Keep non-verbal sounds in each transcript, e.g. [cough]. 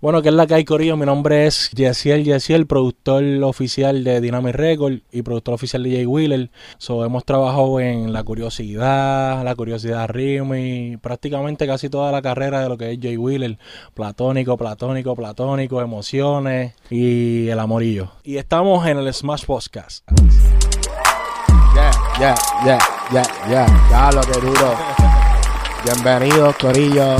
Bueno, que es la que hay, Corillo. Mi nombre es Yesiel Yesiel, productor oficial de Dynamic Record y productor oficial de Jay Wheeler. So, hemos trabajado en La Curiosidad, La Curiosidad Rimi, prácticamente casi toda la carrera de lo que es Jay Wheeler. Platónico, platónico, platónico, emociones y el amorillo. Y estamos en el Smash Podcast. Yeah, yeah, yeah, yeah, yeah. Ya lo que duro. [laughs] Bienvenidos, Corillo.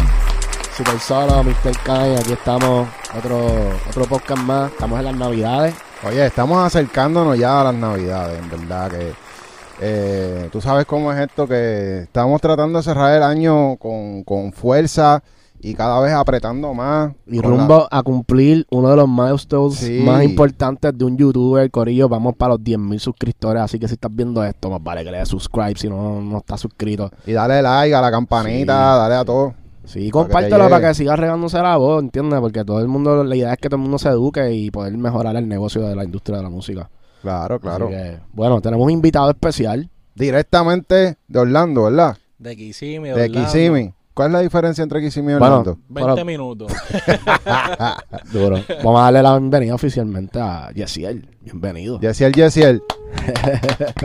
Super Solo, Mr. Kai. Aquí estamos. Otro, otro podcast más. Estamos en las Navidades. Oye, estamos acercándonos ya a las Navidades, en verdad que eh, tú sabes cómo es esto que estamos tratando de cerrar el año con, con fuerza y cada vez apretando más. Y la- rumbo a cumplir uno de los milestones Sí. más importantes de un youtuber, Corillo. Vamos para los 10.000 suscriptores. Así que si estás viendo esto, más vale que le des subscribe si no, no estás suscrito. y dale like a la campanita, Sí. dale a todo. Sí, compártelo te para que siga regándose la voz, ¿entiendes? Porque todo el mundo, la idea es que todo el mundo se eduque y poder mejorar el negocio de la industria de la música. Claro, claro. Así que, bueno, tenemos un invitado especial. Directamente de Orlando, ¿verdad? De Kissimmee, De Orlando. Kissimmee. ¿Cuál es la diferencia entre Kissimmee y Bueno, Orlando? 20 Pero- minutos. [laughs] Duro. Vamos a darle la bienvenida oficialmente a Yesiel. Bienvenido. Yesiel, Yesiel. [laughs]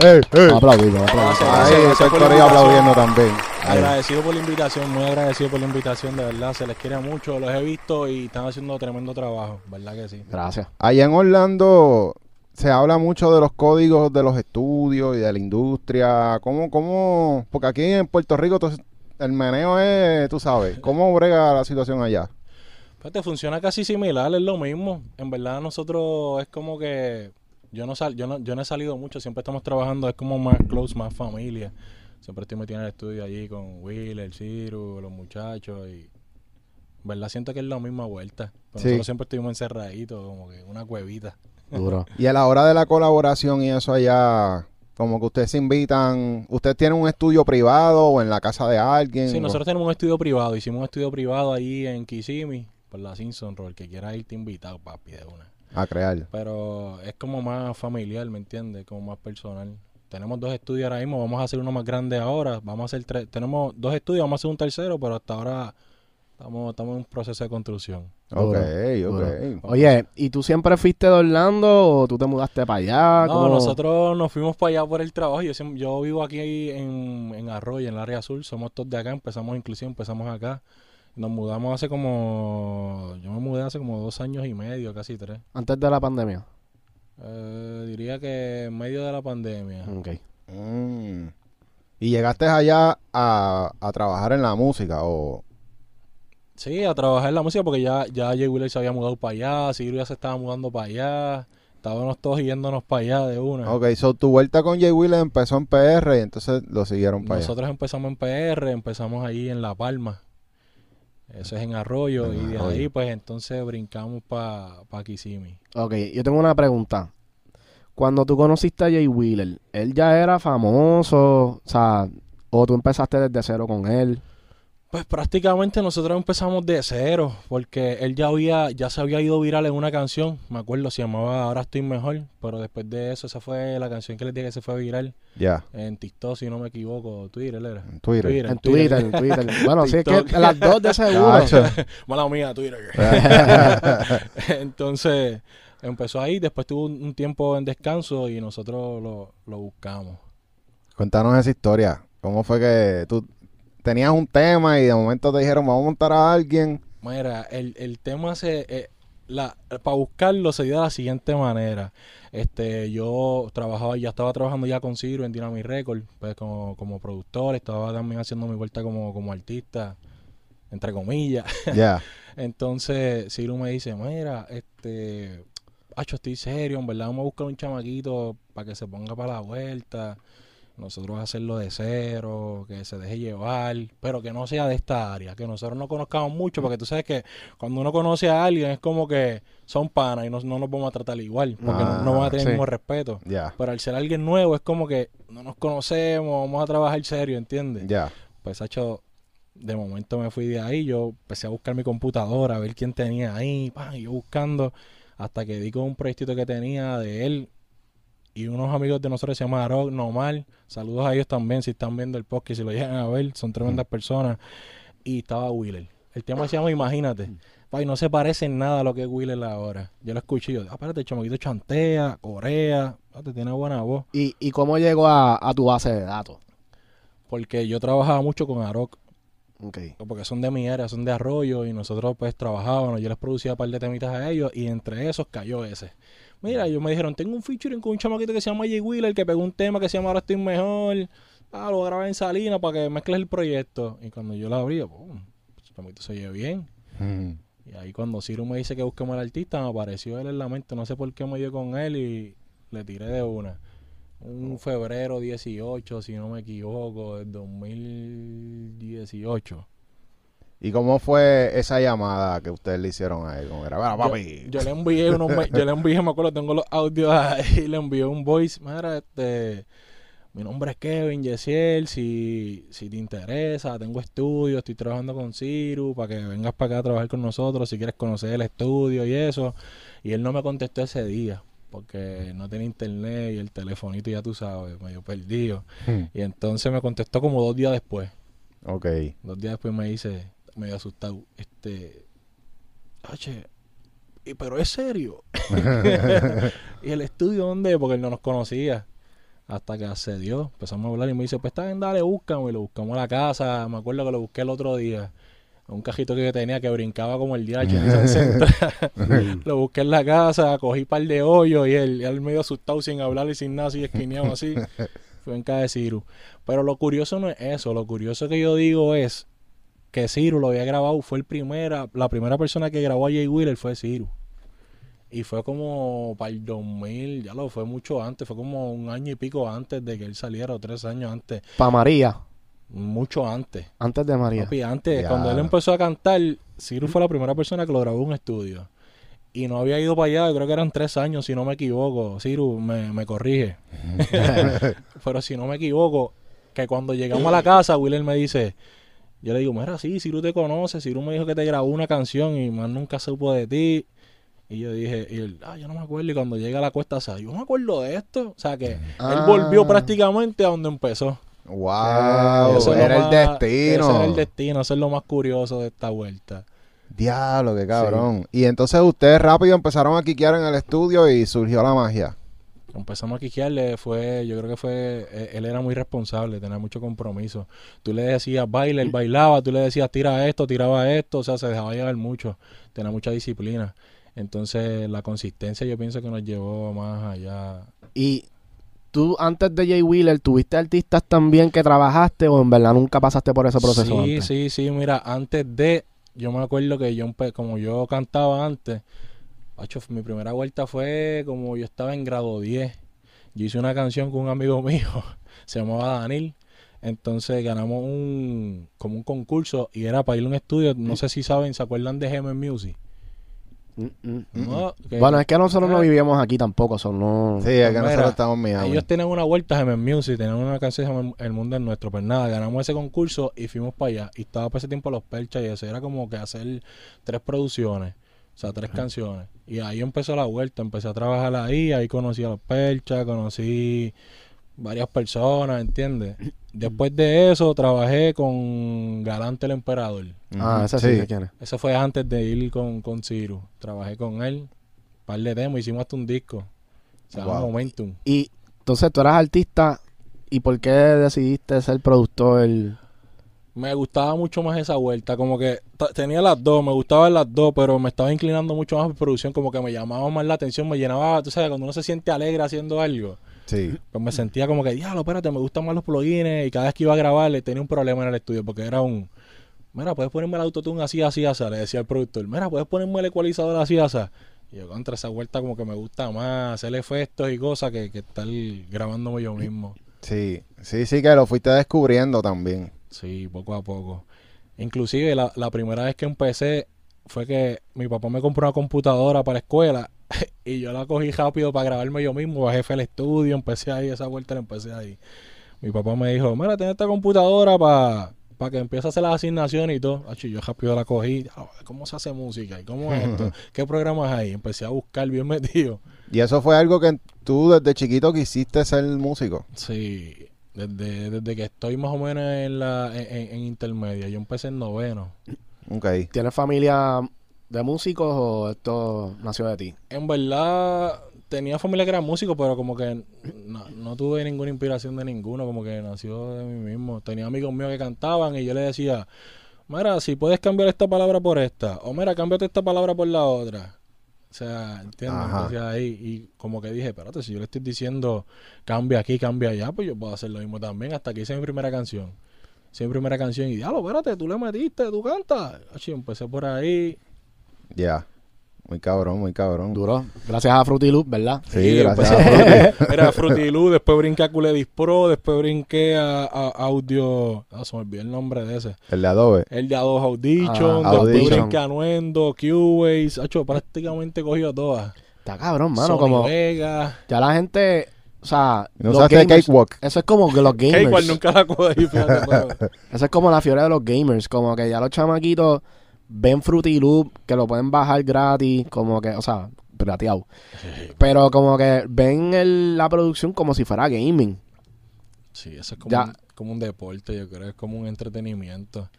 ¡Ey, ey! Vamos a aplaudir, vamos a aplaudir. Gracias. Ahí, Gracias estoy por por la ahí invitación. aplaudiendo también. Agradecido por la invitación, muy agradecido por la invitación, de verdad, se les quiere mucho, los he visto y están haciendo tremendo trabajo, ¿verdad que sí? Gracias. Allá en Orlando se habla mucho de los códigos de los estudios y de la industria. ¿Cómo, cómo? Porque aquí en Puerto Rico to- el meneo es, tú sabes, ¿cómo brega la situación allá? Pues te funciona casi similar, es lo mismo, en verdad nosotros es como que, yo no, sal, yo no, yo no he salido mucho, siempre estamos trabajando, es como más close, más familia, siempre estoy metido en el estudio allí con Will, el Ciro, los muchachos y, en verdad siento que es la misma vuelta, pero Sí. nosotros siempre estuvimos encerraditos, como que una cuevita. Duro. Y a la hora de la colaboración y eso allá, como que ustedes se invitan, ¿ustedes tienen un estudio privado o en la casa de alguien? Sí, O- nosotros tenemos un estudio privado. Hicimos un estudio privado ahí en Kissimmee, por la Simpson Roll. Que quiera irte invitado, papi, de una. A crear. Pero es como más familiar, ¿me entiendes? Como más personal. Tenemos dos estudios ahora mismo. Vamos a hacer uno más grande ahora. Vamos a hacer tres. Tenemos dos estudios, vamos a hacer un tercero, pero hasta ahora estamos, estamos en un proceso de construcción. Ok, Duro, ok. Oye, ¿y tú siempre fuiste de Orlando o tú te mudaste para allá? No, ¿Cómo? nosotros nos fuimos para allá por el trabajo. Yo, yo vivo aquí en, en Arroyo, en el área azul. Somos todos de acá. Empezamos inclusive, empezamos acá. Nos mudamos hace como... Yo me mudé hace como dos años y medio, casi tres. Antes de la pandemia. Eh, diría que en medio de la pandemia. Ok. Mm. ¿Y llegaste allá a, a trabajar en la música o...? Sí, a trabajar en la música porque ya, ya Jay Wheeler se había mudado para allá. Siguro ya se estaba mudando para allá. Estábamos todos yéndonos para allá de una. Ok, so tu vuelta con Jay Wheeler empezó en PR y entonces lo siguieron para allá. Nosotros empezamos en PR, empezamos ahí en La Palma. Eso es en Arroyo. En y de Arroyo. ahí, pues entonces brincamos para pa Kissimmee. Ok, yo tengo una pregunta. Cuando tú conociste a Jay Wheeler, ¿él ya era famoso? O sea, ¿o tú empezaste desde cero con él? Pues prácticamente nosotros empezamos de cero, porque él ya había, ya se había ido viral en una canción, me acuerdo, se llamaba Ahora estoy mejor, pero después de eso, esa fue la canción que les dije que se fue viral Ya, en TikTok, si no me equivoco, Twitter era. en Twitter. En Twitter, en Twitter. [laughs] Bueno, sí, es que las dos de seguro. [laughs] Mala mía, Twitter. [laughs] Entonces empezó ahí, después tuvo un, un tiempo en descanso y nosotros lo, lo buscamos. Cuéntanos esa historia. ¿Cómo fue que tú tenías un tema y de momento te dijeron, vamos a montar a alguien? Mira, el, el tema se... eh, la, para buscarlo se dio de la siguiente manera. Este, yo trabajaba, ya estaba trabajando ya con Ciro en Dynamic Record, pues como, como productor, estaba también haciendo mi vuelta como, como artista, entre comillas. Ya. [laughs] Entonces Ciro me dice, mira, este, hacho, estoy serio, en verdad vamos a buscar un chamaquito para que se ponga para la vuelta. Nosotros hacerlo de cero, que se deje llevar, pero que no sea de esta área, que nosotros no conozcamos mucho, porque tú sabes que cuando uno conoce a alguien es como que son panas y no, no nos vamos a tratar igual, porque no, no van a tener sí. el mismo respeto. Ya. Pero al ser alguien nuevo es como que no nos conocemos, vamos a trabajar serio, ¿entiendes? Ya. Pues, hecho, de momento me fui de ahí, yo empecé a buscar mi computadora, a ver quién tenía ahí, pan, y yo buscando, hasta que di con un proyectito que tenía de él y unos amigos de nosotros se llaman Arog Normal. Saludos a ellos también, si están viendo el podcast, si lo llegan a ver, son tremendas personas. Y estaba Wheeler. El tema se llama Imagínate. Pa, y no se parece en nada a lo que es Willer ahora. Yo lo escuché y yo, ah, espérate, chamaquito chantea, corea, te tiene buena voz. ¿Y, y cómo llegó a, a tu base de datos? Porque yo trabajaba mucho con Aroc, porque son de mi área, son de Arroyo, y nosotros pues trabajábamos, yo les producía un par de temitas a ellos, y entre esos cayó ese. Mira, ellos me dijeron, tengo un featuring con un chamaquito que se llama Jay Wheeler, que pegó un tema que se llama Ahora estoy mejor. Ah, lo grabé en Salinas para que mezcles el proyecto. Y cuando yo lo abrí, pum, el chamaquito se oye bien. Mm. Y ahí cuando Ciro me dice que busquemos al artista, me apareció él en la mente, no sé por qué me dio con él y le tiré de una. Un febrero 18, si no me equivoco, del 2018. ¿Y cómo fue esa llamada que ustedes le hicieron a él? ¿Cómo era? Bueno, Yo- papi. Yo, le envié unos, yo le envié, me acuerdo, tengo los audios ahí, [laughs] le envié un voice, mira, este, mi nombre es Kevin Yesiel, si, si te interesa, tengo estudio, estoy trabajando con Ciru, para que vengas para acá a trabajar con nosotros, si quieres conocer el estudio y eso, y él no me contestó ese día, porque no tenía internet y el telefonito ya tú sabes, medio perdido, Mm. y entonces me contestó como dos días después, Ok. Dos días después me dice, medio asustado, este, y- pero es serio. [laughs] y el estudio, ¿dónde? Porque él no nos conocía. Hasta que accedió, empezamos a hablar y me dice, pues está bien, dale, búscame. Y lo buscamos a la casa. Me acuerdo que lo busqué el otro día. Un cajito que tenía que brincaba como el Sentra. [laughs] lo busqué en la casa, cogí par de hoyos y él, él medio asustado sin hablar y sin nada, así esquineado así. [laughs] Fue en casa de Ciru. Pero lo curioso no es eso. Lo curioso que yo digo es que Ciru lo había grabado. Fue el primera, la primera persona que grabó a Jay Wheeler fue Ciru. Y fue como para el 2000, ya lo fue mucho antes. Fue como un año y pico antes de que él saliera, o tres años antes. Pa' María, Mucho antes. antes de María. Papi, antes, Ya. cuando él empezó a cantar, Ciru fue la primera persona que lo grabó en un estudio. Y no había ido para allá, creo que eran tres años, si no me equivoco. Ciru, me, me corrige. [laughs] [laughs] Pero si no me equivoco, que cuando llegamos a la casa, Willer me dice, yo le digo, mira, sí, Ciru te conoce, Ciru me dijo que te grabó una canción y más nunca supo de ti. Y yo dije, y él, ah, yo no me acuerdo. Y cuando llega a la cuesta, o sea, yo no me acuerdo de esto. O sea, que Ah. él volvió prácticamente a donde empezó. Wow, Eso era el más- destino. Ese era el destino, eso es lo más curioso de esta vuelta. Diablo, qué cabrón. Y entonces ustedes rápido empezaron a quiquear en el estudio y surgió la magia. Empezamos a quiquearle, fue, yo creo que fue, eh, él era muy responsable, tenía mucho compromiso. Tú le decías baile, él bailaba, tú le decías tira esto, tiraba esto, o sea, se dejaba llevar mucho, tenía mucha disciplina. Entonces, la consistencia yo pienso que nos llevó más allá. Y tú, antes de Jay Wheeler, ¿tuviste artistas también que trabajaste o en verdad nunca pasaste por ese proceso Sí, antes? sí, sí, mira, antes de, yo me acuerdo que yo, como yo cantaba antes, mi primera vuelta fue como yo estaba en grado 10. Yo hice una canción con un amigo [laughs] mío, se llamaba Danil. Entonces ganamos un, como un concurso y era para ir a un estudio, no sé si saben, ¿se acuerdan de Gemen Music? Mm, mm. No, que- Bueno, es que nosotros no Ah. vivíamos aquí tampoco, son no... Sí, es que Mira, nosotros estamos en Miami. Ellos tenían una vuelta a Gemen Music, tenían una canción que se llama El Mundo es Nuestro. Pues nada, ganamos ese concurso y fuimos para allá. Y estaba para ese tiempo los perchas y eso. Era como que hacer tres producciones, sea, tres canciones. Y ahí empezó la vuelta, empecé a trabajar ahí, ahí conocí a los perchas, conocí varias personas, ¿entiendes? [clears throat] Después de eso trabajé con Galante el Emperador. Ah, ese sí, es. Eso fue antes de ir con, con Ciru. Trabajé con él, un par de demos, hicimos hasta un disco. Se llama Wow. Momentum. Y entonces tú eras artista y ¿por qué decidiste ser productor? Me gustaba mucho más esa vuelta, como que tenía las dos, me gustaban las dos, pero me estaba inclinando mucho más por producción, como que me llamaba más la atención, me llenaba, tú sabes, cuando uno se siente alegre haciendo algo, Sí. pues me sentía como que, diablo, espérate, me gustan más los plugins, y cada vez que iba a grabar le tenía un problema en el estudio, porque era un, mira, puedes ponerme el autotune así, así, así, le decía al productor, mira, puedes ponerme el ecualizador así, así, y yo contra esa vuelta como que me gusta más hacer efectos y cosas que, que estar grabándome yo mismo. Sí, sí, sí que lo fuiste descubriendo también. Sí, poco a poco. Inclusive la, la primera vez que empecé fue que mi papá me compró una computadora para la escuela [laughs] y yo la cogí rápido para grabarme yo mismo, bajé al estudio, empecé ahí, esa vuelta la empecé ahí. Mi papá me dijo, mira, ten esta computadora para que empieces a hacer las asignaciones y todo. Acho, yo rápido la cogí, "Ah, ¿cómo se hace música? ¿Y cómo es esto? [laughs] ¿Qué programas hay? Empecé a buscar bien [laughs] metido. Y eso fue algo que tú desde chiquito quisiste ser músico. Sí, desde, desde que estoy más o menos en la en, en- en intermedia, yo empecé en noveno. Ok. ¿Tienes familia de músicos o esto nació de ti? En verdad, tenía familia que era músico, pero como que no, no tuve ninguna inspiración de ninguno, como que nació de mí mismo. Tenía amigos míos que cantaban y yo le decía, mira, si puedes cambiar esta palabra por esta, o mira, cámbiate esta palabra por la otra. O sea, ¿entiendes? Ajá. Entonces ahí, y como que dije, espérate, si yo le estoy diciendo cambia aquí, cambia allá, pues yo puedo hacer lo mismo también, hasta que hice mi primera canción. Hice mi primera canción y diablo, espérate, tú le metiste, tú cantas. Achi, empecé por ahí. Ya. Muy cabrón, muy cabrón. Duro. Gracias a Fruity Loop, ¿verdad? Sí, Y gracias empecé- a Fruity. [laughs] Era Fruity Loop, después brinqué a Culedis Pro, después brinqué a, a Audio. Ah, se me olvidó el nombre de ese. El de Adobe. El de Adobe Audition, Ah, después Audition. brinqué a Nuendo, Cubase. Hacho, prácticamente cogió todas. Está cabrón, mano. Sony como Vega. ya la gente, o sea, ¿No los gamers- Cakewalk? eso es como que los gamers. igual nunca la cogí, fíjate. [laughs] Eso es como la fiebre de los gamers, como que ya los chamaquitos ven Fruity Loop, que lo pueden bajar gratis, como que, o sea, pirateado. [laughs] Pero como que ven el- la producción como si fuera gaming. Sí, eso es como, Ya. un, como un deporte, yo creo. Es como un entretenimiento.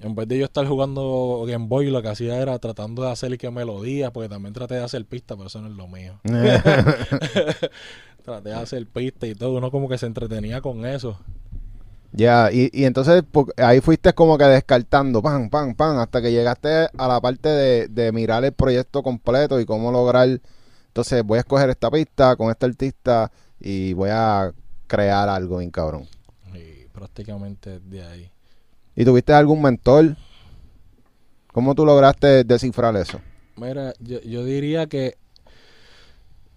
En vez de yo estar jugando Game Boy, lo que hacía era tratando de hacer que melodías, porque también traté de hacer pistas, pero eso no es lo mío. [laughs] [laughs] Traté de hacer pistas y todo. Uno como que se entretenía con eso. Ya, y, y entonces ahí fuiste como que descartando, pam, pam, pam, hasta que llegaste a la parte de, de mirar el proyecto completo y cómo lograr. Entonces voy a escoger esta pista con este artista y voy a crear algo bien cabrón. Y prácticamente de ahí. ¿Y tuviste algún mentor? ¿Cómo tú lograste descifrar eso? Mira, yo, yo diría que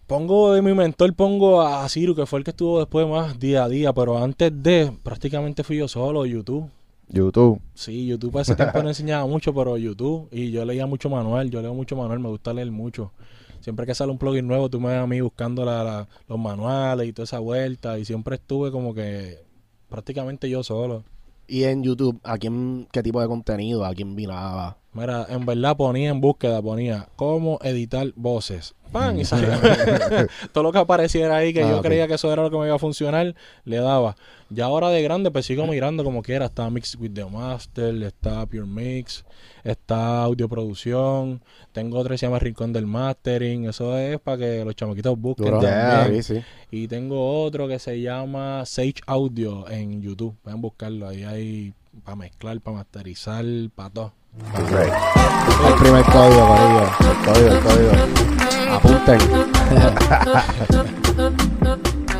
pongo de mi mentor, pongo a Ciro, que fue el que estuvo después más día a día, pero antes de, prácticamente fui yo solo, YouTube. YouTube. Sí, YouTube a ese tiempo no enseñaba mucho, pero YouTube, y yo leía mucho manual, yo leo mucho manual, me gusta leer mucho. Siempre que sale un plugin nuevo, tú me ves a mí buscando la- la- los manuales y toda esa vuelta, y siempre estuve como que prácticamente yo solo. Y en YouTube, ¿a quién, qué tipo de contenido? ¿A quién miraba? Mira, en verdad ponía en búsqueda, ponía cómo editar voces. ¡Pam! Y salía. [laughs] Todo lo que apareciera ahí que Ah, yo creía que eso era lo que me iba a funcionar, le daba. Ya ahora de grande, pues sigo mirando como quiera. Está Mix with the Master, está Pure Mix, está Audio Producción. Tengo otro que se llama Rincón del Mastering. Eso es para que los chamaquitos busquen también. Sí, sí. Y tengo otro que se llama Sage Audio en YouTube. Pueden buscarlo. Ahí hay para mezclar, para masterizar, para todo. El primer código, código. El código, el código. Apunten. [laughs]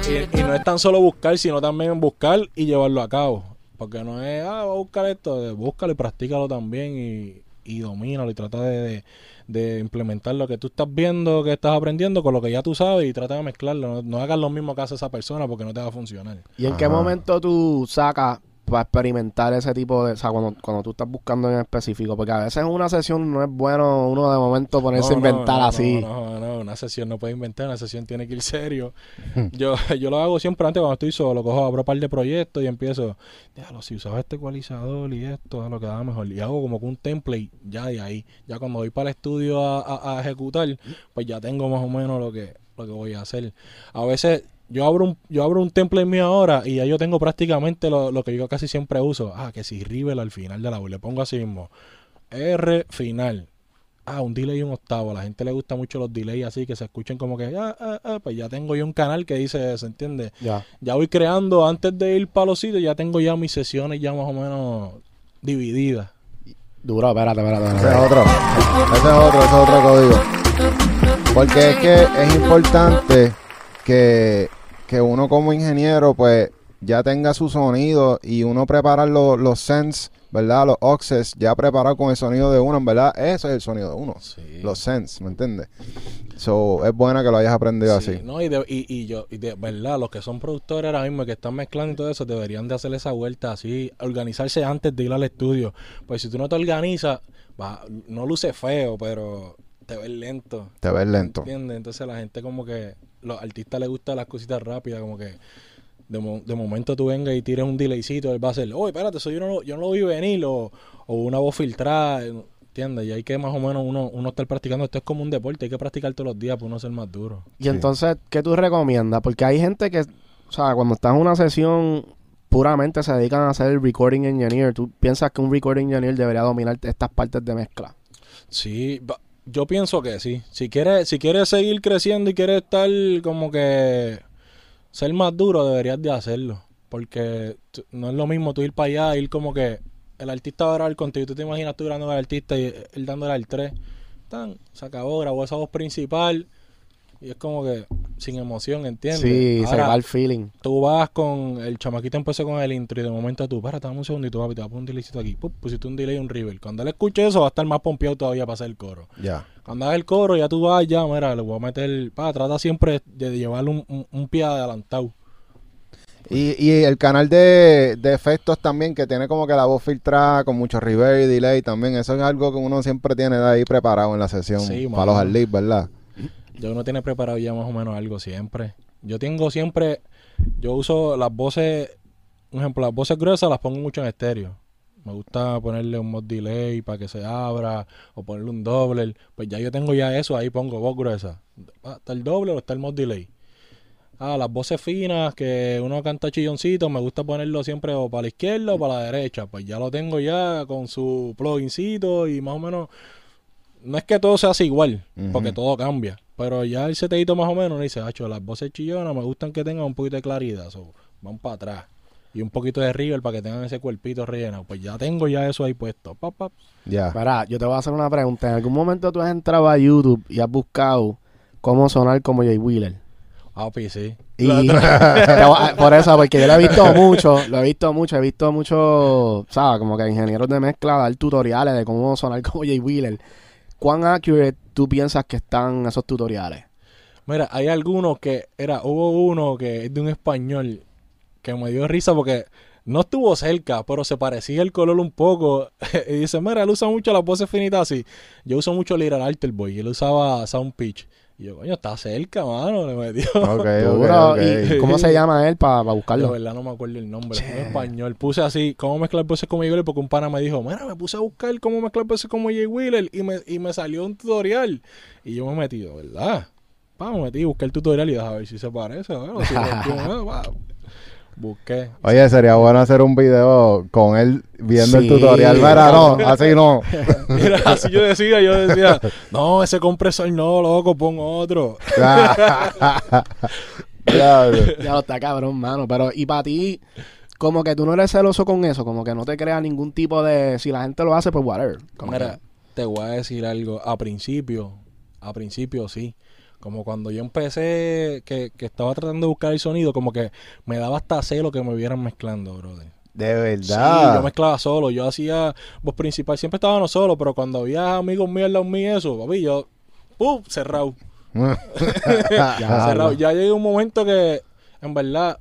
Y, y no es tan solo buscar, sino también buscar y llevarlo a cabo. Porque no es, ah, voy a buscar esto, eh, búscalo y practícalo también y, y domínalo y trata de, de- de implementar lo que tú estás viendo, que estás aprendiendo con lo que ya tú sabes y trata de mezclarlo. No, no hagas lo mismo que hace esa persona porque no te va a funcionar. ¿Y en qué momento tú sacas para experimentar ese tipo de... O sea, cuando, cuando tú estás buscando en específico? Porque a veces en una sesión no es bueno uno de momento ponerse No, a inventar no, así. No, no, no, una sesión no puede inventar, una sesión tiene que ir serio. yo, [laughs] yo lo hago siempre antes cuando estoy solo, cojo, abro un par de proyectos y empiezo, déjalo, si usaba este ecualizador y esto, es lo que da mejor. Y hago como que un template ya de ahí. Ya cuando voy para el estudio a, a- a ejecutar, pues ya tengo más o menos lo que, lo que voy a hacer. A veces yo abro un, yo abro un template mío ahora y ya yo tengo prácticamente lo, lo que yo casi siempre uso. Ah, que si Rivel al final de la voz, le pongo así mismo. R final. Ah, un delay y un octavo. A la gente le gusta mucho los delays así, que se escuchen como que, ah, ah, ah, pues ya tengo yo un canal que dice, ¿se entiende? Ya. Ya voy creando, antes de ir para los sitios, ya tengo ya mis sesiones ya más o menos divididas. Duro, espérate, espérate. Ese espérate. es otro. Ese es otro, ese es otro código. Porque es que es importante que, que uno como ingeniero pues ya tenga su sonido y uno preparar los, los sends, ¿verdad? Los oxes ya preparado con el sonido de uno, en verdad, ese es el sonido de uno. Sí. Los sends, ¿me entiendes? So, es buena que lo hayas aprendido Sí, así. No, y, de, y, y yo, y de verdad, los que son productores ahora mismo, que están mezclando y todo eso, deberían de hacer esa vuelta así, organizarse antes de ir al estudio. Pues si tú no te organizas, va, no luce feo, pero te ves lento. Te ves lento. ¿Entiendes? Entonces la gente como que, los artistas les gustan las cositas rápidas, como que de, mo- de momento tú vengas y tires un delaycito, él va a hacer, oye, espérate, eso yo no, lo- yo no lo vi venir, o, o una voz filtrada, ¿entiendes? Y hay que más o menos uno, uno estar practicando, esto es como un deporte, hay que practicar todos los días para uno ser más duro. Y entonces, ¿qué tú recomiendas? Porque hay gente que, o sea, cuando estás en una sesión, puramente se dedican a hacer recording engineer. ¿Tú piensas que un recording engineer debería dominar estas partes de mezcla? Sí, va- yo pienso que sí. Si quieres, si seguir creciendo y quieres estar como que ser más duro, deberías de hacerlo. Porque no es lo mismo tú ir para allá, ir como que el artista va a grabar contigo. Tú te imaginas tú grabando al artista y él dándole al 3. Tan, se acabó, grabó esa voz principal. Y es como que sin emoción, ¿entiendes? Sí, se va el feeling. tú vas con el chamaquito empezó con el intro y de momento tú, para, dame un segundito, papi, te voy a poner un delaycito aquí. Pup, pusiste un delay y un river. Cuando él escuche eso, va a estar más pompeado todavía para hacer el coro. Ya. Cuando haga el coro, ya tú vas, ya, mira, le voy a meter. Pa, trata siempre de llevarle un, un, un pie adelantado. Y, y el canal de, de efectos también, que tiene como que la voz filtrada con mucho reverb y delay también. Eso es algo que uno siempre tiene de ahí preparado en la sesión Sí, para mano. los arlips, ¿verdad? Ya uno tiene preparado ya más o menos algo siempre. Yo tengo siempre. Yo uso las voces. Un ejemplo, las voces gruesas las pongo mucho en estéreo. Me gusta ponerle un mod delay para que se abra o ponerle un doble. Pues ya yo tengo ya eso, ahí pongo voz gruesa. Ah, Está el doble o está el mod delay. Ah, las voces finas que uno canta chilloncito, me gusta ponerlo siempre o para la izquierda o para la derecha. Pues ya lo tengo ya con su plugincito y más o menos. No es que todo se hace igual, porque todo cambia. Pero ya el seteito más o menos uno dice, hacho, las voces chillonas me gustan que tengan un poquito de claridad. So, van para atrás. Y un poquito de river para que tengan ese cuerpito relleno. Pues ya tengo ya eso ahí puesto. Pa, pa. Ya. Espera, yo te voy a hacer una pregunta. ¿En algún momento tú has entrado a YouTube y has buscado cómo sonar como Jay Wheeler? Ah, pues sí. Y [laughs] a- por eso, porque yo lo he visto mucho, lo he visto mucho, he visto mucho, ¿sabes? Como que ingenieros de mezcla dar tutoriales de cómo sonar como Jay Wheeler. ¿Cuán accurate tú piensas que están esos tutoriales? Mira, hay algunos que, era, hubo uno que es de un español que me dio risa porque no estuvo cerca, pero se parecía el color un poco. [laughs] y dice, mira, él usa mucho las voces finitas así. Yo uso mucho Little Alter Boy él usaba Sound Pitch. Y yo, coño, está cerca, mano, le metió. Ok, [laughs] Duro. ok, ¿Y ok. [laughs] cómo se llama él para De buscarlo? verdad no me acuerdo el nombre, fue en español. Puse así, ¿cómo mezclar voces como Jay Wheeler? Porque un pana me dijo, mira, me puse a buscar cómo mezclar voces como Jay Wheeler y me, y me salió un tutorial. Y yo me metí, de ¿verdad? Pa, me metí, busqué el tutorial y a ver si se parece, bueno, si funciona, [laughs] pa. Busqué. Oye, sería bueno hacer un video con él viendo el tutorial. Mira, no, [laughs] así no. Mira, así yo decía, yo decía, [laughs] no, ese compresor no, loco, pon otro. [laughs] Ya lo está cabrón, mano. Pero, y para ti, como que tú no eres celoso con eso, como que no te creas ningún tipo de. Si la gente lo hace, pues whatever. Como Mira, que- te voy a decir algo. A principio, a principio sí. Como cuando yo empecé, que, que estaba tratando de buscar el sonido, como que me daba hasta celo que me vieran mezclando, brother. De Sí, yo verdad. mezclaba solo, yo hacía voz principal, siempre estábamos solo, pero cuando había amigos míos al lado mío, eso, papi, yo, ¡pum! cerrado. [laughs] Ya, cerrado. Ya llega un momento que, en verdad,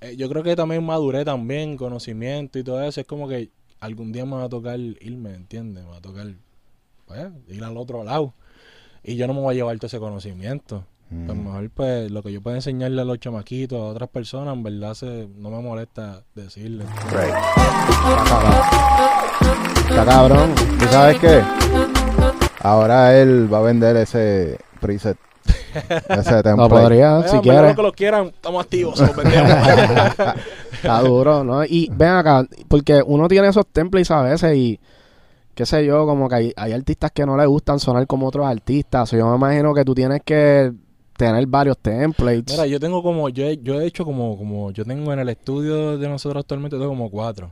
eh, yo creo que también maduré también, conocimiento y todo eso. Es como que algún día me va a tocar irme, ¿entiendes? Me va a tocar pues, ir al otro lado. Y yo no me voy a llevar todo ese conocimiento. Mm. Pues mejor, pues, lo que yo pueda enseñarle a los chamaquitos, a otras personas, en verdad se, no me molesta decirle. Right. Está cabrón. ¿Tú sabes qué? Ahora él va a vender ese preset. [laughs] Ese Lo template. podría, Eh, si quieres. que los quieran, estamos activos, se los vendemos. [laughs] Está duro, ¿no? Y ven acá, porque uno tiene esos templates a veces y qué sé yo, como que hay, hay artistas que no les gustan sonar como otros artistas. O yo me imagino que tú tienes que tener varios templates. Mira, yo tengo como, yo he, yo he hecho como, como, yo tengo en el estudio de nosotros actualmente, tengo como cuatro.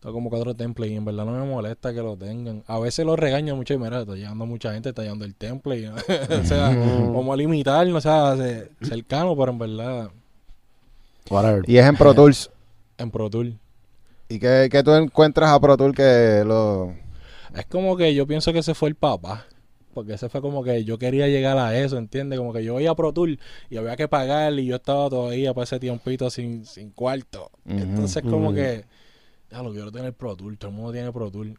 Tengo como cuatro templates y en verdad no me molesta que lo tengan. A veces lo regaño mucho y mira, está llegando mucha gente, está llegando el template. [laughs] o sea, Mm. como a limitarlo, o sea, se- cercano, pero en verdad, Whatever. Y es en Pro Tools. en Pro Tool. ¿Y qué, qué tú encuentras a Pro Tools que lo... Es como que yo pienso que ese fue el papá. Porque ese fue como que yo quería llegar a eso, ¿entiendes? Como que yo iba a Pro Tool y había que pagar y yo estaba todavía para ese tiempito sin, sin cuarto. Ujú. Entonces como que, ya lo quiero tener Pro Tool, todo el mundo tiene Pro Tool.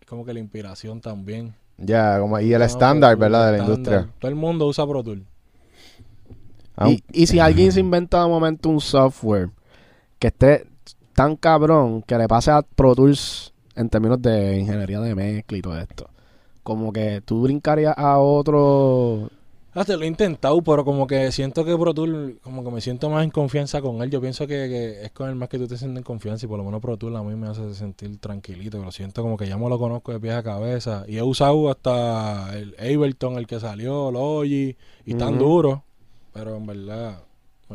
Es como que la inspiración también. Ya, como, y el estándar, ¿verdad? De la industria. Todo el mundo usa Pro Tool. Ah, Y, y si alguien se inventa de momento un software que esté tan cabrón que le pase a Pro Tools en términos de ingeniería de mezcla y todo esto, como que tú brincarías a otro Ah, te lo he intentado, pero como que siento que Pro Tool, como que me siento más en confianza con él. Yo pienso que, que es con él más que tú te sientes en confianza y por lo menos Pro Tool a mí me hace sentir tranquilito. Lo siento como que ya me lo conozco de pies a cabeza. Y he usado hasta el Ableton, el que salió, Logi, y tan duro. Pero en verdad...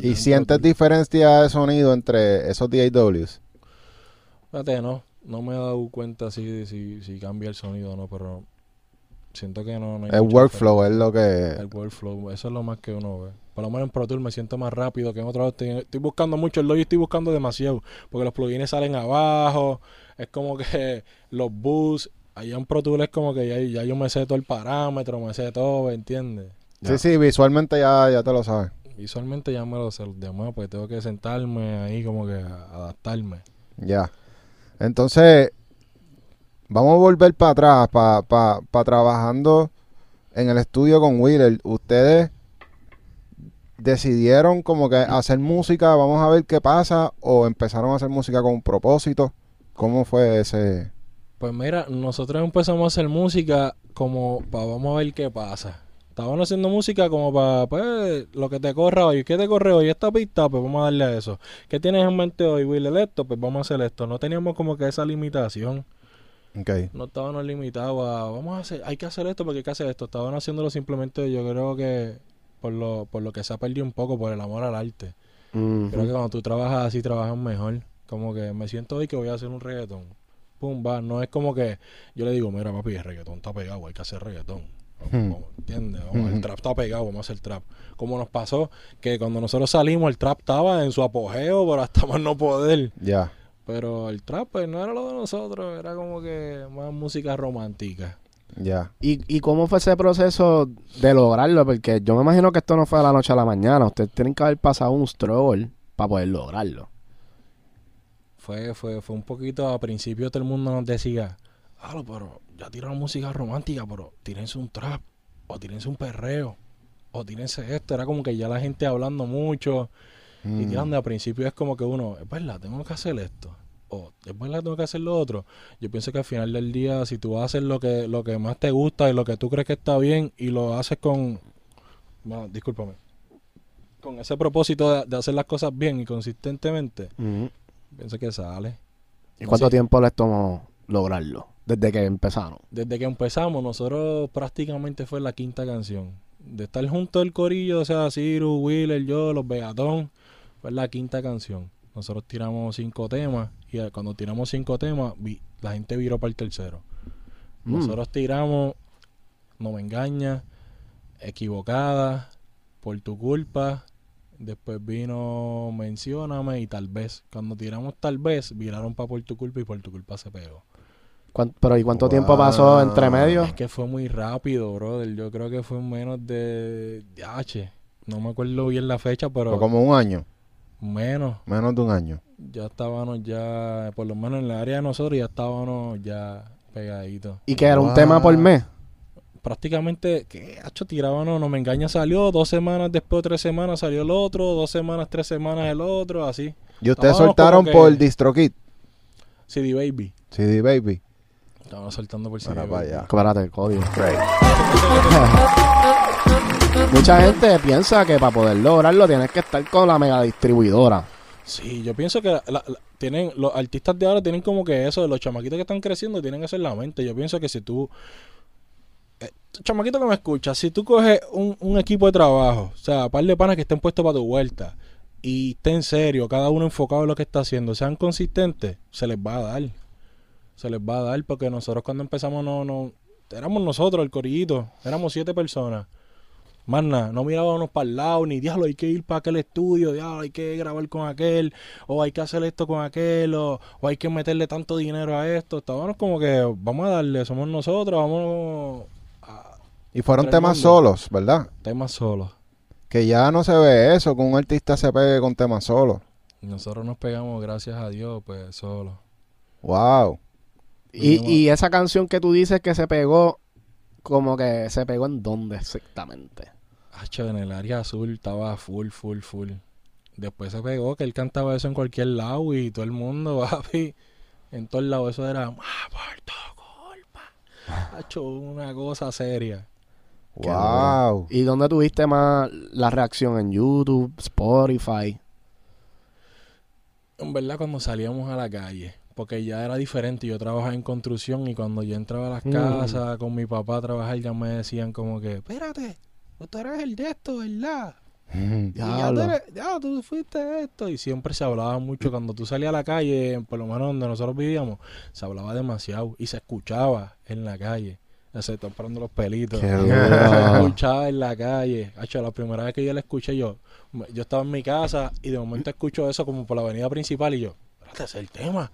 ¿Y sientes diferencia de sonido entre esos DAWs? Fíjate, no. No me he dado cuenta si, si, si cambia el sonido o no, pero siento que no, no hay El workflow es lo que... El workflow, eso es lo más que uno ve. Por lo menos en Pro Tool me siento más rápido que en otros. Estoy, estoy buscando mucho el Logi, estoy buscando demasiado. Porque los plugins salen abajo. Es como que [laughs] los boosts. Allá en Pro Tool es como que ya, ya yo me sé todo el parámetro, me sé todo, ¿entiendes? Sí, sí, visualmente ya, ya te lo sabes. Visualmente ya me lo sé. Los demás, pues tengo que sentarme ahí, como que a- adaptarme. Ya. Entonces, vamos a volver para atrás, para pa, pa trabajando en el estudio con Wheeler. Ustedes decidieron como que hacer música, vamos a ver qué pasa, o empezaron a hacer música con un propósito. ¿Cómo fue ese? Pues mira, nosotros empezamos a hacer música como para vamos a ver qué pasa. Estábamos haciendo música como para, pues, lo que te corra hoy. ¿Qué te corre hoy? Esta pista, pues vamos a darle a eso. ¿Qué tienes en mente hoy, Will? Esto, pues vamos a hacer esto. No teníamos como que esa limitación. Ok. No estábamos limitados a, vamos a hacer, hay que hacer esto porque hay que hacer esto. Estaban haciéndolo simplemente, yo creo que por lo, por lo que se ha perdido un poco, por el amor al arte. Creo que cuando tú trabajas así, trabajas mejor. Como que me siento hoy que voy a hacer un reggaetón. Pum, va. No es como que yo le digo, mira, papi, el reggaetón está pegado, hay que hacer reggaetón. Vamos, Hmm. ¿Entiendes? Vamos, Hmm. El trap está pegado, vamos a hacer trap. Como nos pasó que cuando nosotros salimos, el trap estaba en su apogeo, pero hasta más no poder. Ya. Pero el trap pues, no era lo de nosotros, era como que más música romántica. Ya. ¿Y, ¿Y cómo fue ese proceso de lograrlo? Porque yo me imagino que esto no fue de la noche a la mañana. Ustedes tienen que haber pasado un struggle para poder lograrlo. Fue, fue, fue un poquito, a principio todo el mundo nos decía, ah, pero ya tiraron música romántica, pero tírense un trap, o tírense un perreo, o tírense esto. Era como que ya la gente hablando mucho y Mm. tirando. Al principio es como que uno, es verdad, tengo que hacer esto, o es verdad, tengo que hacer lo otro. Yo pienso que al final del día, si tú haces lo que, lo que más te gusta y lo que tú crees que está bien y lo haces con, bueno, discúlpame, con ese propósito de, de hacer las cosas bien y consistentemente, pienso que sale. ¿Y cuánto Sí. tiempo les tomó lograrlo? Desde que empezaron. Desde que empezamos, nosotros prácticamente fue la quinta canción. De estar junto el corillo, o sea, Ciro, Wheeler, yo, los Begatón, fue la quinta canción. Nosotros tiramos cinco temas y eh, cuando tiramos cinco temas, vi- la gente viró para el tercero. Mm. Nosotros tiramos No me engañas, Equivocada, Por tu culpa, después vino Mencióname y Tal vez. Cuando tiramos Tal vez, viraron para Por tu culpa y Por tu culpa se pegó. ¿Cuán- pero ¿y cuánto tiempo pasó entre medio? Es que fue muy rápido, brother. Yo creo que fue en menos de, H. No me acuerdo bien la fecha, pero Fue como un año, menos. menos de un año. Ya estábamos ya, por lo menos en la área de nosotros, ya estábamos ya pegaditos. ¿Y que era un tema por mes? Prácticamente, ¿qué? Hacho, tirábamos, no me engaña, salió. Dos semanas después, tres semanas salió el otro. Dos semanas, tres semanas el otro, así. Y ustedes Estábamos soltaron que- por DistroKid, CD Baby. CD Baby. Estábamos soltando por CD Para allá. Espérate, el código. Mucha gente piensa que para poder lograrlo tienes que estar con la mega distribuidora. Sí, yo pienso que la- la- tienen los artistas de ahora tienen como que eso, los chamaquitos que están creciendo tienen eso en la mente. Yo pienso que si tú, eh, chamaquito que me escucha, si tú coges un, un equipo de trabajo, o sea, par de panas que estén puestos para tu vuelta y estén en serio, cada uno enfocado en lo que está haciendo, sean consistentes, se les va a dar. Se les va a dar porque nosotros cuando empezamos no, no, éramos nosotros el corillito, éramos siete personas. Más nada, no mirábamos para el lado, ni diablo, hay que ir para aquel estudio, diablo, hay que grabar con aquel, o hay que hacer esto con aquel, o, o hay que meterle tanto dinero a esto. Estábamos como que, vamos a darle, somos nosotros, vamos a Y fueron temas solos, ¿verdad? temas solos. Que ya no se ve eso, que un artista se pegue con temas solos. Nosotros nos pegamos, gracias a Dios, pues solo. Wow. Y, y esa canción que tú dices que se pegó, como que se pegó en dónde exactamente. Hacho, en el área azul estaba full, full, full. Después se pegó que él cantaba eso en cualquier lado y todo el mundo, [laughs] papi, en todos lados eso era, "Ah, por tu culpa. Hacho, una cosa seria. Wow. ¿Y dónde tuviste más la reacción? ¿En YouTube, Spotify? En verdad, cuando salíamos a la calle, porque ya era diferente. Yo trabajaba en construcción y cuando yo entraba a las Mm. casas con mi papá a trabajar, ya me decían como que, espérate, tú eres el de esto, ¿verdad? Mm. Y ya, tú eres- ya tú fuiste esto. Y siempre se hablaba mucho. Cuando tú salías a la calle, por lo menos donde nosotros vivíamos, se hablaba demasiado y se escuchaba en la calle. Ya se están parando los pelitos. Qué Se escuchaba en la calle. Hacho, la primera vez que yo la escuché, yo yo estaba en mi casa y de momento escucho eso como por la avenida principal y yo, espérate, ese es el tema.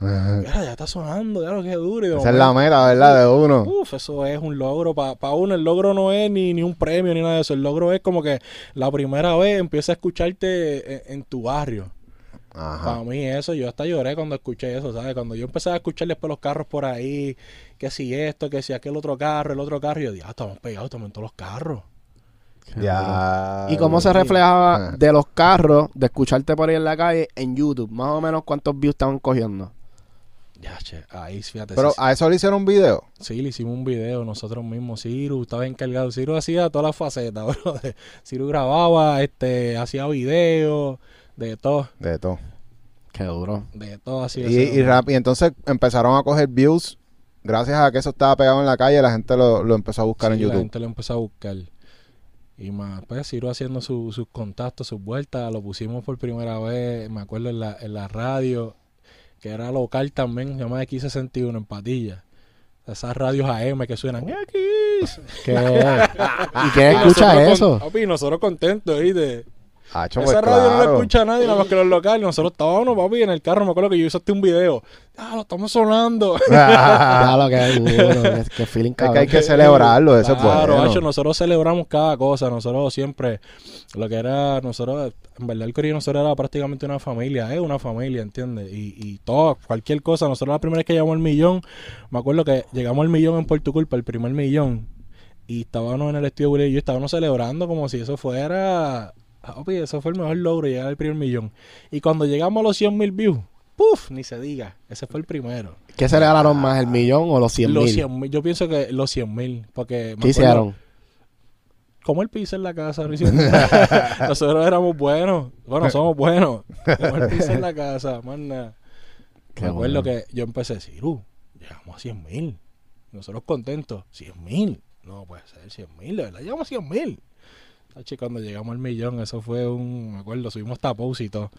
Mira, ya está sonando, ya lo que duro. Y de Esa es la meta, ¿verdad? De uno. Uf, eso es un logro. Para uno, el logro no es ni, ni un premio ni nada de eso. El logro es como que la primera vez empieza a escucharte en, en tu barrio. Ajá. Para mí eso, yo hasta lloré cuando escuché eso, ¿sabes? Cuando yo empecé a escuchar después los carros por ahí, que si esto, que si aquel otro carro, el otro carro, y yo dije, ah, estamos pegados también todos los carros. Ya. ¿Y cómo se reflejaba de los carros, de escucharte por ahí en la calle, en YouTube? Más o menos cuántos views estaban cogiendo. Ya, che, ahí, fíjate. Pero sí, a eso le hicieron un video. sí, le hicimos un video nosotros mismos. Ciru estaba encargado. Ciru hacía todas las facetas, [laughs] bro. Ciru grababa, este, hacía videos, de todo, De todo. Qué duro. de todo así. Y, y, rap- y entonces empezaron a coger views. Gracias a que eso estaba pegado en la calle, la gente lo, lo empezó a buscar en Sí, La YouTube. gente lo empezó a buscar. Y más, pues Ciro haciendo su- sus contactos, sus vueltas, lo pusimos por primera vez, me acuerdo en la, en la radio, que era local también, se llama X61 en Patilla. Esas radios AM que suenan X. ¿Qué? [laughs] ¿Y quién Y escucha nosotros eso? papi, nosotros contentos, ¿viste? Hacho, Esa pues, radio no la claro. escucha nadie, nada más que los locales. Nosotros estábamos, papi, en el carro. Me acuerdo que yo hice hasta un video. Ah, lo estamos sonando. [laughs] Lo que es duro. Qué, feeling Es que hay que celebrarlo, eso es Claro, bueno. hacho, nosotros celebramos cada cosa, nosotros siempre, lo que era, nosotros, en verdad el corillo nosotros era prácticamente una familia, es una familia, ¿entiendes? Y, y todo, cualquier cosa, nosotros la primera vez que llegamos al millón, me acuerdo que llegamos al millón en Puerto Culpa, el primer millón, y estábamos en el estudio Willy y yo estábamos celebrando como si eso fuera, papi, eso fue el mejor logro, llegar al primer millón. Y cuando llegamos a los 100 mil views, ¡puf! Ni se diga, ese fue el primero. ¿Qué se regalaron más, el millón o los 100 Los mil? 100 mil, yo pienso que los 100 mil, porque... ¿Qué hicieron? como el pizza en la casa. no. [laughs] Nosotros éramos buenos. Bueno, somos buenos. Como el pizza en la casa, más nada. Me acuerdo bueno. que yo empecé, Ciru, llegamos a 100 mil. Nosotros contentos, 100 mil. No puede ser 100 mil, de verdad, llegamos a 100 mil. Cuando llegamos al millón, eso fue un, me acuerdo, subimos tapos y todo.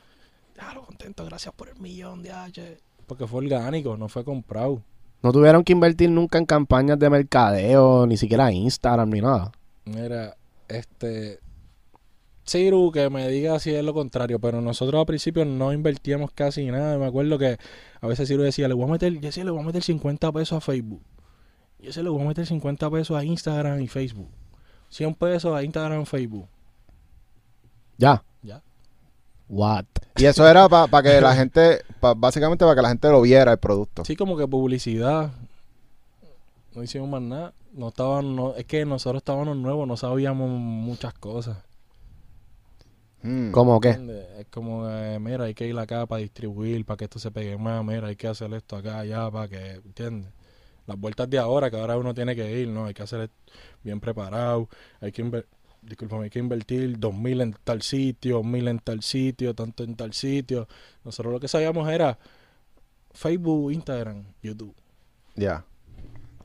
Claro, contento, gracias por el millón de H. Porque fue orgánico, no fue comprado. No tuvieron que invertir nunca en campañas de mercadeo, ni siquiera Instagram, ni nada. Mira, este. Ciru, que me diga si es lo contrario, pero nosotros al principio no invertíamos casi nada. Me acuerdo que a veces Ciru decía, le voy a meter, yo sí le voy a meter 50 pesos a Facebook. Yo sí le voy a meter 50 pesos a Instagram y Facebook. 100 pesos a Instagram y Facebook. Ya. Ya. What? Y eso era para que la gente, pa- básicamente para que la gente lo viera el producto. Así como que publicidad. No hicimos más nada. No estaban, no, es que nosotros estábamos nuevos, no sabíamos muchas cosas. Mm. ¿Cómo qué? Es como, eh, mira, hay que ir acá para distribuir, para que esto se pegue más, mira, hay que hacer esto acá, allá, para que, ¿entiendes? Las vueltas de ahora, que ahora uno tiene que ir, ¿no? Hay que hacer bien preparado, hay que, discúlpame, hay que invertir dos mil en tal sitio, mil en tal sitio, tanto en tal sitio. Nosotros lo que sabíamos era Facebook, Instagram, YouTube. Ya.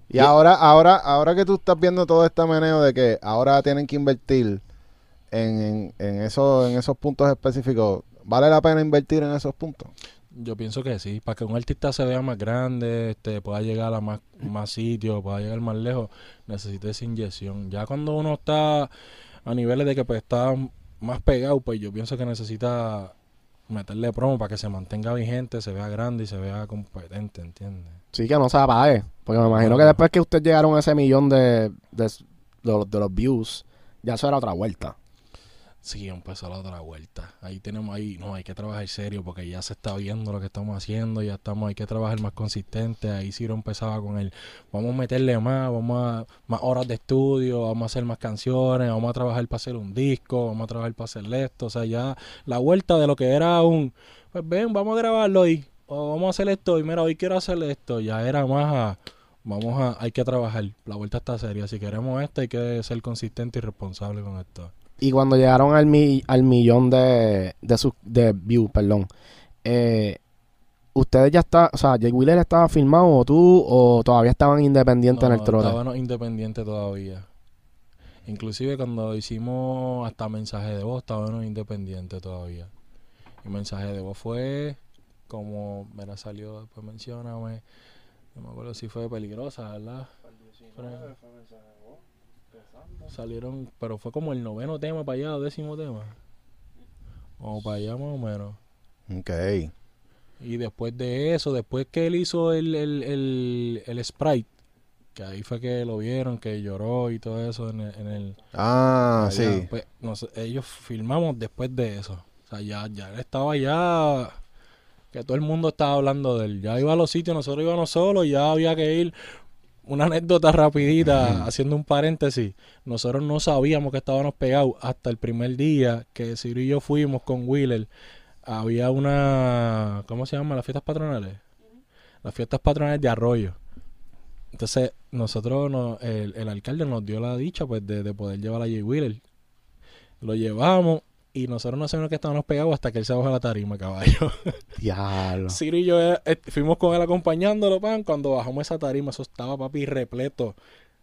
Y ahora, ahora, ahora que tú estás viendo todo este meneo de que ahora tienen que invertir en, en, en, eso, en esos puntos específicos, ¿vale la pena invertir en esos puntos? Yo pienso que sí, para que un artista se vea más grande, este, pueda llegar a más, más sitios, pueda llegar más lejos, necesita esa inyección. Ya cuando uno está a niveles de que pues está más pegado, pues yo pienso que necesita meterle promo para que se mantenga vigente, se vea grande y se vea competente, ¿entiendes? Sí, que no se apague. Porque me imagino No. que después que ustedes llegaron a ese millón de, de, de los views, ya eso era otra vuelta. Sí, empezó la otra vuelta. Ahí tenemos, ahí, no, hay que trabajar serio porque ya se está viendo lo que estamos haciendo, ya estamos, hay que trabajar más consistente. Ahí Ciro empezaba con el, vamos a meterle más, vamos a, más horas de estudio, vamos a hacer más canciones, vamos a trabajar para hacer un disco, vamos a trabajar para hacer esto. O sea, ya la vuelta de lo que era un, pues ven, vamos a grabarlo hoy, o vamos a hacer esto, y mira, hoy quiero hacer esto, ya era más a, vamos a, hay que trabajar. La vuelta está seria. Si queremos esto, hay que ser consistente y responsable con esto. Y cuando llegaron al, mi- al millón de, de, sus- de views, perdón, eh, ¿ustedes ya está, o sea, Jay Wheeler estaba filmado o tú, o todavía estaban independientes en el No, trote? Estábamos independientes todavía. Inclusive cuando hicimos hasta mensaje de voz, estábamos independientes todavía. Y mensaje de voz fue como, mira, salió, después mencioname, no me acuerdo si fue peligrosa, ¿verdad? Fue- Salieron, pero fue como el noveno tema para allá, décimo tema. O para allá más o menos. Ok. Y después de eso, después que él hizo el, el, el, el Sprite, que ahí fue que lo vieron, que lloró y todo eso en el... en el- Ah, allá, sí. pues, nos- ellos filmamos después de eso. O sea, ya, ya él estaba ya... Que todo el mundo estaba hablando de él. Ya iba a los sitios, nosotros íbamos solos, ya había que ir... Una anécdota rapidita, haciendo un paréntesis. Nosotros no sabíamos que estábamos pegados hasta el primer día que Ciro y yo fuimos con Wheeler. Había una... ¿Cómo se llama? Las fiestas patronales. Las fiestas patronales de Arroyo. Entonces, nosotros, no- el, el alcalde nos dio la dicha pues de, de poder llevar a Jay Wheeler. Lo llevamos y nosotros no sabíamos que estábamos pegados hasta que él se bajó a la tarima, caballo. [laughs] Diablo. Ciro y yo eh, fuimos con él acompañándolo, pan. Cuando bajamos esa tarima, eso estaba, papi, repleto.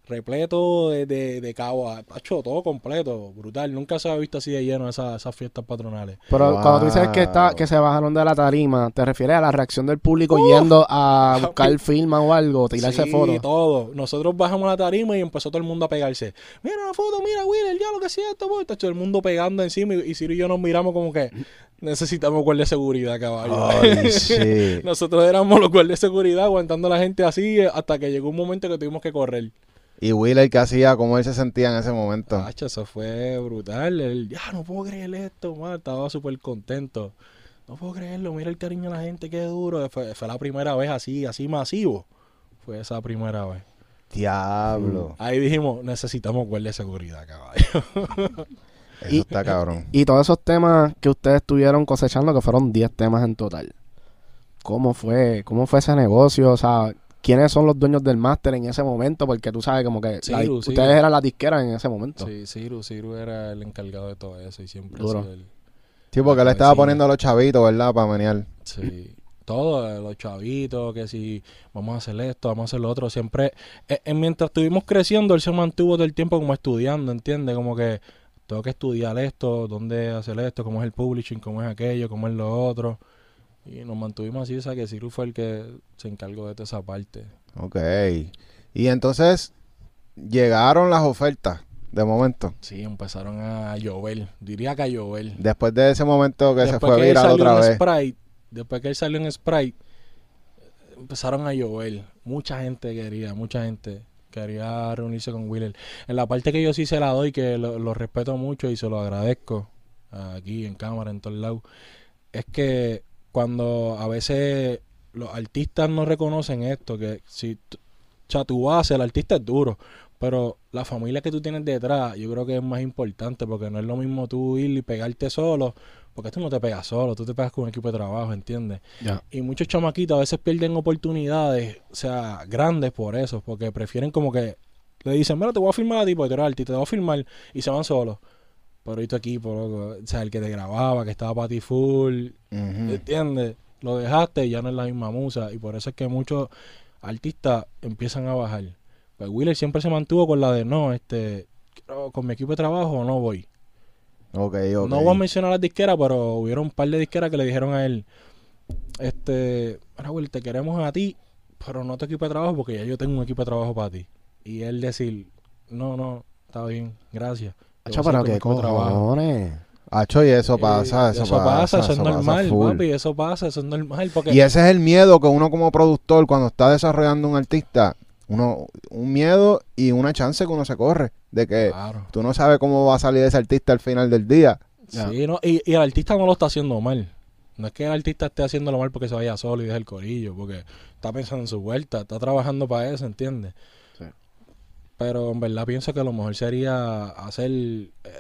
Repleto de, de, de cabo a tacho, todo completo. Brutal. Nunca se había visto así de lleno esas, esas fiestas patronales. Pero cuando tú dices que, está, que se bajaron de la tarima, ¿te refieres a la reacción del público yendo a [laughs] buscar firma o algo, tirarse sí, fotos? todo. Nosotros bajamos la tarima y empezó todo el mundo a pegarse. Mira la foto, mira, Wheeler, ya lo que es esto, boy. Tacho, el mundo pegando encima y, y Ciro y yo nos miramos como que necesitamos guardia de seguridad, caballo. Ay, [laughs] sí. Nosotros éramos los guardias de seguridad aguantando a la gente así eh, hasta que llegó un momento que tuvimos que correr. Y Wheeler, ¿qué hacía? ¿Cómo él se sentía en ese momento? Tacho, eso fue brutal. Él, ya, no puedo creer esto, man. Estaba súper contento. No puedo creerlo. Mira el cariño de la gente, qué duro. Fue, fue la primera vez así, así masivo. Fue esa primera vez. Diablo. Ahí dijimos, necesitamos guardia de seguridad, caballo. [laughs] Eso Y- está cabrón. Y todos esos temas que ustedes estuvieron cosechando, que fueron 10 temas en total. ¿Cómo fue? ¿Cómo fue ese negocio? O sea, ¿quiénes son los dueños del máster en ese momento? Porque tú sabes como que la- Ciru, ustedes eran las disqueras en ese momento. Sí, Ciru, Ciru era el encargado de todo eso y siempre Duro. ha sido el... Sí, porque le estaba poniendo a los chavitos, ¿verdad? Para menear. Sí, todo, eh, los chavitos, que si vamos a hacer esto, vamos a hacer lo otro, siempre, eh, eh, mientras estuvimos creciendo, él se mantuvo todo el tiempo como estudiando, ¿entiendes? Como que tengo que estudiar esto, dónde hacer esto, cómo es el publishing, cómo es aquello, cómo es lo otro. Y nos mantuvimos así, o sea que Ciru fue el que se encargó de toda esa parte. Ok. Y entonces llegaron las ofertas de momento. Sí, empezaron a llover, diría que a llover. Después de ese momento que se fue que él viral salió otra en vez. Sprite, después que él salió en Sprite, empezaron a llover. Mucha gente quería, mucha gente quería reunirse con Wheeler. En la parte que yo sí se la doy, que lo, lo respeto mucho y se lo agradezco aquí en cámara, en todos lados, es que cuando a veces los artistas no reconocen esto, que si t- o sea, tu base, el artista es duro, pero la familia que tú tienes detrás, yo creo que es más importante, porque no es lo mismo tú ir y pegarte solo, porque tú no te pegas solo, tú te pegas con un equipo de trabajo, ¿entiendes? Y muchos chamaquitos a veces pierden oportunidades, o sea, grandes por eso, porque prefieren como que le dicen, mira, te voy a filmar a ti porque tú eres artista, te voy a filmar, y se van solos. Pero y tu equipo, loco, o sea, el que te grababa, que estaba para ti full, Ujú. ¿entiendes? Lo dejaste y ya no es la misma musa, y por eso es que muchos artistas empiezan a bajar. Pues Wheeler siempre se mantuvo con la de, no, este, con mi equipo de trabajo no voy. Ok, ok. No voy a mencionar las disqueras, pero hubieron un par de disqueras que le dijeron a él, este, Raúl, te queremos a ti, pero no tu equipo de trabajo porque ya yo tengo un equipo de trabajo para ti. Y él decir, no, no, está bien, gracias. Hacho, pero qué con mi equipo de trabajo". cojones. Acho, y eso pasa, eso, pasa, eso es pasa normal, full. papi, eso pasa, eso es normal. Porque Y ese es el miedo que uno como productor, cuando está desarrollando un artista, uno un miedo y una chance que uno se corre de que Claro. tú no sabes cómo va a salir ese artista al final del día. Sí, no, y, y el artista no lo está haciendo mal. No es que el artista esté haciéndolo mal porque se vaya solo y deje el corillo, porque está pensando en su vuelta, está trabajando para eso, ¿entiendes? Pero en verdad pienso que lo mejor sería hacer,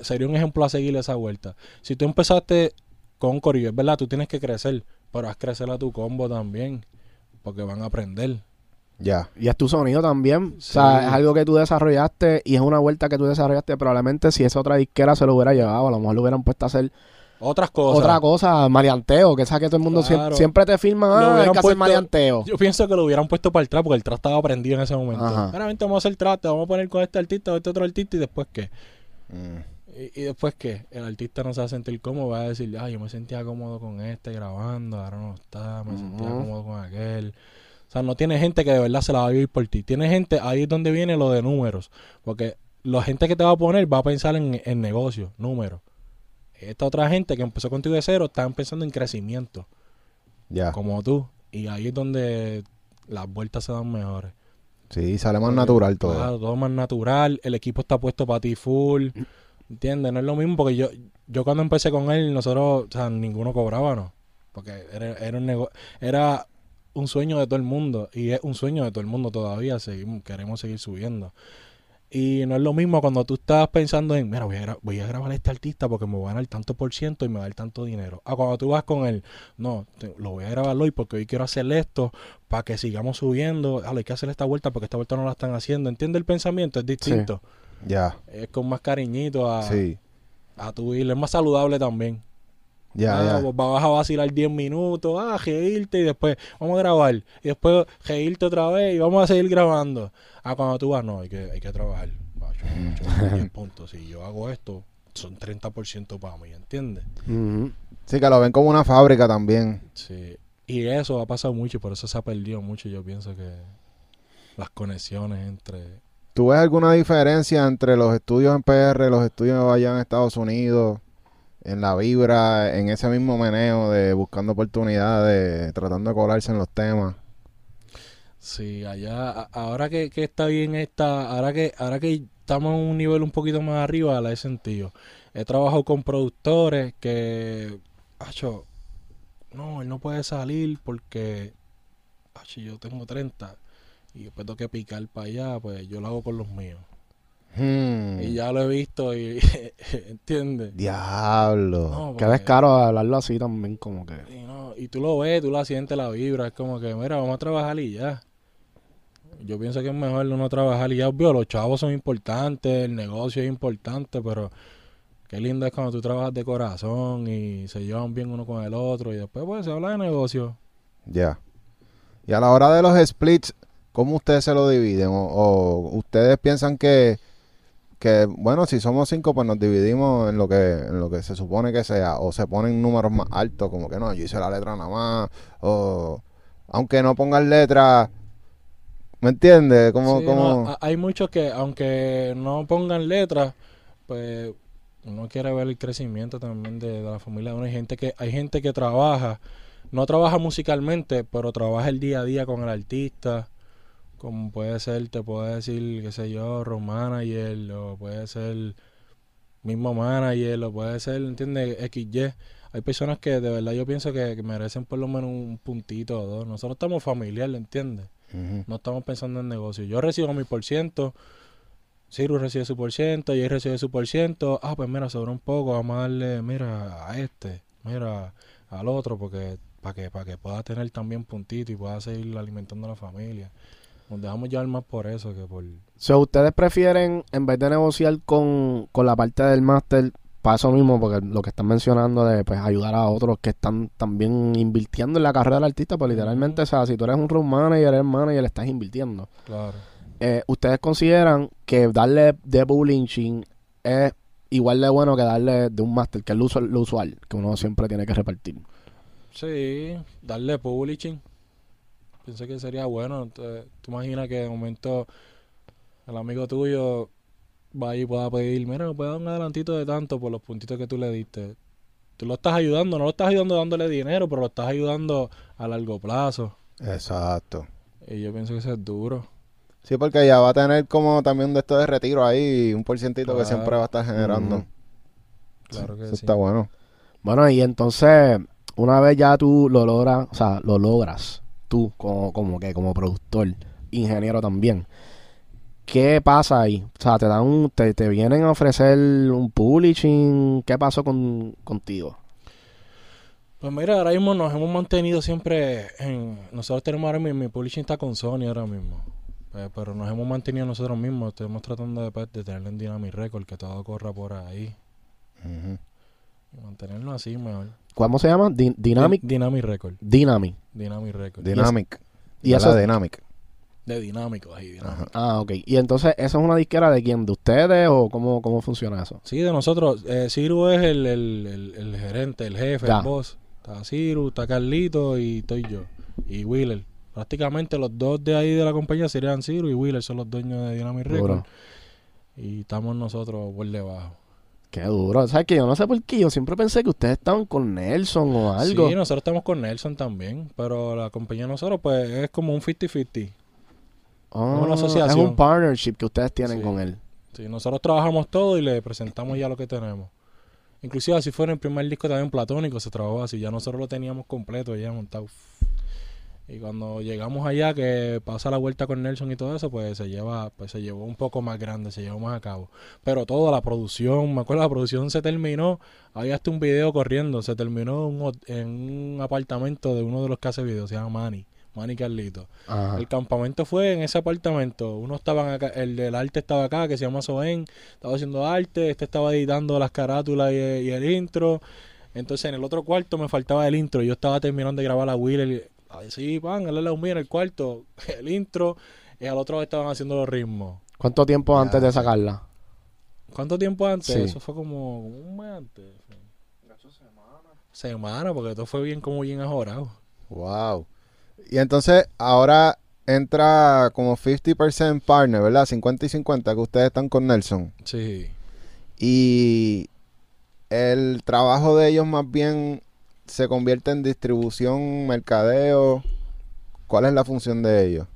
sería un ejemplo a seguir esa vuelta. Si tú empezaste con corillo, es verdad, tú tienes que crecer, pero haz crecer a tu combo también, porque van a aprender. Ya. Y es tu sonido también. O sea, es algo que tú desarrollaste y es una vuelta que tú desarrollaste. Probablemente si esa otra disquera se lo hubiera llevado, a lo mejor lo hubieran puesto a hacer Otras cosas. otra cosa, maleanteo, que sabes que todo el mundo Claro. siempre, te filma, Lo ah, hay que hacer puesto- maleanteo. Yo pienso que lo hubieran puesto para el trap porque el trap estaba prendido en ese momento. Claramente vamos a hacer trap, te vamos a poner con este artista o este otro artista y después qué. Mm. Y, y después qué. El artista no se va a sentir cómodo, va a decir, ah, yo me sentía cómodo con este grabando, ahora no está, me sentía cómodo con aquel. O sea, no tiene gente que de verdad se la va a vivir por ti. Tiene gente, ahí es donde viene lo de números. Porque la gente que te va a poner va a pensar en, en negocio, números. Esta otra gente que empezó contigo de cero está pensando en crecimiento. Ya. como tú. Y ahí es donde las vueltas se dan mejores. Sí, sale más natural todo. Claro, todo más natural. El equipo está puesto para ti full. ¿Entiendes? No es lo mismo porque yo, yo cuando empecé con él, nosotros, o sea, ninguno cobraba, ¿no? Porque era, era un nego- era un sueño de todo el mundo. Y es un sueño de todo el mundo todavía. Seguimos, queremos seguir subiendo. Y no es lo mismo cuando tú estás pensando en, mira, voy a, voy a grabar a este artista porque me va a ganar tanto por ciento y me va a dar tanto dinero. A cuando tú vas con él, no, te- lo voy a grabar hoy porque hoy quiero hacer esto para que sigamos subiendo. Ah, hay que hacer esta vuelta porque esta vuelta no la están haciendo. ¿Entiendes el pensamiento? Es distinto. Ya. Es con más cariñito a, Sí. a tu ir. Es más saludable también. Ya, Ah, ya. vos Vas a vacilar 10 minutos, ah, reírte y después vamos a grabar. Y después reírte otra vez y vamos a seguir grabando. Ah, cuando tú vas, no, hay que, hay que trabajar. Macho, macho, 10 puntos. Si yo hago esto, son 30% para mí, ¿entiendes? Sí, que lo ven como una fábrica también. Sí. Y eso ha pasado mucho y por eso se ha perdido mucho. Yo pienso que las conexiones entre... ¿Tú ves alguna diferencia entre los estudios en PR, los estudios allá en Estados Unidos, en la vibra, en ese mismo meneo de buscando oportunidades, tratando de colarse en los temas? Sí, allá, ahora que, que está bien esta, ahora que, ahora que estamos en un nivel un poquito más arriba, la he sentido. He trabajado con productores que, acho, no, él no puede salir porque, acho, yo tengo 30 y después tengo que picar para allá, pues yo lo hago con los míos. Hmm. Y ya lo he visto y, [laughs] ¿entiendes? Diablo. No, Que porque- es caro hablarlo así también, como que. Y, no, y tú lo ves, tú la sientes, la vibra. Es como que, mira, vamos a trabajar y ya. Yo pienso que es mejor no trabajar y ya. Obvio, los chavos son importantes, el negocio es importante, pero qué lindo es cuando tú trabajas de corazón y se llevan bien uno con el otro y después pues se habla de negocio. Ya. Y a la hora de los splits, ¿cómo ustedes se lo dividen? O, o ustedes piensan que, que, bueno, si somos cinco, pues nos dividimos en lo que en lo que se supone que sea, o se ponen números más altos, como que no, yo hice la letra nada más, o aunque no pongan letra, ¿me entiendes? Como, Sí, como, no, ha- hay muchos que, aunque no pongan letras, pues uno quiere ver el crecimiento también de, de la familia de uno. Hay gente que, hay gente que trabaja, no trabaja musicalmente, pero trabaja el día a día con el artista. Como puede ser, te puede decir, qué sé yo, road manager, o puede ser mismo manager, o puede ser, ¿entiendes? XY. Hay personas que de verdad yo pienso que, que merecen por lo menos un puntito o dos. Nosotros estamos familiares, ¿entiendes? No estamos pensando en negocio. Yo recibo mi por ciento. Cyrus recibe su por ciento. Jay recibe su por ciento. Ah, pues mira, sobra un poco. Vamos a darle, mira, a este. Mira, al otro. Porque para que, para que pueda tener también puntito y pueda seguir alimentando a la familia. Nos dejamos llevar más por eso que por... So, ustedes prefieren, en vez de negociar con, con la parte del máster, para eso mismo, porque lo que están mencionando de pues ayudar a otros que están también invirtiendo en la carrera del artista, pues literalmente, o sea, si tú eres un road manager, eres manager, estás invirtiendo. Claro. Eh, ¿Ustedes consideran que darle de publishing es igual de bueno que darle de un máster, que es lo usual, lo usual, que uno siempre tiene que repartir? Sí, darle publishing. Pensé que sería bueno. Entonces, tú imaginas que de momento el amigo tuyo va y pueda pedir, mira, me puede dar un adelantito de tanto por los puntitos que tú le diste. Tú lo estás ayudando, no lo estás ayudando dándole dinero, pero lo estás ayudando a largo plazo. Exacto. Y yo pienso que eso es duro. Sí, porque ya va a tener como también de esto de retiro ahí, un porcientito que siempre va a estar generando. Claro que Eso sí. está bueno. Bueno, y entonces, una vez ya tú lo logras, o sea, lo logras, tú como, como que, como productor, ingeniero también, ¿qué pasa ahí? O sea, te dan un, te, te vienen a ofrecer un publishing, ¿qué pasó con, contigo? Pues mira, ahora mismo nos hemos mantenido siempre en... Nosotros tenemos ahora mismo, mi publishing está con Sony ahora mismo. Eh, pero nos hemos mantenido nosotros mismos. Estamos tratando de, pues, de tenerlo en Dynamic Record, que todo corra por ahí. Y mantenerlo así mejor. ¿Cómo se llama? Di- Dynamic. Dynamic Record. Dynamic. Dynamic Record. Dynamic. y De eso la es- Dynamic. De dinámico ahí, dinámico. Ah, ok. Y entonces, ¿eso es una disquera de quién? ¿De ustedes o cómo, cómo funciona eso? Sí, de nosotros. Eh, Ciru es el, el, el, el gerente, el jefe, Ya. el boss. Está Ciru, está Carlito y estoy yo. Y Wheeler. Prácticamente los dos de ahí de la compañía serían Ciru y Wheeler son los dueños de Dynamic Record. Duro. Y estamos nosotros por debajo. Qué duro. ¿Sabes que Yo no sé por qué. Yo siempre pensé que ustedes estaban con Nelson o algo. Sí, nosotros estamos con Nelson también. Pero la compañía de nosotros, pues, es como un 50-50. Ah, una asociación. Es un partnership que ustedes tienen Sí. con él. Sí, nosotros trabajamos todo y le presentamos ya lo que tenemos. Inclusive así fue en el primer disco también Platónico, se trabajó así, ya nosotros lo teníamos completo ya montado. Y cuando llegamos allá que pasa la vuelta con Nelson y todo eso, pues se lleva, pues se llevó un poco más grande, se llevó más a cabo. Pero toda la producción, me acuerdo la producción se terminó, había hasta un video corriendo, se terminó en un, hot- en un apartamento de uno de los que hace videos, se llama Manny, Manny Carlito. Ajá. El campamento fue en ese apartamento. Uno estaba acá, el del arte estaba acá, que se llama Soen, estaba haciendo arte, este estaba editando las carátulas y, y el intro. Entonces en el otro cuarto me faltaba el intro. Yo estaba terminando de grabar la Wheeler. Así, pan, él la un en el cuarto, [laughs] el intro, y al otro estaban haciendo los ritmos. ¿Cuánto tiempo Ya, antes de sacarla? ¿Cuánto tiempo antes? Sí. Eso fue como un mes antes. Semana, porque todo fue bien como bien ajorado. Wow. Y entonces ahora entra como 50% partner, ¿verdad? 50 y 50 que ustedes están con Nelson. Sí. Y el trabajo de ellos más bien se convierte en distribución, mercadeo. ¿Cuál es la función de ellos?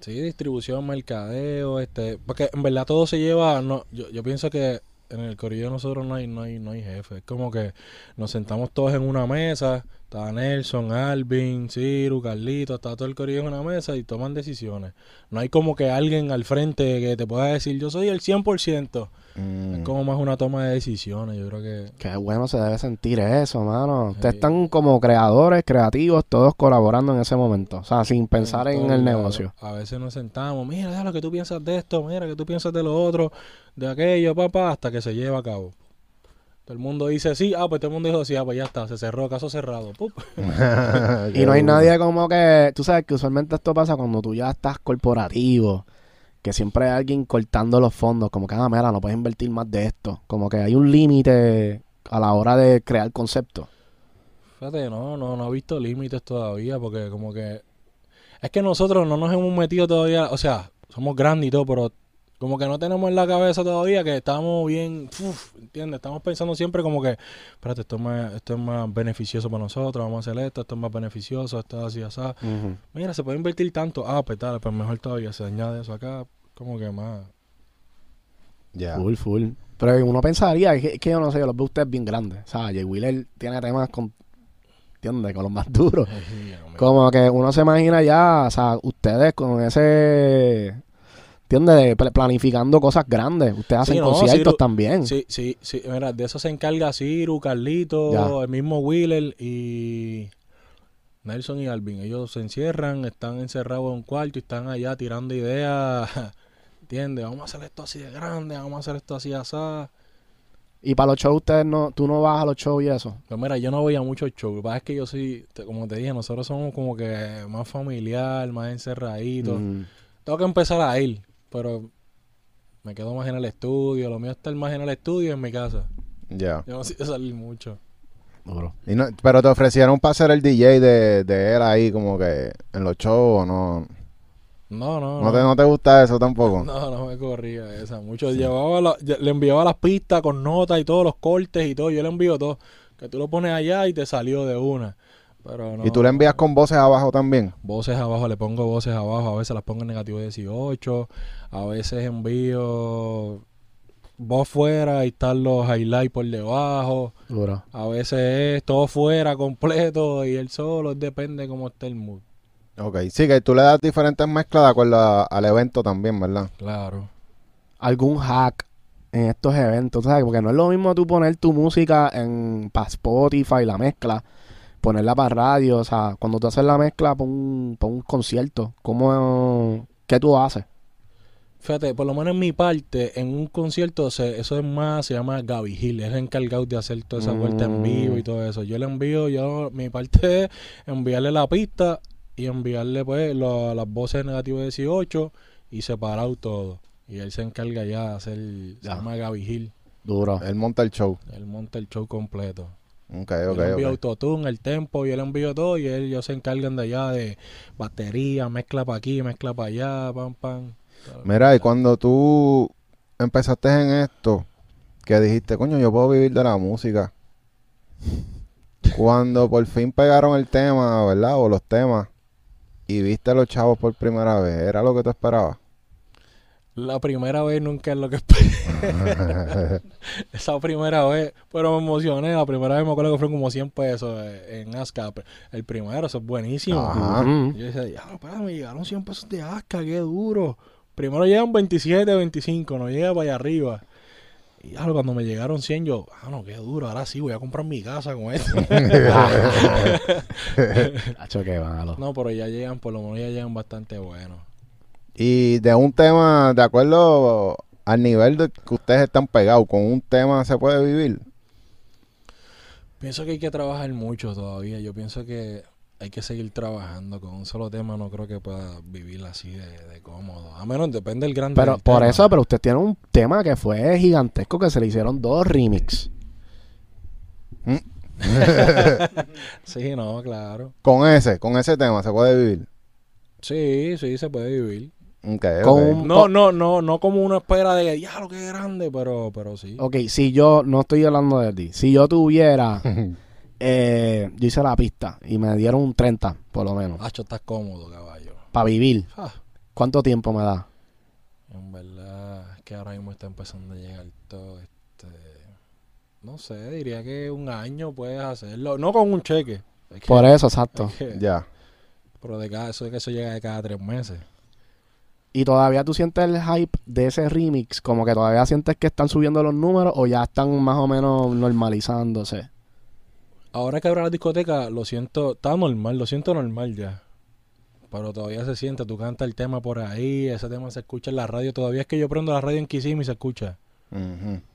Sí, distribución, mercadeo, este, porque en verdad todo se lleva, no, yo, yo pienso que en el de nosotros no hay, no hay, no hay jefe, es como que nos sentamos todos en una mesa, está Nelson, Alvin, Ciru, Carlito, está todo el corillo en una mesa y toman decisiones. No hay como que alguien al frente que te pueda decir yo soy el 100%, Mm. es como más una toma de decisiones, yo creo que Qué bueno se debe sentir eso, mano. Ustedes Sí. están como creadores, creativos, todos colaborando en ese momento. O sea, sin pensar en, el negocio. A veces nos sentamos, mira, ya lo que tú piensas de esto, mira, que tú piensas de lo otro, de aquello, papá, hasta que se lleva a cabo. Todo el mundo dice sí, ah, pues todo el mundo dijo sí, ah, pues ya está, se cerró, caso cerrado. [laughs] Y [laughs] no hay nadie como que, tú sabes que usualmente esto pasa cuando tú ya estás corporativo, que siempre hay alguien cortando los fondos, como que, ah, mira, no puedes invertir más de esto. Como que hay un límite a la hora de crear conceptos. Fíjate, no, no, no he visto límites todavía, porque como que... Es que nosotros no nos hemos metido todavía, o sea, somos grandes y todo, pero como que no tenemos en la cabeza todavía que estamos bien, uf, ¿entiendes? Estamos pensando siempre como que, espérate, esto es, más, esto es más beneficioso para nosotros, vamos a hacer esto, esto es más beneficioso, esto es así, así. Mira, se puede invertir tanto, ah, pues tal, pues mejor todavía, se añade eso acá, como que más... Ya. Full, full. Pero uno pensaría, es que, es que yo no sé, yo los veo ustedes bien grandes. O sea, Jay Wheeler tiene temas con, ¿entiendes? Con los más duros. Como que uno se imagina ya, o sea, ustedes con ese, ¿entiendes? De pl- planificando cosas grandes. Ustedes hacen Sí, no, conciertos también. Sí, sí, sí, mira, de eso se encarga Ciru, Carlito, Ya. el mismo Wheeler y Nelson y Alvin. Ellos se encierran, están encerrados en un cuarto y están allá tirando ideas, [laughs] ¿entiendes? Vamos a hacer esto así de grande, vamos a hacer esto así así. Y para los shows, ustedes no, tú no vas a los shows y eso. Pero mira, yo no voy a muchos shows. Lo que pasa es que yo sí, como te dije, nosotros somos como que más familiar, más encerraditos. Mm. Tengo que empezar a ir, pero me quedo más en el estudio. Lo mío es estar más en el estudio y en mi casa. Ya. Yo no sé salir mucho. Duro. Y no- pero te ofrecieron para ser el DJ de, de él ahí como que en los shows o no. No, no, ¿No te, no te gusta eso tampoco? No, no me corría esa. Mucho llevaba la- le enviaba las pistas con notas y todos los cortes y todo. Yo le envío todo. Que tú lo pones allá y te salió de una. Pero no. ¿Y tú le envías con voces abajo también? Voces abajo, le pongo voces abajo. A veces las pongo en negativo 18. A veces envío voz fuera y están los highlights por debajo. A veces es todo fuera completo y él solo. Depende cómo esté el mood. Ok, sí, que tú le das diferentes mezclas de acuerdo a- al evento también, ¿verdad? Claro. Algún hack en estos eventos, ¿sabes? Porque no es lo mismo tú poner tu música en pa' Spotify, la mezcla, ponerla para radio, o sea, cuando tú haces la mezcla para un, pa' un concierto, ¿cómo, ¿qué tú haces? Fíjate, por lo menos en mi parte, en un concierto, se- eso es más, se llama Gaby Gil, es el encargado de hacer toda esa vuelta en vivo y todo eso. Yo le envío, yo, mi parte es enviarle la pista y enviarle pues lo- las voces negativas 18 y separado todo. Y él se encarga ya de hacer, se llama Gaby Gil, Duro. Él monta el show. él monta el show completo. Ok, yo ok, le envío ok. autotune, el tempo, y él envío todo y él, ellos se encargan de allá de batería, mezcla para aquí, mezcla para allá, pam, pam. Mira, y cuando tú empezaste en esto, que dijiste, coño, yo puedo vivir de la música. Cuando por fin pegaron el tema, ¿verdad? O los temas, y viste a los chavos por primera vez, ¿era lo que tú esperabas? La primera vez nunca es lo que esperé. [laughs] Esa primera vez, pero me emocioné. La primera vez me acuerdo que fueron como 100 pesos eh, en ASCAP. El primero, eso es buenísimo. Ajá. Yo decía, ya, espérate, me llegaron 100 pesos de ASCA, qué duro. Primero llegan 27, 25, no llega para allá arriba. Y ya, cuando me llegaron 100, yo, ah, no, qué duro, ahora sí voy a comprar mi casa con esto. [laughs] [laughs] Hacho, qué malo. no, pero ya llegan, por lo menos ya llegan bastante buenos. Y de un tema, de acuerdo al nivel de que ustedes están pegados, con un tema se puede vivir. Pienso que hay que trabajar mucho todavía. Yo pienso que hay que seguir trabajando con un solo tema. No creo que pueda vivir así de, de cómodo. A menos depende del grande. Pero del por tema. eso, pero usted tiene un tema que fue gigantesco que se le hicieron dos remix. [laughs] Sí, no, claro. Con ese, con ese tema se puede vivir. Sí, sí, se puede vivir. Con un- No, no, no, no como una espera de ya lo que es grande, pero, pero sí. Ok, si yo, no estoy hablando de ti, si yo tuviera, [laughs] eh, yo hice la pista y me dieron un 30, por lo menos, Hacho, estás cómodo, caballo. para vivir, Ah, ¿cuánto tiempo me da? en verdad, es que ahora mismo está empezando a llegar todo este. No sé, diría que un año puedes hacerlo. No con un cheque. Es que- Por eso, exacto. es que- Ya. Pero de cada, eso eso llega de cada tres meses. Y todavía tú sientes el hype de ese remix, como que todavía sientes que están subiendo los números o ya están más o menos normalizándose. Ahora que abro la discoteca, lo siento, está normal, lo siento normal ya. Pero todavía se siente, tú cantas el tema por ahí, ese tema se escucha en la radio. Todavía es que yo prendo la radio en Kissimmee y se escucha.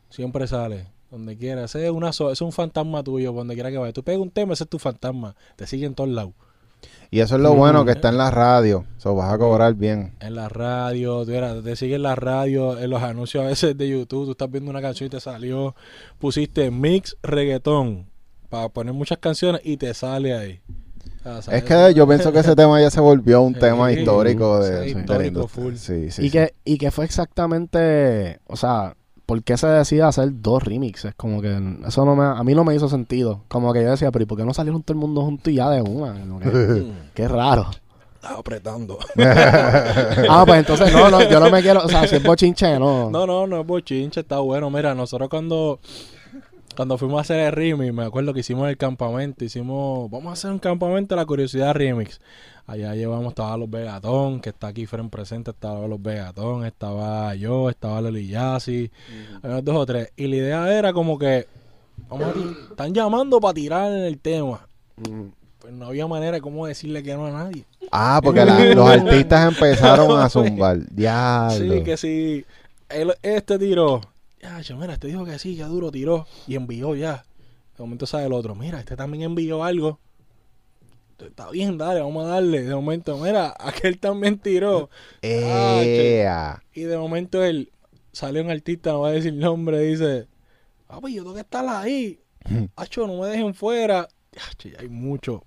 Siempre sale, donde quiera. Ese es, una es un fantasma tuyo, donde quiera que vaya. Tú pegas un tema, ese es tu fantasma. Te sigue en todos lados. Y eso es lo bueno que está en la radio. Eso vas a cobrar bien. En la radio, tú eras- te sigue en la radio, en los anuncios a veces de YouTube. Tú estás viendo una canción y te salió, pusiste mix reggaetón para poner muchas canciones y te sale ahí. Es que yo pienso que ese tema ya se volvió un [laughs] Sí, tema histórico de, sí, de histórico industria. full. Sí, sí, y, sí. que, y que fue exactamente, o sea, ¿por qué se decide hacer dos remixes? Como que eso no me, a mí no me hizo sentido. Como que yo decía, pero ¿y por qué no salieron todo el mundo juntos y ya de una? Que, [laughs] qué raro. estaba apretando. [laughs] Ah, pues entonces no, no, yo no me quiero, o sea, si es bochinche, no. No, no, no es bochinche, está bueno. Mira, nosotros cuando, cuando fuimos a hacer el remix, me acuerdo que hicimos el campamento, hicimos, vamos a hacer un campamento de la curiosidad remix. Allá llevamos, estaba los Vegatón, que está aquí frente presente, estaba los Vegatón, estaba yo, estaba Lely Yassi, había dos o tres. Y la idea era como que, vamos a ti- están llamando para tirar en el tema. Mm. Pues no había manera de cómo decirle que no a nadie. Ah, porque la- los [laughs] artistas empezaron a zumbar. Diablo. Sí, que si él- este tiró, ya, mira, este dijo que sí, que duro tiró y envió ya. De momento sale el otro, mira, este también envió algo. Está bien, dale, vamos a darle. De momento, mira, [laughs] aquel también tiró. Ea. Y de momento él sale un artista, no va a decir nombre, dice, papi, yo tengo que estar ahí. [laughs] Acho, no me dejen fuera. Ya, che, hay mucho.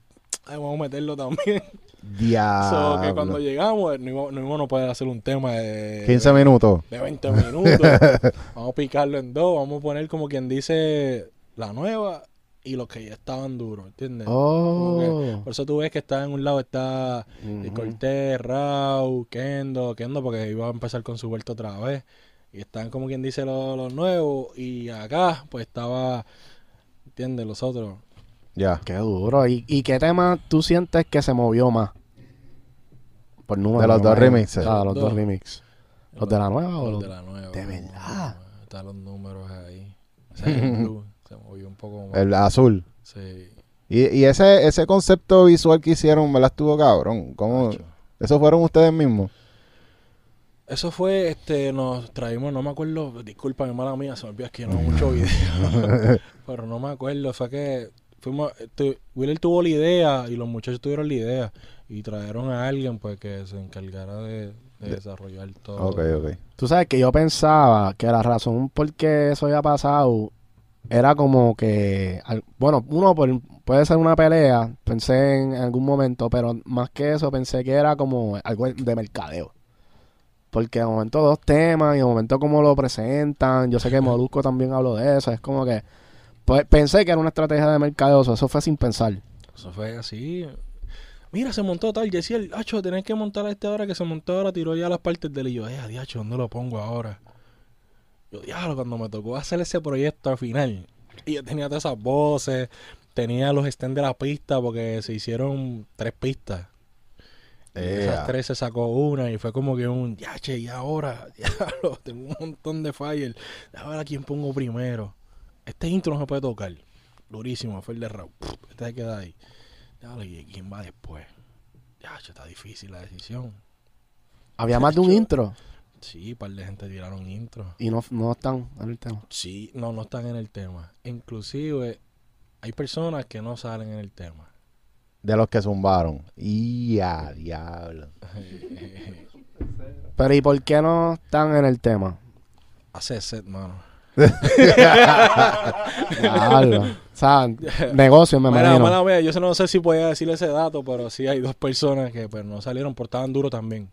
Ay, vamos a meterlo también. So, que cuando Diablo. llegamos, no íbamos, no íbamos a poder hacer un tema de... 15 minutos. de 20 minutos. [laughs] vamos a picarlo en dos. Vamos a poner como quien dice la nueva y los que ya estaban duros, ¿entiendes? Oh. por eso tú ves que está en un lado está eh, Ujú. Cortés, Rau, Kendo, Kendo porque iba a empezar con su vuelta otra vez. Y están como quien dice los, los nuevos. Y acá pues estaba, ¿entiendes? Los otros. Ya. Qué duro. ¿Y, ¿Y qué tema tú sientes que se movió más? Por número. De los dos imagino. remixes. Ah, los Dos. dos remixes. ¿Los de la nueva o Los de la nueva. de verdad? Están los números ahí. El [laughs] blue. Se movió un poco más. El azul. Sí. Y, y ese, ese concepto visual que hicieron, ¿verdad? Estuvo cabrón. ¿Cómo? ¿Eso fueron ustedes mismos? Eso fue, este, nos traímos, no me acuerdo, disculpa, mi mala mía, se me olvidó, es que yo no mucho [laughs] video, [laughs] pero no me acuerdo, fue que fuimos, este, Wheeler tuvo la idea y los muchachos tuvieron la idea y trajeron a alguien pues que se encargara de, de desarrollar todo. Ok, ok. Tú sabes que yo pensaba que la razón por qué eso había pasado era como que, bueno, uno puede ser una pelea, pensé en algún momento, pero más que eso pensé que era como algo de mercadeo. Porque de momento dos temas y de momento como lo presentan, yo sé que [laughs] Molusco también habló de eso, es como que pues, pensé que era una estrategia de mercadeo, eso fue sin pensar. Eso fue así. Mira, se montó tal, decía el hacho, tenés que montar a esta hora que se montó ahora, tiró ya las partes del y yo, eh, diacho, ¿dónde lo pongo ahora? Yo, diablo, cuando me tocó hacer ese proyecto al final, y yo tenía todas esas voces, tenía los stands de la pista, porque se hicieron tres pistas. De esas tres se sacó una y fue como que un, ya, che, y ahora, [laughs] diablo, tengo un montón de fire. A ver a quién pongo primero. Este intro no se puede tocar. Durísimo, fue el de Raúl. Este se queda ahí. Diablo, ¿y quién va después? Ya, che, está difícil la decisión. Había más de un intro Sí, un par de gente tiraron intro. y no, no están en el tema. Sí, no, no están en el tema. Inclusive, hay personas que no salen en el tema. De los que zumbaron. Y a diablo. Pero ¿y por qué no están en el tema? Hace set, mano. Diablo. o sea, negocio me Mira, imagino. yo no sé si podía decir ese dato, pero sí hay dos personas que pues, no salieron, pero estaban duros también.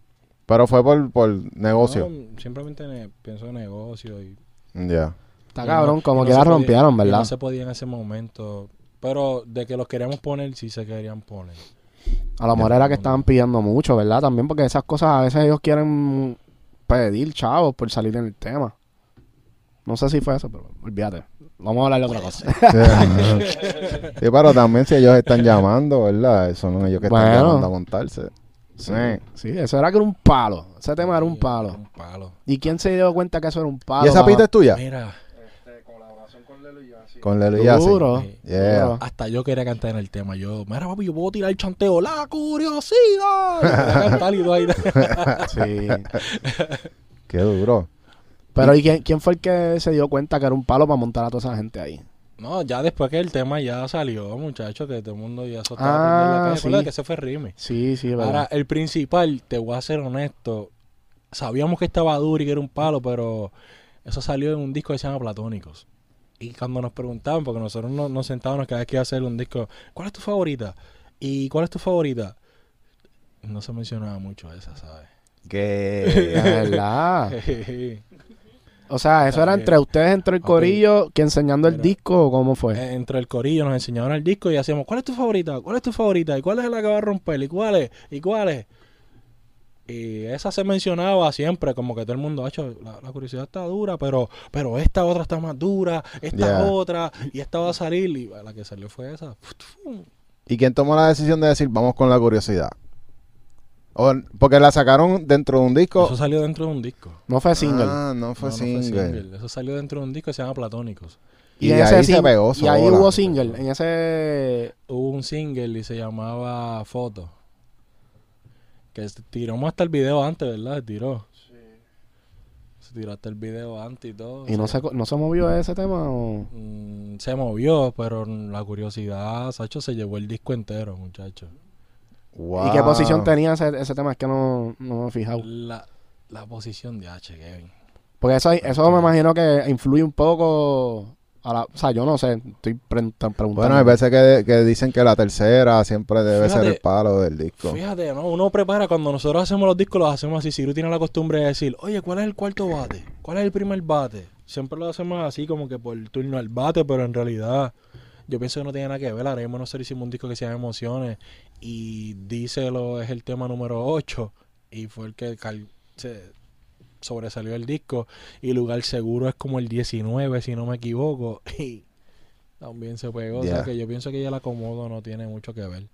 Pero fue por, por negocio. No, simplemente ne- pienso en negocio y... Ya. Está cabrón, no- como que la rompieron, ¿verdad? No se podía en ese momento. Pero de que los queríamos poner, sí se querían poner. A lo mejor era que estaban pidiendo mucho, ¿verdad? También porque esas cosas a veces ellos quieren pedir chavos por salir en el tema. No sé si fue eso, pero olvídate. Vamos a hablar de otra cosa. [laughs] [laughs] Sí, pero también si ellos están llamando, ¿verdad? Son ellos que están Bueno. llamando a montarse. Sí, sí, eso era que era un palo. Ese tema era un palo. Un palo. ¿Y quién se dio cuenta que eso era un palo? ¿Y esa pista es tuya? Mira, Con Lelo y. Duro. Yeah. duro. hasta yo quería cantar en el tema. Yo, mira, papi, yo puedo tirar el chanteo. ¡La curiosidad! Yo quería [laughs] cantar y todo ahí. [laughs] Sí. Qué duro. Pero ¿y quién, quién fue el que se dio cuenta que era un palo para montar a toda esa gente ahí? No, ya después que el tema ya salió, muchachos, que todo el mundo ya se estaba Ah, la calle. sí. Recuerda que ese fue Rime. Sí, sí, ¿verdad? Ahora, el principal, te voy a ser honesto, sabíamos que estaba duro y que era un palo, pero eso salió en un disco que se llama Platónicos. Y cuando nos preguntaban, porque nosotros nos, nos sentábamos cada vez que iba a hacer un disco, ¿cuál es tu favorita? ¿Y cuál es tu favorita? No se mencionaba mucho esa, ¿sabes? Que... De verdad. [laughs] O sea, eso era entre ustedes, entre el corillo, que enseñando el disco o cómo fue. Eh, Entre el corillo nos enseñaban el disco y hacíamos, ¿cuál es tu favorita? ¿Cuál es tu favorita? ¿Y cuál es la que va a romper? ¿Y cuál es? ¿Y cuál es? Y esa se mencionaba siempre, como que todo el mundo ha hecho, la, la curiosidad está dura, pero pero esta otra está más dura, esta otra, y esta va a salir, y la que salió fue esa. ¿Y quién tomó la decisión de decir, vamos con la curiosidad? O- porque la sacaron dentro de un disco. Eso salió dentro de un disco. No fue single. Ah, no fue No, no single. Eso salió dentro de un disco que se llama Platónicos. Y, en de ese ahí se pegó Y ahí hubo single. En ese. Hubo un single y se llamaba Foto. Que se tiramos hasta el video antes, ¿verdad? Se tiró. Se tiró hasta el video antes y todo. ¿Y no sí. se, no se movió ese tema? O... Mm, se movió, pero la curiosidad, Sacho se llevó el disco entero, muchacho. Wow. ¿Y qué posición tenía ese, ese tema? Es que no, no me he fijado. La, la posición de H, Kevin. Porque eso, eso me imagino que influye un poco. A la, o sea, yo no sé. Estoy pre- preguntando. Bueno, hay veces que, que dicen que la tercera siempre debe ser el palo del disco. Fíjate, ¿no? Uno prepara, cuando nosotros hacemos los discos, los hacemos así. Si tú tienes la costumbre de decir, oye, ¿cuál es el cuarto bate? ¿Cuál es el primer bate? Siempre lo hacemos así, como que por turno al bate, pero en realidad yo pienso que no tiene nada que ver. Ahora mismo nosotros hicimos un disco que se llama Emociones y Díselo es el tema número 8 y fue el que se sobresalió el disco y Lugar Seguro es como el 19, si no me equivoco. [laughs] Y también se pegó. O sea que yo pienso que ya el acomodo no tiene mucho que ver.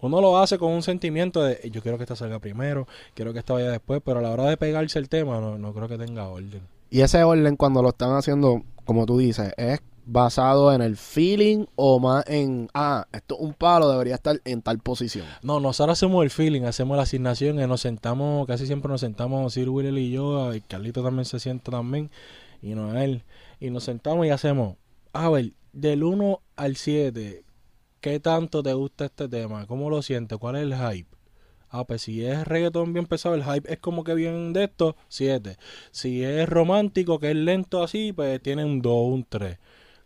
Uno lo hace con un sentimiento de yo quiero que esta salga primero, quiero que esta vaya después, pero a la hora de pegarse el tema no, no creo que tenga orden. Y ese orden, cuando lo están haciendo, como tú dices, es basado en el feeling o más en, ah, esto es un palo, debería estar en tal posición? No, nosotros hacemos el feeling, hacemos la asignación, y nos sentamos, casi siempre nos sentamos, Sir Will y yo, y Carlito también se sienta también, y Noel, y nos sentamos y hacemos, a ver, del 1 al 7, ¿qué tanto te gusta este tema? ¿Cómo lo sientes? ¿Cuál es el hype? Ah, pues si es reggaetón bien pesado, el hype es como que bien de esto, 7. Si es romántico, que es lento así, pues tiene un 2, un 3.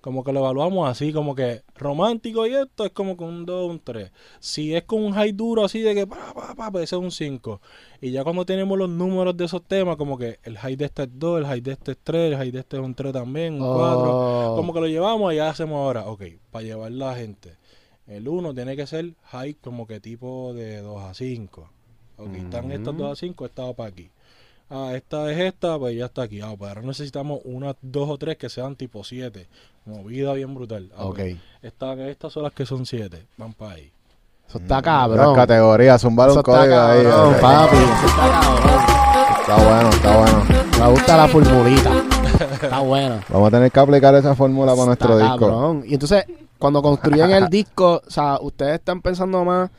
Como que lo evaluamos así, como que romántico y esto es como con un 2, un 3. Si es con un high duro así de que pa, pa, pa, ese es un 5. Y ya cuando tenemos los números de esos temas, como que el high de este es 2, el high de este es 3, el high de este es un 3 también, un 4. Oh. Como que lo llevamos y ya hacemos ahora, ok, para llevar la gente. El 1 tiene que ser high como que tipo de 2 a 5. Ok, están estas 2 a 5, esta va para aquí. Ah, esta es esta, pues ya está aquí. Ah, pues ahora necesitamos unas 2 o 3 que sean tipo 7. Movida bien brutal. Ah, Ok. pues, esta- estas son las que son 7. Van para ahí. Eso está Las cabrón. categorías, zumbar un código ahí. cabrón, papi. Eso está cabrón. Está bueno, está bueno. Me gusta la formulita. Está buena. Vamos a tener que aplicar esa fórmula para nuestro Está disco. cabrón. Y entonces, cuando construyen el disco, o sea, ustedes están pensando más,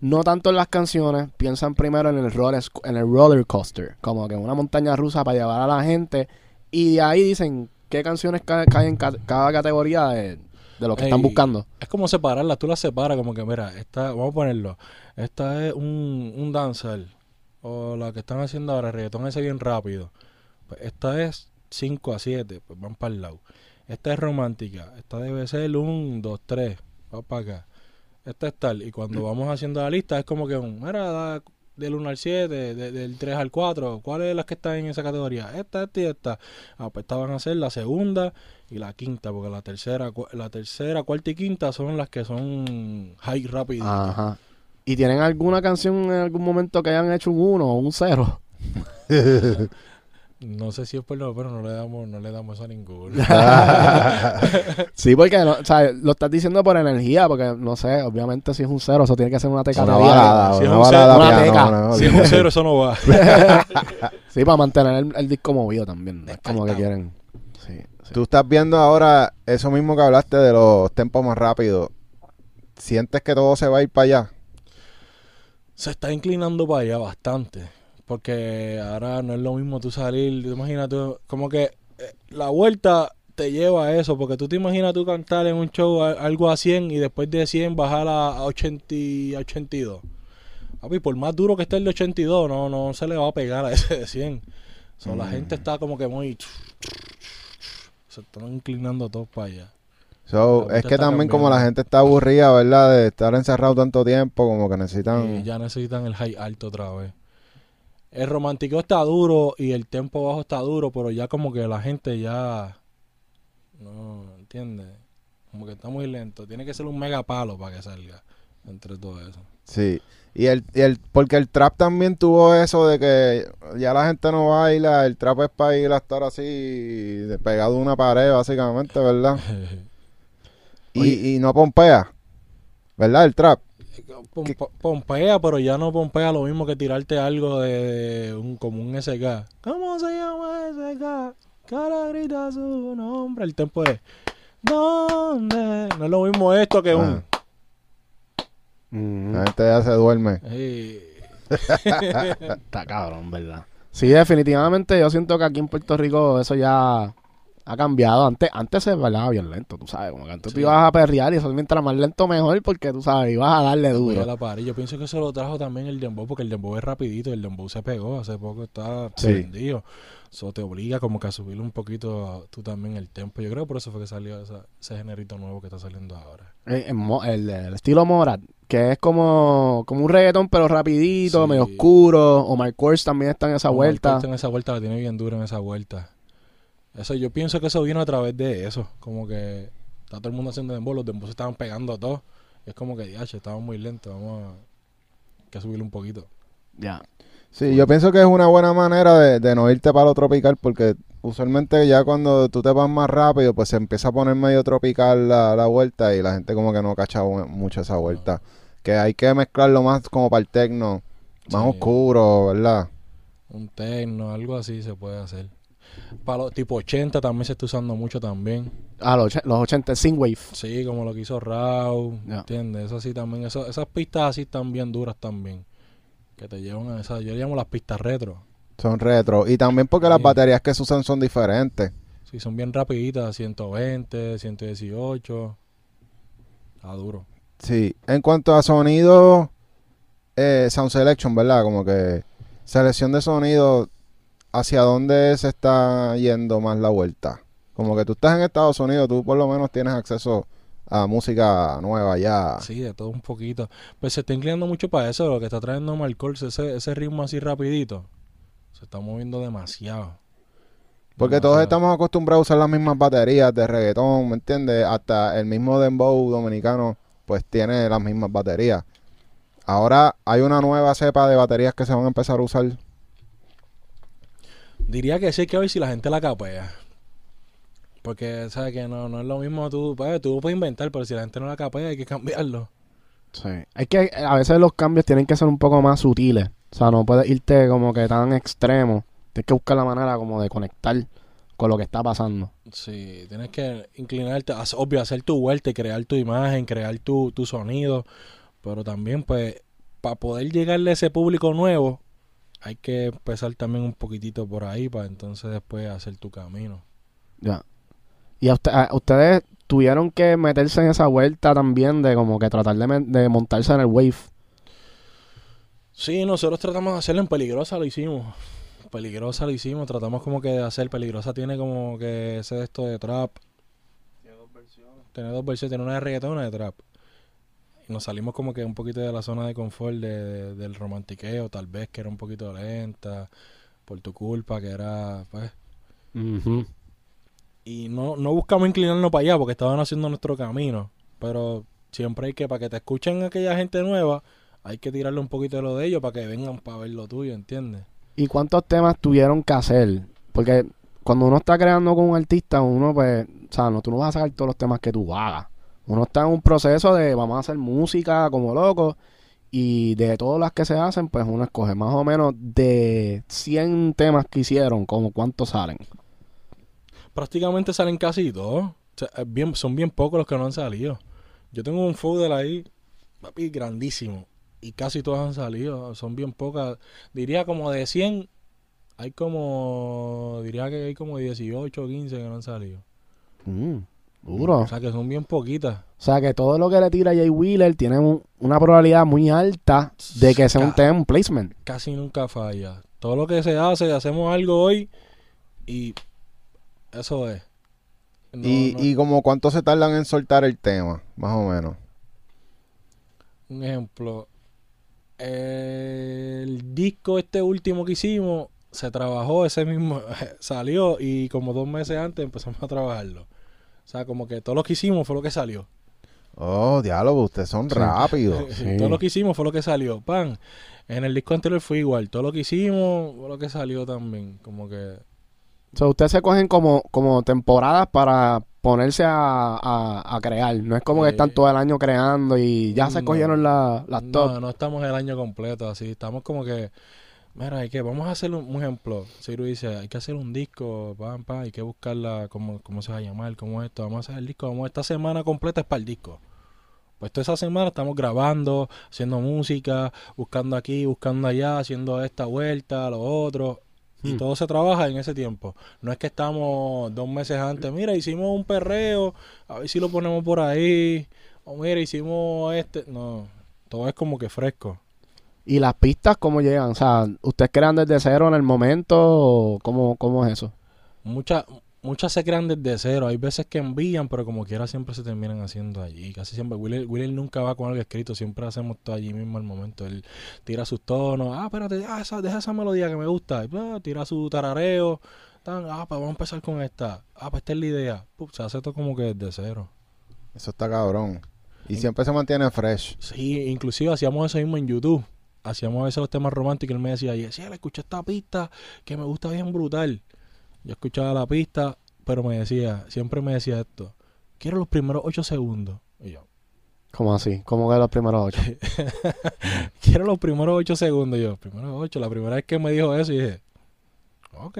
no tanto en las canciones, piensan primero en el roller, en el roller coaster, como que una montaña rusa para llevar a la gente. Y de ahí dicen qué canciones ca- caen en ca- cada categoría de, de lo que están buscando. Es como separarlas, tú las separas como que, mira, esta, vamos a ponerlo, esta es un, un dancer, o la que están haciendo ahora, reggaetón ese bien rápido. Pues esta es 5 a 7, pues van para el lado. Esta es romántica, esta debe ser un 2, 3, va para acá. Esta es tal, y cuando vamos haciendo la lista es como que un, mira, da del 1 al 7, de- del 3 al 4, ¿cuáles son las que están en esa categoría? Esta, esta y esta. Ah, pues esta van a ser la segunda y la quinta, porque la tercera, cu- la tercera, cuarta y quinta son las que son high rápido. Ajá. ¿Y tienen alguna canción en algún momento que hayan hecho un 1 o un 0? [laughs] No sé si es por no, pero no le damos, no le damos eso a ninguno. [laughs] Sí, porque no, o sea, lo estás diciendo por energía, porque no sé, obviamente si es un 0, eso tiene que ser una teca Una balada, Si es una un balada cero, una teca. si es un cero, eso no va. [laughs] Sí, para mantener el, el disco movido también. No es como que quieren. Sí, sí. Tú estás viendo ahora eso mismo que hablaste de los tempos más rápidos. ¿Sientes que todo se va a ir para allá? Se está inclinando para allá bastante. Porque ahora no es lo mismo tú salir, tú imagínate, como que eh, la vuelta te lleva a eso, porque tú te imaginas tú cantar en un show algo a 100 y después de 100 bajar a, a 80 y- a 82. Papi, por más duro que esté el de 82, no, no se le va a pegar a [laughs] ese de 100. So, La Mm. gente está como que muy... Se están inclinando todos para allá. So, La es que también como cambiando. la gente está aburrida, ¿verdad? De estar encerrado tanto tiempo, como que necesitan... Y ya necesitan el high alto otra vez. El romántico está duro y el tempo bajo está duro, pero ya como que la gente ya no entiende. Como que está muy lento. Tiene que ser un mega palo para que salga entre todo eso. Sí. Y el, y el, porque el trap también tuvo eso de que ya la gente no baila, el trap es para ir a estar así, pegado a una pared, básicamente, ¿verdad? [laughs] Y, y no pompea, ¿verdad? El trap. Pom- Pompea, pero ya no pompea lo mismo que tirarte algo de, de un como un SK. ¿Cómo se llama SK? Cara grita su nombre. El tempo es ¿Dónde? No es lo mismo esto que un Ah, Mm, la gente ya se duerme. [laughs] [laughs] Está cabrón, ¿verdad? Sí, definitivamente yo siento que aquí en Puerto Rico eso ya ha cambiado. Antes, antes se bailaba bien lento, tú sabes. Como que antes tú Sí. ibas a perrear y eso mientras más lento mejor porque tú sabes, ibas a darle duro. la. Yo pienso que eso lo trajo también el dembow, porque el dembow es rapidito, el dembow se pegó, hace poco está Sí. prendido. Eso te obliga como que a subir un poquito tú también el tempo. Yo creo por eso fue que salió esa- ese generito nuevo que está saliendo ahora. Eh, el, el estilo Morat, que es como, como un reggaetón pero rapidito, Sí. medio oscuro. O Mark Kors también está en esa Omar vuelta. Corte En esa vuelta la tiene bien dura en esa vuelta. Eso, yo pienso que eso vino a través de eso. Como que está todo el mundo haciendo dembow, los dembow se estaban pegando a todos. Es como que, ya, estamos muy lentos, vamos a hay que subirle un poquito. Ya. Sí, yo pienso que es una buena manera de, de no irte para lo tropical porque usualmente ya cuando tú te vas más rápido pues se empieza a poner medio tropical la, la vuelta y la gente como que no cacha mu- mucho esa vuelta. Que hay que mezclarlo más como para el tecno, más Sí. oscuro, ¿verdad? Un terno, algo así se puede hacer. Para los tipo 80 también se está usando mucho también. Ah, los, los 80, Synthwave. Sí, como lo que hizo Raw, Ya. ¿entiendes? Eso sí también, eso- esas pistas así están bien duras también. Que te llevan a esas, yo le llamo las pistas retro. Son retro. Y también porque las baterías que se usan son diferentes. Sí, son bien rapiditas, 120, 118. Está duro. Sí. En cuanto a sonido, eh, sound selection, ¿verdad? Como que selección de sonido, ¿hacia dónde se está yendo más la vuelta? Como que tú estás en Estados Unidos, tú por lo menos tienes acceso a música nueva ya. Sí, de todo un poquito. Pues se está inclinando mucho para eso, lo que está trayendo Marcol, ese, ese ritmo así rapidito. Se está moviendo demasiado. Porque todos estamos acostumbrados a usar las mismas baterías de reggaetón, ¿me entiendes? Hasta el mismo dembow dominicano, pues tiene las mismas baterías. Ahora hay una nueva cepa de baterías que se van a empezar a usar. Diría que sí, que ver si la gente la capea. Porque, ¿sabes? Que no, no es lo mismo tú, pues, tú puedes inventar, pero si la gente no la capea hay que cambiarlo. Sí. Es que a veces los cambios tienen que ser un poco más sutiles. O sea, no puedes irte como que tan extremo. Tienes que buscar la manera como de conectar con lo que está pasando. Sí, tienes que inclinarte, obvio, hacer tu vuelta y crear tu imagen, crear tu, tu sonido. Pero también, pues, para poder llegarle a ese público nuevo, hay que empezar también un poquitito por ahí para entonces después hacer tu camino. Ya. Y a, usted- a ustedes tuvieron que meterse en esa vuelta también de como que tratar de, montarse en el wave. Sí, nosotros tratamos de hacerlo en Peligrosa, lo hicimos. Peligrosa lo hicimos, tratamos como que de hacer. Peligrosa tiene como que ese de esto de trap. Tiene dos versiones. Tiene una de reggaetón y una de trap. Nos salimos como que un poquito de la zona de confort de- de- del romantiqueo, tal vez que era un poquito lenta, por tu culpa, que era, pues. Y no, no buscamos inclinarnos para allá porque estaban haciendo nuestro camino. Pero siempre hay que, para que te escuchen aquella gente nueva, hay que tirarle un poquito de lo de ellos para que vengan para ver lo tuyo, ¿entiendes? ¿Y cuántos temas tuvieron que hacer? Porque cuando uno está creando con un artista, uno pues, o sea, no, tú no vas a sacar todos los temas que tú hagas. Uno está en un proceso de vamos a hacer música como locos y de todas las que se hacen, pues uno escoge más o menos de 100 temas que hicieron, como cuántos salen. Prácticamente salen casi todos. O sea, es bien, son bien pocos los que no han salido. Yo tengo un folder ahí, papi, grandísimo. Y casi todos han salido. Son bien pocas. Diría como de 100, hay como, diría que hay como 18 o 15 que no han salido. Mm, duro. O sea que son bien poquitas. O sea que todo lo que le tira Jay Wheeler tiene un- una probabilidad muy alta de que sea un un placement. casi nunca falla. Todo lo que se hace, hacemos algo hoy y eso es. No, y, no- y como cuánto se tardan en soltar el tema, más o menos. Un ejemplo, el disco este último que hicimos se trabajó ese mismo, [laughs] salió y como dos meses antes empezamos a trabajarlo. O sea, como que todo lo que hicimos fue lo que salió. Oh, diálogo, ustedes son Sí. rápidos. [laughs] Sí. Todo lo que hicimos fue lo que salió. Pan. En el disco anterior fue igual. Todo lo que hicimos fue lo que salió también. Como que O sea, ustedes se cogen como, como temporadas para ponerse a, a- a crear. No es como que están todo el año creando y ya se No. cogieron la- las top. No, no estamos el año completo así. Estamos como que, mira, hay que, vamos a hacer un, un ejemplo. Ciro dice, hay que hacer un disco, pam, pam, hay que buscarla, cómo, cómo se va a llamar, cómo es esto. Vamos a hacer el disco, vamos, esta semana completa es para el disco. Pues toda esa semana estamos grabando, haciendo música, buscando aquí, buscando allá, haciendo esta vuelta, lo otro. Y Hmm. todo se trabaja en ese tiempo. No es que estamos dos meses antes, mira, hicimos un perreo, a ver si lo ponemos por ahí. O mira, hicimos este. No, todo es como que fresco. ¿Y las pistas cómo llegan? O sea, ¿ustedes crean desde cero en el momento o cómo, cómo es eso? Muchas muchas se crean desde cero. Hay veces que envían, pero como quiera siempre se terminan haciendo allí. Casi siempre. Willer, Willer nunca va con algo escrito. Siempre hacemos todo allí mismo al momento. Él tira sus tonos. Ah, espérate, ah, esa, deja esa melodía que me gusta. Y, ah, tira su tarareo. Tan, ah, pues vamos a empezar con esta. Ah, pues esta es la idea. Pup, se hace todo como que desde cero. Eso está cabrón. Y siempre se mantiene fresh. Sí, inclusive hacíamos eso mismo en YouTube. Hacíamos a veces los temas románticos y él me decía, y decía, le escuché esta pista que me gusta bien brutal. Yo escuchaba la pista, pero me decía, siempre me decía esto, quiero los primeros ocho segundos. Y yo, ¿Cómo así? ¿Cómo que los primeros ocho? [laughs] quiero los primeros ocho segundos. Y yo, primeros ocho. La primera vez que me dijo eso, y dije, ok.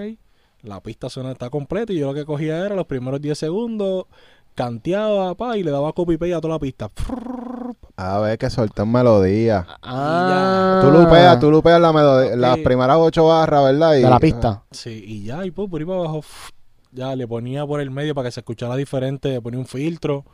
La pista suena, está completa y yo lo que cogía era los primeros 10 segundos, canteaba, pa, y le daba copy paste a toda la pista. A ver, que soltó en melodía. Ah. Tú lupeas, tú lupeas la melodía, las primeras ocho barras, ¿verdad? Y- De la pista. Sí, y ya, y pues por ahí para abajo, [sniffs] ya le ponía por el medio para que se escuchara diferente, le ponía un filtro,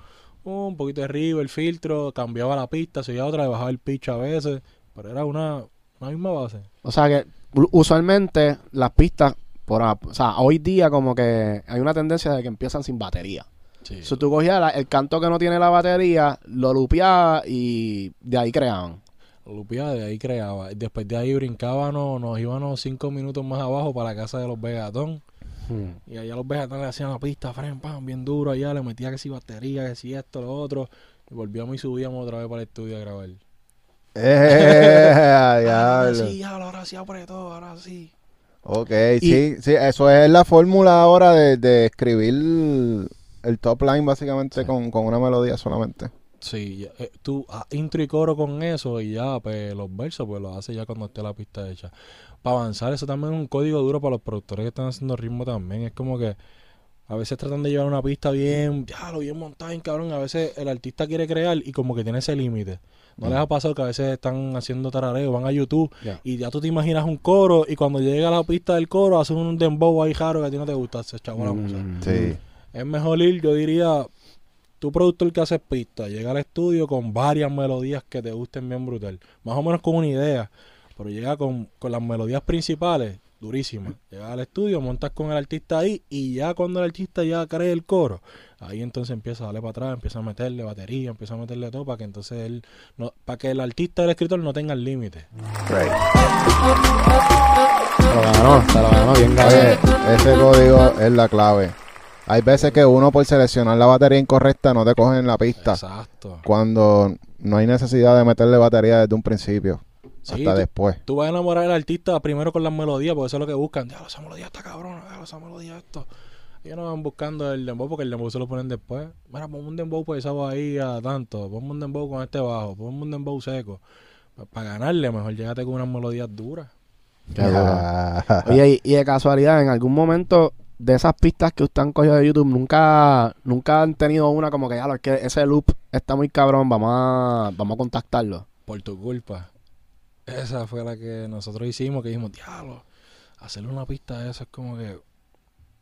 un poquito de arriba el filtro, cambiaba la pista, seguía otra, le bajaba el pitch a veces, pero era una, una misma base. O sea que usualmente las pistas, por, o sea, hoy día como que hay una tendencia de que empiezan sin batería. Sí. Si tú cogías la- el canto que no tiene la batería, lo lupeabas y de ahí creaban. Lupeaba, de ahí creaba. Después de ahí brincábamos, nos íbamos cinco minutos más abajo para la casa de los Vegatón. Y allá los Vegatón le hacían la pista, fren, pam, bien duro allá, le metía que si batería, que si esto, lo otro. Y volvíamos y subíamos otra vez para el estudio a grabar. Eh, [laughs] Ahora sí, ahora sí apretó, ahora sí. Ok, sí, sí, eso es la fórmula ahora de, de escribir el top line básicamente Sí. con, con una melodía solamente. Sí, eh, tú ah, intro y coro con eso y ya, pues los versos, pues los hace ya cuando esté la pista hecha. Para avanzar, eso también es un código duro para los productores que están haciendo ritmo también. Es como que a veces tratan de llevar una pista bien, ya lo bien montada, bien cabrón. A veces el artista quiere crear y como que tiene ese límite. ¿No les ha pasado que a veces están haciendo tarareo, van a YouTube y ya tú te imaginas un coro y cuando llega a la pista del coro hacen un dembow ahí raro que a ti no te gusta, se chavo la música. Mm. Sí. Es mejor ir, yo diría, tu productor que hace pista, llega al estudio con varias melodías que te gusten bien brutal. Más o menos con una idea, pero llega con, con las melodías principales, durísimas. Llega al estudio, montas con el artista ahí y ya cuando el artista ya cree el coro, ahí entonces empieza a darle para atrás, empieza a meterle batería, empieza a meterle todo para que entonces él, no, para que el artista y el escritor no tengan límite. Right. Se lo ganó, se lo ganó bien Oye, cabrón. ese código es la clave. Hay veces que uno por seleccionar la batería incorrecta no te cogen en la pista Exacto. cuando no hay necesidad de meterle batería desde un principio Sí, hasta tú- después. Tú vas a enamorar al artista primero con las melodías, porque eso es lo que buscan. Diablo, esa melodía está cabrona, diablo, esa melodía esto. Ellos no van buscando el dembow porque el dembow se lo ponen después. Mira, ponme un dembow pesado ahí a tanto, ponme un dembow con este bajo, ponme un dembow seco. Para ganarle, mejor llégate con unas melodías duras. Oye, y, y de casualidad, en algún momento de esas pistas que ustedes han cogido de YouTube, nunca, nunca han tenido una como que ya lo es que ese loop está muy cabrón, vamos a, vamos a contactarlo. Por tu culpa. Esa fue la que nosotros hicimos, que dijimos, diablo, hacerle una pista de eso es como que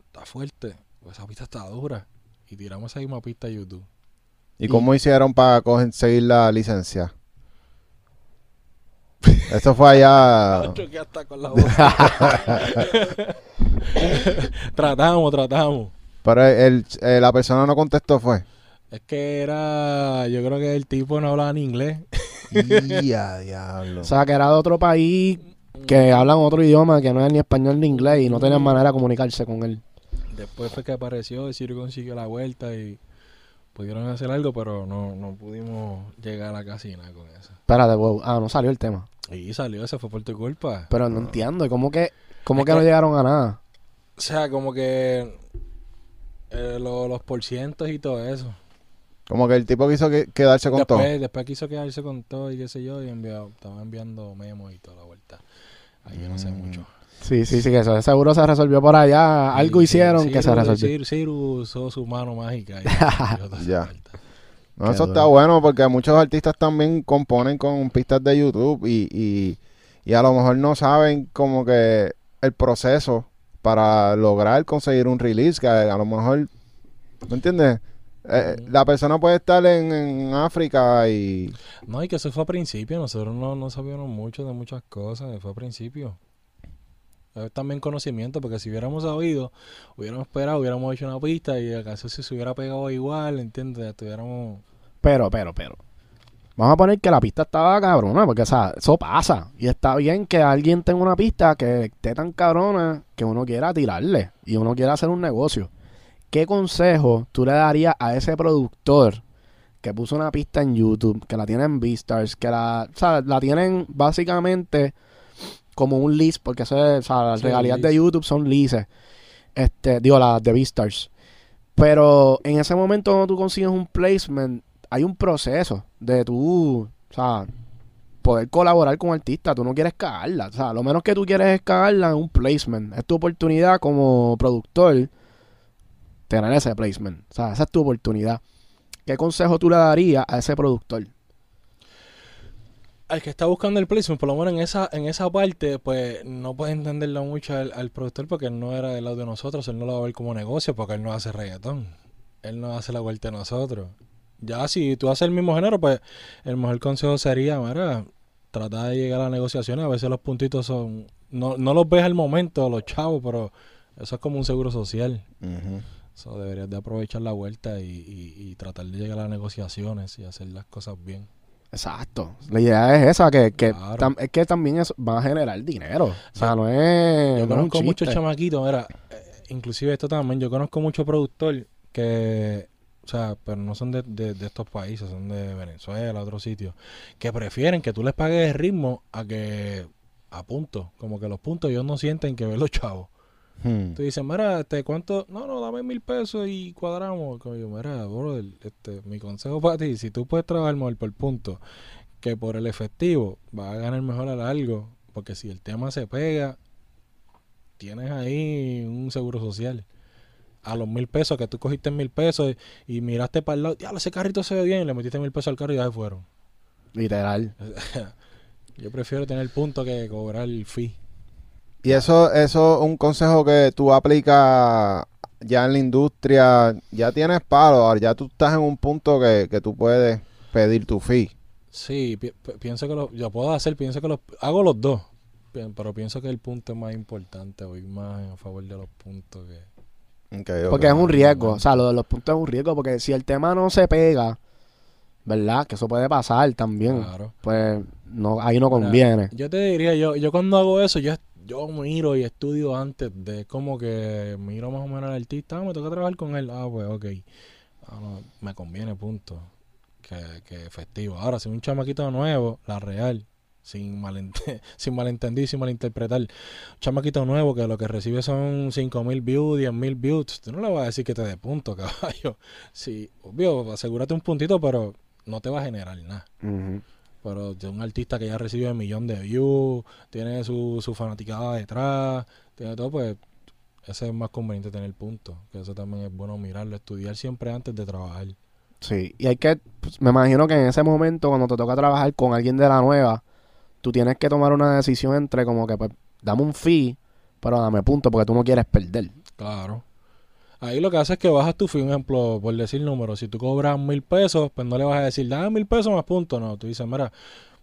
está fuerte. Pues esa pista está dura. Y tiramos esa misma pista a YouTube. ¿Y cómo hicieron para conseguir la licencia? Eso fue allá. Choqué hasta con la boca. [laughs] tratamos, tratamos. Pero el, eh, la persona no contestó, fue. Es que era, yo creo que el tipo no hablaba ni inglés. [laughs] Ya, diablo. O sea, que era de otro país que hablan otro idioma que no es ni español ni inglés y no tenían manera de comunicarse con él. Después fue que apareció, el Ciro consiguió la vuelta y pudieron hacer algo, pero no, no pudimos llegar a casi nada con eso. Espérate, wow. Ah, no salió el tema. Y salió, ese fue por tu culpa. Pero no entiendo, ¿cómo que, cómo Es que no llegaron a nada? O sea, como que eh, lo- los porcientos y todo eso. Como que el tipo quiso que- quedarse con todo. Después, después quiso quedarse con todo y qué sé yo, y envió, estaba enviando memos y toda la vuelta. Ahí yo no sé Mm. mucho. Sí, sí, sí, que eso seguro se resolvió por allá. Algo Sí, hicieron sí, que se resolvió. Ciro usó su mano mágica. y [laughs] Ya. No, eso duro. está bueno porque muchos artistas también componen con pistas de YouTube y, y, y a lo mejor no saben como que el proceso para lograr conseguir un release que a, lo mejor, ¿me entiendes? Eh, la persona puede estar en, en África y... No, y que eso fue a principio. Nosotros no, no sabíamos mucho de muchas cosas. Fue a principio. También conocimiento, porque si hubiéramos sabido, hubiéramos esperado, hubiéramos hecho una pista y acaso si se hubiera pegado igual, ¿entiendes? Estuviéramos... Pero, pero, pero. Vamos a poner que la pista estaba cabrona, porque, o sea, eso pasa. Y está bien que alguien tenga una pista que esté tan cabrona que uno quiera tirarle y uno quiera hacer un negocio. ¿Qué consejo tú le darías a ese productor que puso una pista en YouTube, que la tiene en Beastars, que la, o sea, la tienen básicamente como un lease, porque eso es, o sea, las Sí, regalías de. YouTube son leases. Este, digo, las de Beastars. Pero en ese momento cuando tú consigues un placement, hay un proceso de tú, o sea, poder colaborar con artistas. Tú no quieres cagarla. O sea, lo menos que tú quieres es cagarla en un placement. Es tu oportunidad como productor tener ese placement. O sea, esa es tu oportunidad. ¿Qué consejo tú le darías a ese productor? Al que está buscando el placement, por lo menos en esa, en esa parte, pues no puede entenderlo mucho al, al productor porque él no era del lado de nosotros, él no lo va a ver como negocio porque él no hace reggaetón. Él no hace la vuelta de nosotros. Ya si tú haces el mismo género, pues el mejor consejo sería, mira, tratar de llegar a las negociaciones. A veces los puntitos son, no, no los ves al momento, los chavos, pero eso es como un seguro social. Ujú. So, deberías de aprovechar la vuelta y, y- y tratar de llegar a las negociaciones y hacer las cosas bien. Exacto. La idea es esa, que, que Claro. tam- es que también es, va a generar dinero. O sea, no es, Yo no es un conozco muchos chamaquitos, mira, eh, inclusive esto también, yo conozco muchos productores que, o sea, pero no son de, de- de estos países, son de Venezuela, otros sitios, que prefieren que tú les pagues el ritmo a que a punto, como que los puntos ellos no sienten que ven los chavos. Hmm. Tú dices, mira, este, ¿cuánto? No, no, dame mil pesos y cuadramos. Como yo, mira, brother, este, mi consejo para ti, si tú puedes trabajar mejor por punto que por el efectivo, vas a ganar mejor a largo, porque si el tema se pega, tienes ahí un seguro social. A los mil pesos que tú cogiste mil pesos y, y miraste para el lado, ya, ese carrito se ve bien, y le metiste mil pesos al carro y ya se fueron. Literal. [laughs] Yo prefiero tener punto que cobrar el fee. Y eso, eso un consejo que tú aplicas ya en la industria, ya tienes palo, ahora ya tú estás en un punto que, que tú puedes pedir tu fee. Sí, pi- pi- pienso que lo, yo puedo hacer, pienso que los, hago los dos, pi- pero pienso que el punto es más importante, voy más a favor de los puntos que... Porque es un riesgo. O sea, lo de los puntos es un riesgo. Porque si el tema no se pega, ¿verdad? Que eso puede pasar también. Claro. Pues no, ahí no Mira, conviene. Yo te diría, yo, yo cuando hago eso, yo, yo miro y estudio antes de como que miro más o menos al artista, ah, me toca trabajar con él, ah, pues ok, Ah, no, me conviene, punto, que, que efectivo. Ahora, si un chamaquito nuevo, la real, sin, malente [laughs] sin malentendido y sin malinterpretar, un chamaquito nuevo que lo que recibe son 5000 views, 10000 views, tú no le vas a decir que te dé punto, [laughs] caballo. Sí, obvio, asegúrate un puntito, pero no te va a generar nada. Ujú. Pero de un artista que ya recibe un millón de views, tiene su, su fanaticada detrás, tiene todo, pues ese es más conveniente tener punto. Que eso también es bueno mirarlo, estudiar siempre antes de trabajar. Sí. Y hay que, pues, me imagino que en ese momento, cuando te toca trabajar con alguien de la nueva, tú tienes que tomar una decisión entre como que, pues, dame un fee, pero dame punto porque tú no quieres perder. Claro. Ahí lo que haces es que bajas tu fee, un ejemplo, por decir número. Si tú cobras mil pesos, pues no le vas a decir, dame mil pesos más puntos. No, tú dices, mira,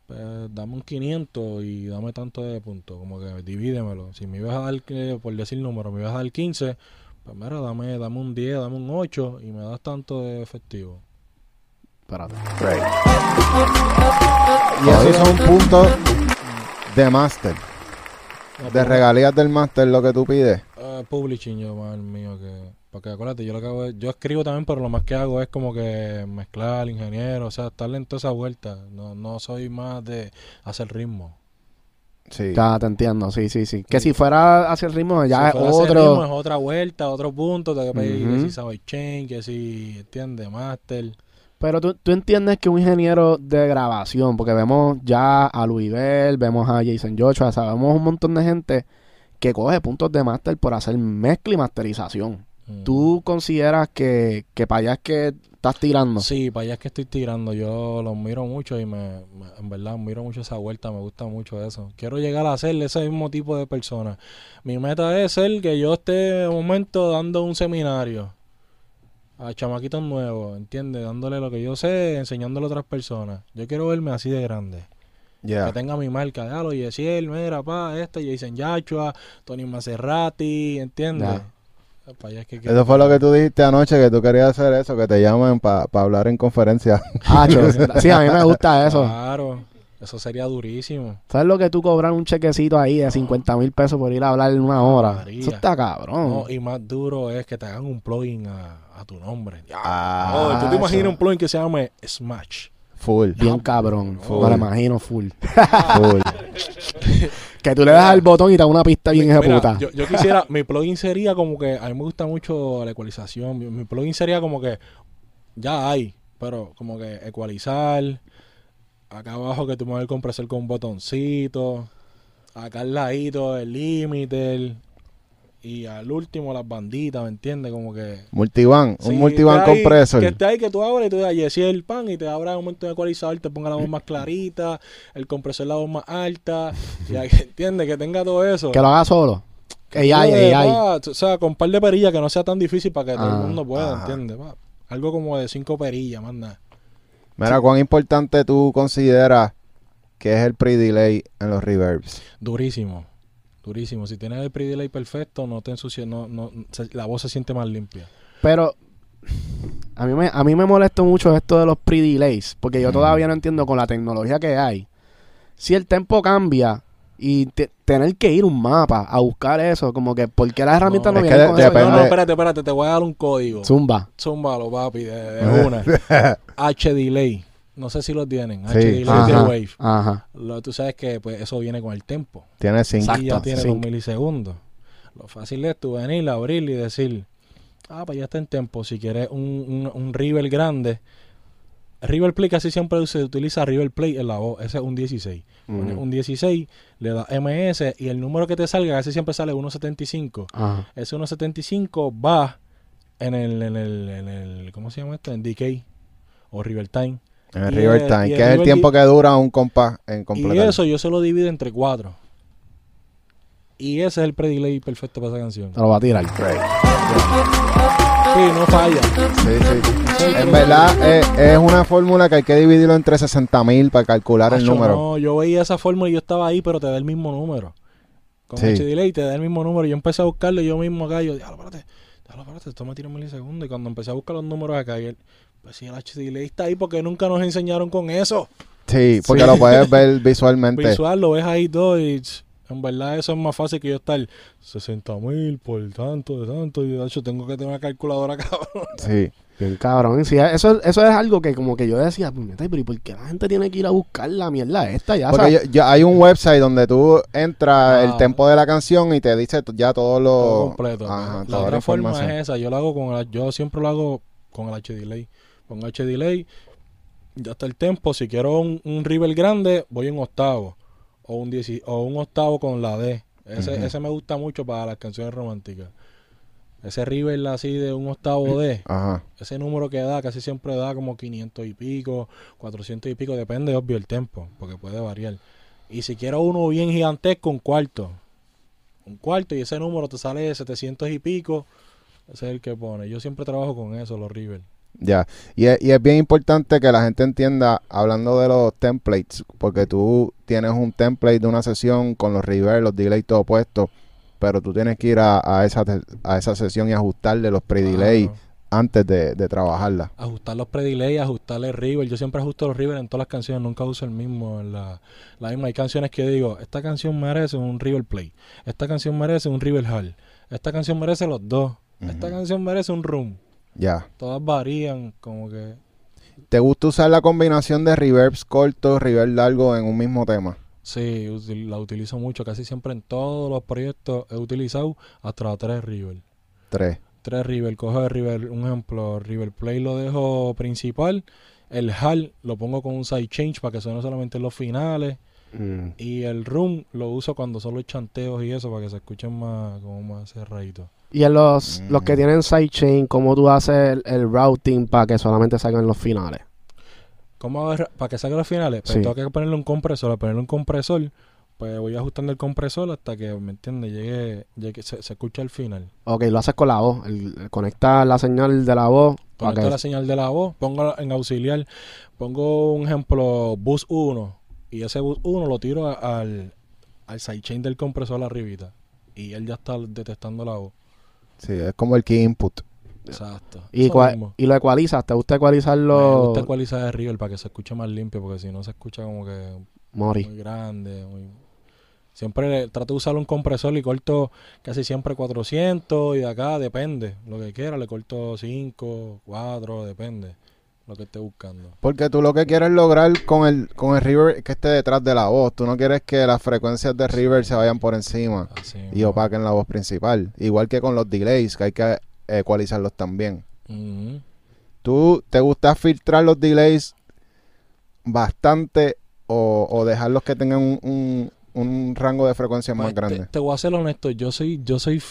pues, dame un 500 y dame tanto de puntos. Como que divídemelo. Si me ibas a dar, por decir número, me ibas a dar 15, pues mira, dame, dame un 10, dame un 8 y me das tanto de efectivo. Espérate. Y esos son puntos de máster, de pero, regalías del máster lo que tú pides. eh, publishing yo el mío que... Porque acuérdate, yo lo que hago es- yo escribo también, pero lo más que hago es como que mezclar, ingeniero, o sea, estarle en toda esa vuelta. No, no soy más de hacer ritmo. Sí. Ya te entiendo, sí, sí, sí. Que Sí. si fuera hacia el ritmo, ya Si es fuera ese ritmo, otro. es otra vuelta, otro punto, te que pedir que Ujú. si sabes chain, que si, ¿entiendes? Master. Pero tú, tú entiendes que un ingeniero de grabación, porque vemos ya a Luisbel, vemos a Jason Joshua, sabemos un montón de gente que coge puntos de máster por hacer mezcla y masterización. Mm. ¿Tú consideras que, que para allá es que estás tirando? Sí, para allá es que estoy tirando. Yo los miro mucho y me, me- en verdad miro mucho esa vuelta, me gusta mucho eso. Quiero llegar a ser ese mismo tipo de persona. Mi meta es ser que yo esté de momento dando un seminario a chamaquitos nuevos, ¿entiendes? Dándole lo que yo sé, enseñándole a otras personas. Yo quiero verme así de grande. Ya. Que tenga mi marca de Alo, Yesiel, mira, pa, este, Jason Yachua, Tony Maserati, ¿entiendes? Allá es que quiero- Eso fue lo que tú dijiste anoche, que tú querías hacer eso, que te llamen para hablar en conferencia. Ah, [laughs] sí, a mí me gusta eso. Claro, eso sería durísimo. ¿Sabes lo que tú cobrar un chequecito ahí de 50 mil pesos por ir a hablar en una hora? María. Eso está cabrón. No, y más duro es que te hagan un plugin a, a tu nombre. Ah, Oh, ¿Tú te imaginas eso. un plugin que se llame Smash? Full. Bien cabrón. Full. Me lo imagino full. Full. [laughs] [laughs] Que tú le das al botón y te da una pista bien Mira, ejecutada. yo, yo quisiera, [laughs] mi plugin sería como que, a mí me gusta mucho la ecualización. Mi, mi plugin sería como que, ya hay, pero como que ecualizar, Acá abajo que tú mueves el compresor con un botoncito. Acá al ladito el limiter. Y al último las banditas, ¿me entiendes? Como que... Multivan, Sí, un multivan compresor. Que esté ahí, que tú abres y tú digas, el pan y te abra un momento de ecualizador, te ponga la voz más clarita, el compresor la voz más alta, [laughs] y ahí, ¿entiendes? Que tenga todo eso. Que lo haga solo. AI, Oye, AI. pa, O sea, con un par de perillas que no sea tan difícil para que todo Ah, el mundo pueda, ajá. ¿entiendes? pa? Algo como de cinco perillas, más nada. Mira, ¿cuán importante tú consideras que es el pre-delay en los reverbs? Durísimo. Durísimo. Si tienes el pre-delay perfecto, no te ensucia, no, no, se- la voz se siente más limpia. Pero a mí, me, a mí me molesta mucho esto de los pre-delays, porque yo Mm. todavía no entiendo con la tecnología que hay. Si el tempo cambia y te- tener que ir un mapa a buscar eso, como que, ¿por qué las herramientas No, no, vienen con de- eso? No, no, espérate, espérate, te voy a dar un código. Zumba. Zúmbalo, papi, de, de [laughs] una. [laughs] H-Delay. No sé si lo tienen. Sí. Ajá, Wave. ajá. Lo, tú sabes que pues eso viene con el tempo. Tiene cinco. Exacto. Y ya tiene sync. dos milisegundos. Lo fácil es tú venir, abrir y decir, ah, pues ya está en tempo. Si quieres un, un, un River grande, River Play casi siempre se utiliza River Play en la voz. Ese es un 16. Pones Ujú. un 16, le das MS y el número que te salga casi siempre sale 1.75. Ajá. Ese 1.75 va en el, en el, en el, ¿cómo se llama esto? En Decay o River Time. En el Y river el- time, y el que es el tiempo que dura un compás en Y completar. eso yo se lo divido entre cuatro. Y ese es el pre-delay perfecto para esa canción. Te lo va a tirar. Sí, no falla. Sí, sí. En verdad, eh, es una fórmula que hay que dividirlo entre 60 mil para calcular el número. No, yo veía esa fórmula y yo estaba ahí, pero te da el mismo número. Con Sí. H-Delay te da el mismo número. Yo empecé a buscarlo yo mismo acá. Y yo, diablo, espérate, diablo, espérate, esto me tira un milisegundo. Y cuando empecé a buscar los números acá, y él, pues sí, el H-Delay está ahí porque nunca nos enseñaron con eso. Sí, porque Sí. lo puedes ver [laughs] visualmente. Visual, lo ves ahí todo y en verdad eso es más fácil que yo estar 60 mil por tanto, de tanto. Y de hecho tengo que tener una calculadora, [laughs] cabrón. Sí. Bien cabrón. Sí, eso, eso es algo que como que yo decía, puñeta, pero ¿y por qué la gente tiene que ir a buscar la mierda esta? Ya Porque sabes. yo- yo- hay un website donde tú entras Ah. el tempo de la canción y te dice ya todo lo... todo completo. Ajá, la otra forma es esa. Yo lo hago con el, yo siempre lo hago con el H-Delay. Con H-Delay, ya está el tempo. Si quiero un, un river grande, voy en octavo. O un, dieci- o un octavo con la D. Ese, ese me gusta mucho para las canciones románticas. Ese river así de un octavo D. Ajá. Ese número que da casi siempre da como 500 y pico, 400 y pico, depende obvio el tempo, porque puede variar. Y si quiero uno bien gigantesco, un cuarto. Un cuarto y ese número te sale de 700 y pico, ese es el que pone. Yo siempre trabajo con eso, los River. Ya. Y es, y es bien importante que la gente entienda, hablando de los templates, porque tú tienes un template de una sesión con los reverb, los delay todo puesto, pero tú tienes que ir a, a esa, a esa sesión y ajustarle los pre-delay antes de, de trabajarla. Ajustar los pre-delay, ajustarle el River. Yo siempre ajusto los River en todas las canciones, nunca uso el mismo en la, la misma. Hay canciones que digo, esta canción merece un River Play, esta canción merece un River Hall, esta canción merece los dos, esta canción merece un Room. Ya. Todas varían, como que... ¿Te gusta usar la combinación de reverbs cortos, reverb largo en un mismo tema? Sí, util- la utilizo mucho. Casi siempre en todos los proyectos he utilizado hasta tres River. Tres. Tres River. Cojo el River, un ejemplo, River Play lo dejo principal. El HAL lo pongo con un side change para que suene solamente en los finales. Mm. Y el room lo uso cuando son los chanteos y eso para que se escuchen más, como más cerraditos. Y en los, Mm. los que tienen sidechain, ¿cómo tú haces el, el routing para que solamente salgan los finales? ¿Cómo hago el ra- para que salga los finales? Pues Sí. tengo que ponerle un compresor. Al ponerle un compresor, pues voy ajustando el compresor hasta que, ¿me entiendes? Llegue, llegue se, se escucha el final. Ok, lo haces con la voz. El, el conectar la señal de la voz. que- la señal de la voz, pongo en auxiliar, pongo un ejemplo, bus 1, y ese bus 1 lo tiro a- al, al sidechain del compresor arribita. Y él ya está detectando la voz. Sí, es como el key input. Exacto. y, cua- lo ecualizas. ¿Te gusta Me ecualizarlo? gusta ecualizar de River para que se escuche más limpio, porque si no se escucha como que Mori. muy grande. muy- Siempre le- trato de usar un compresor y corto casi siempre 400 y de acá depende, lo que quiera, le corto 5, 4, depende, lo que esté buscando. Porque tú lo que quieres lograr con el, con el reverb es que esté detrás de la voz. Tú no quieres que las frecuencias de reverb se vayan por encima Así y opaquen la voz principal. Igual que con los delays, que hay que ecualizarlos también. Ujú. ¿Tú te gusta filtrar los delays bastante o, o dejarlos que tengan un, un, un rango de frecuencia más Pues, te- grande? Te, voy a ser honesto, yo soy, yo soy,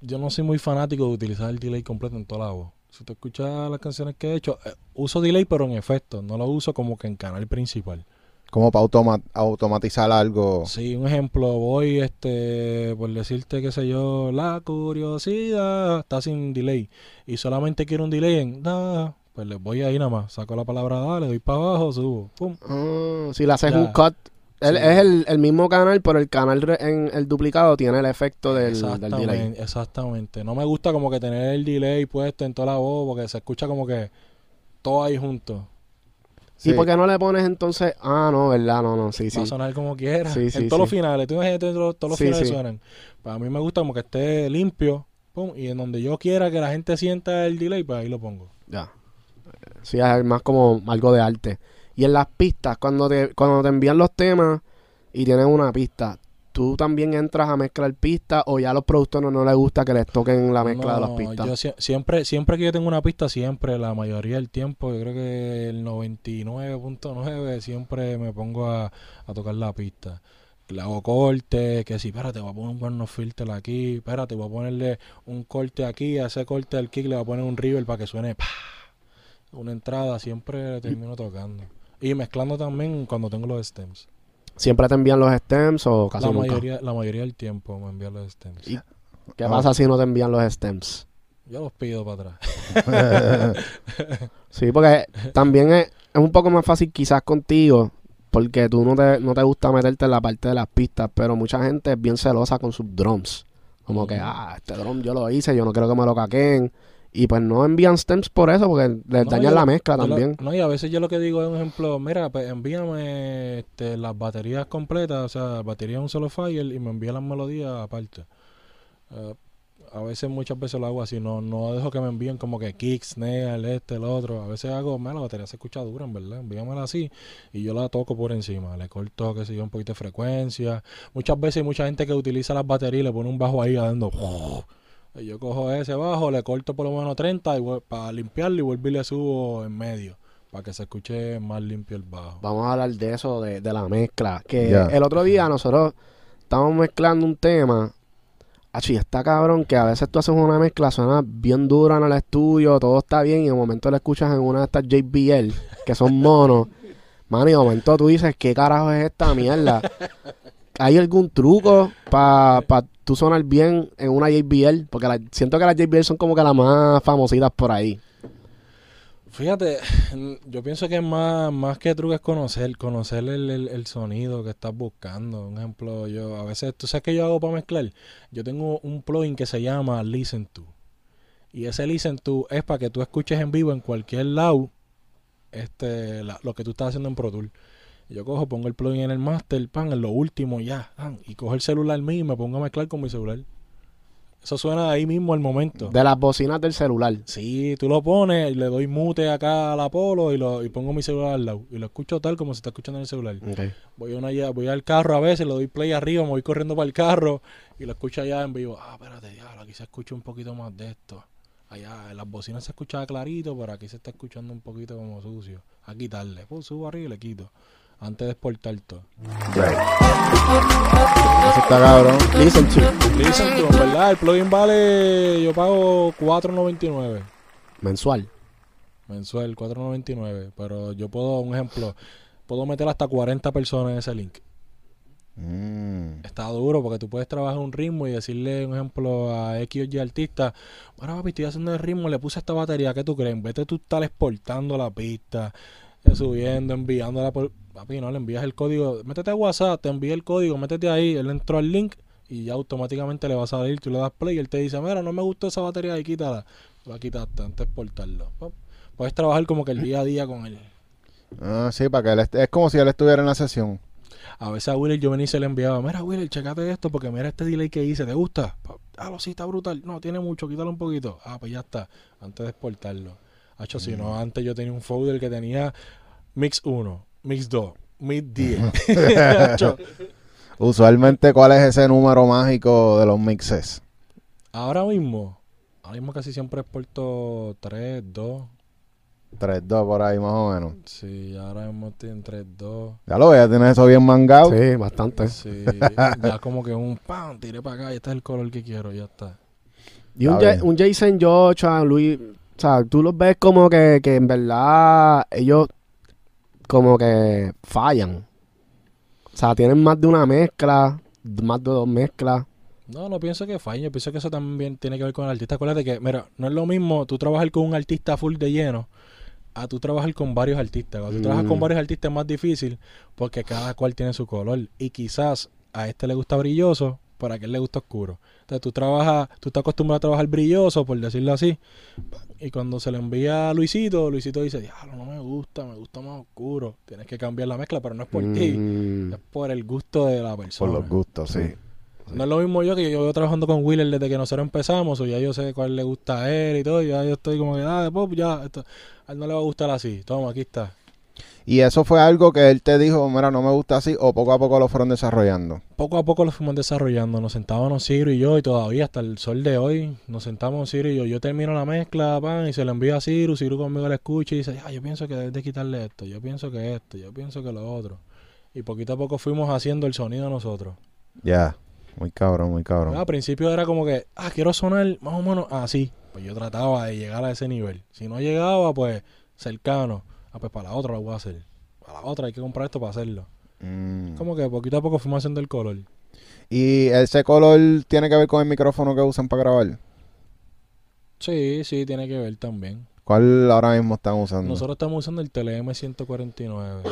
yo no soy muy fanático de utilizar el delay completo en toda la voz. Si tú escuchas las canciones que he hecho, eh, uso delay pero en efecto, no lo uso como que en canal principal. Como para automa- automatizar algo. Sí, un ejemplo, voy, este, por decirte, qué sé yo, la curiosidad está sin delay y solamente quiero un delay en da, pues le voy ahí nada más, saco la palabra da, le doy para abajo, subo, pum. Ah, si le haces Ya. un cut, él- Sí. es el, el mismo canal, pero el canal re- en el duplicado tiene el efecto del, del delay. Exactamente. No me gusta como que tener el delay puesto en toda la voz porque se escucha como que todo ahí junto. ¿Y Sí. por qué no le pones entonces? Ah, no, ¿verdad? No, no, sí, sí. Va a sonar como quiera. Sí, sí, en todos los finales. Tú imagínate todos, todos los Sí, finales sí. suenan. Para mí me gusta como que esté limpio. Pum, y en donde yo quiera que la gente sienta el delay, pues ahí lo pongo. Ya. Sí, es más como algo de arte. Y en las pistas, cuando te, cuando te envían los temas y tienes una pista, ¿tú también entras a mezclar pistas o ya a los productores no les gusta que les toquen la mezcla de las No, pistas? Yo sie- siempre, siempre que yo tengo una pista, siempre, la mayoría del tiempo, yo creo que el 99.9 siempre me pongo a, a tocar la pista. Le hago corte, que si, espérate, voy a poner un buenos filter aquí, espérate, voy a ponerle un corte aquí, a ese corte del kick le voy a poner un river para que suene ¡pah! una entrada, siempre termino tocando. Y mezclando también cuando tengo los stems. ¿Siempre te envían los stems o casi La nunca? mayoría, la mayoría del tiempo me envían los stems. Y- ¿Qué Ah. pasa si no te envían los stems? Yo los pido para atrás. [laughs] Sí, porque también es, es un poco más fácil quizás contigo, porque tú no te, no te gusta meterte en la parte de las pistas, pero mucha gente es bien celosa con sus drums. Como que, ah, este drum yo lo hice, yo no quiero que me lo caquen. Y pues no envían stems por eso, porque les No, dañan yo- la mezcla lo- también. no, y a veces yo lo que digo es un ejemplo, mira, pues envíame este, las baterías completas, o sea, batería un solo file y me envía las melodías aparte. Eh, a veces, muchas veces lo hago así, no, no dejo que me envíen como que kick, snare, este, el otro. A veces hago, mira, la batería se escucha dura, en verdad, envíamela así y yo la toco por encima, le corto, que sé yo, un poquito de frecuencia. Muchas veces hay mucha gente que utiliza las baterías y le pone un bajo ahí dando... Y yo cojo ese bajo, le corto por lo menos 30 y para limpiarlo y vuelvo y le subo en medio para que se escuche más limpio el bajo. Vamos a hablar de eso, de, de la mezcla. Que el otro día nosotros estábamos mezclando un tema. Achi, está cabrón que a veces tú haces una mezcla, suena bien dura en el estudio, todo está bien, y de momento la escuchas en una de estas JBL, que son monos. Mano, y de momento tú dices, ¿qué carajo es esta mierda? ¿Hay algún truco para pa tú sonar bien en una JBL? Porque siento que las JBL son como que las más famositas por ahí. Fíjate, yo pienso que más, más que truco es conocer, conocer el, el- sonido que estás buscando. Un ejemplo, yo a veces, ¿tú sabes qué yo hago para mezclar? Yo tengo un plugin que se llama Listen To. Y ese Listen To es para que tú escuches en vivo en cualquier lado este, lo que tú estás haciendo en Pro Tool. Yo cojo, pongo el plugin en el master, pan, en lo último ya, pan, y cojo el celular mío y me pongo a mezclar con mi celular. Eso suena ahí mismo al momento. De las bocinas del celular. Sí, tú lo pones y le doy mute acá al Apolo y, lo, y pongo mi celular al lado. Y lo escucho tal como se está escuchando en el celular. Voy, una, ya- voy al carro a veces, le doy play arriba, me voy corriendo para el carro y lo escucho allá en vivo. Ah, espérate, diablo, aquí se escucha un poquito más de esto. Allá en las bocinas se escuchaba clarito, pero aquí se está escuchando un poquito como sucio. A quitarle. Pues subo arriba y le quito. Antes de exportar todo. Eso está cabrón. Listen to. Listen to, en verdad, el plugin vale, yo pago 4.99. Mensual. mensual, 4.99. Pero yo puedo, un ejemplo, puedo meter hasta 40 personas en ese link. Mm. Está duro porque tú puedes trabajar un ritmo y decirle, un ejemplo, a X o Y artista, bueno, papi, estoy haciendo el ritmo, le puse esta batería, ¿qué tú crees? En vez de tú estar exportando la pista, eh, subiendo, enviándola por... Papi, no, le envías el código, métete a WhatsApp, te envía el código, métete ahí, él entró al link y ya automáticamente le va a salir, tú le das play y él te dice, mira, no me gustó esa batería y quítala. La quitaste antes de exportarlo. Puedes trabajar como que el día a día con él. Ah, sí, para que él es como si él estuviera en la sesión. A veces a Willer yo venía y se le enviaba, mira Willer, checate esto porque mira este delay que hice, ¿te gusta? Ah, lo sí, está brutal. No, tiene mucho, quítalo un poquito. Ah, pues ya está, antes de exportarlo. Hacho, si no, antes yo tenía un folder que tenía Mix 1, Mix 2, Mix 10. Hacho, [laughs] Usualmente, ¿cuál es ese número mágico de los mixes? ahora mismo, ahora mismo casi siempre exporto 3, 2. 3-2 por ahí más o menos. Sí, ahora mismo estoy en 3-2. Ya lo veas, tienes eso bien mangado. Sí, bastante. Sí, ya como que un pam, tiré para acá y este es el color que quiero, ya está. Y un, Ja- un Jason Joshua, Luis, o sea, tú los ves como que, que en verdad ellos como que fallan. O sea, tienen más de una mezcla, más de dos mezclas. No, no pienso que falle, yo pienso que eso también tiene que ver con el artista. Acuérdate que, mira, no es lo mismo tú trabajar con un artista full de lleno a tú trabajar con varios artistas. Cuando tú trabajas Mm. con varios artistas es más difícil porque cada cual tiene su color. Y quizás a este le gusta brilloso, pero a aquel le gusta oscuro. Entonces tú trabajas, tú estás acostumbrado a trabajar brilloso, por decirlo así. Y cuando se le envía a Luisito, Luisito dice, diablo, no me gusta, me gusta más oscuro. Tienes que cambiar la mezcla, pero no es por ti, Mm, es por el gusto de la Por persona. los gustos, sí. Sí. No es lo mismo yo que yo voy trabajando con Wheeler desde que nosotros empezamos, o ya yo sé cuál le gusta a él y todo, y ya yo estoy como que, ah, de pop, ya, esto, a él no le va a gustar así, toma, aquí está. Y eso fue algo que él te dijo, mira, no me gusta así, o poco a poco lo fueron desarrollando. Poco a poco lo fuimos desarrollando, nos sentábamos Ciro y yo, y todavía hasta el sol de hoy, nos sentamos Ciro y yo, yo termino la mezcla, pan, y se lo envío a Ciro, Ciro conmigo la escucha y dice, ah, yo pienso que debes de quitarle esto, yo pienso que esto, yo pienso que lo otro. Y poquito a poco fuimos haciendo el sonido nosotros. Ya, muy cabrón, muy cabrón. Al principio era como que, ah, quiero sonar más o menos así. Pues yo trataba de llegar a ese nivel. Si no llegaba, pues cercano. Ah, pues para la otra lo voy a hacer. Para la otra hay que comprar esto para hacerlo. Mm. Como que poquito a poco fuimos haciendo el color. ¿Y ese color tiene que ver con el micrófono que usan para grabar? Sí, sí, tiene que ver también. ¿Cuál ahora mismo están usando? Nosotros estamos usando el TLM 149.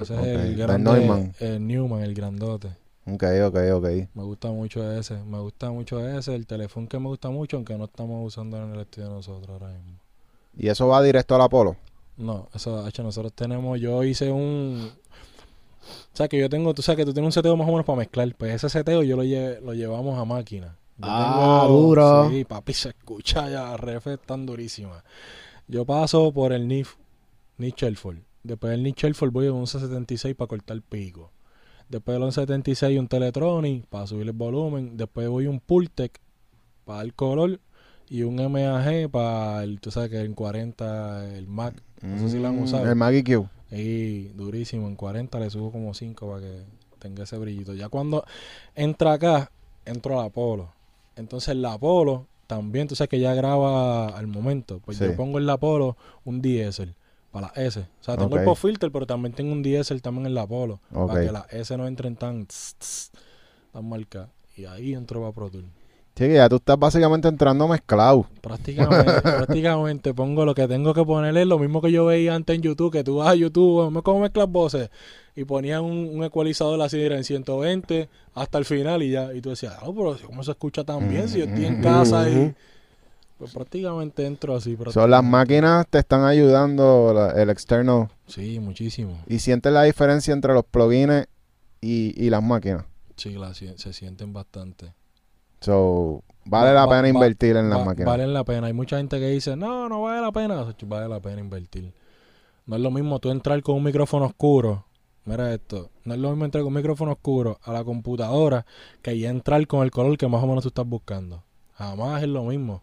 Ese Ok, es el grande, Neumann. el Newman, el grandote. Ok, ok, ok. Me gusta mucho ese. Me gusta mucho ese. El teléfono que me gusta mucho, aunque no estamos usando en el estudio nosotros ahora mismo. ¿Y eso va directo al Apolo? No, eso, hecho, nosotros tenemos, yo hice un... O sea, que yo tengo, tú sabes que tú tienes un seteo más o menos para mezclar. Pues ese seteo yo lo, lle- lo llevamos a máquina. Yo Ah, duro. Sí, papi, se escucha ya, refe tan durísima. Yo paso por el NIF, NIF Shelford. Después del NIF Shelford voy a un 1176 para cortar el pico. Después del 1176 un Teletronic para subir el volumen. Después voy un Pultec para el color. Y un MAG para el, tú sabes que en 40 el Mac. No sé si lo han Mm, usado. El Maggie Q. Y durísimo, en 40 le subo como 5 para que tenga ese brillito. Ya cuando entra acá, entro a la Apolo. Entonces la Apolo también, tú sabes que ya graba al momento. Pues Sí. yo pongo en la Apolo un diesel para la S. O sea, tengo el pop filter, pero también tengo un diesel también en la Apolo. Ok. Para que las S no entren tan, tss, tss, tan marcadas. Y ahí entro para Pro. Sí, que ya tú estás básicamente entrando mezclado. Prácticamente, [laughs] prácticamente pongo lo que tengo que ponerle, lo mismo que yo veía antes en YouTube, que tú vas a YouTube, me cómo mezclas voces, y ponían un, un ecualizador así era en 120 hasta el final y ya, y tú decías, no, pero ¿cómo se escucha tan bien si yo estoy en casa y pues prácticamente entro así. Son las prácticamente. máquinas te están ayudando, la- el externo. Sí, muchísimo. Y sientes la diferencia entre los plugins y, y las máquinas. Sí, la se sienten bastante. So, vale Va- la va- pena va- invertir en las Va- máquinas. Valen la pena. Hay mucha gente que dice, no, no vale la pena. Vale la pena invertir. No es lo mismo tú entrar con un micrófono oscuro. Mira esto. No es lo mismo entrar con un micrófono oscuro a la computadora que ya entrar con el color que más o menos tú estás buscando. Jamás es lo mismo.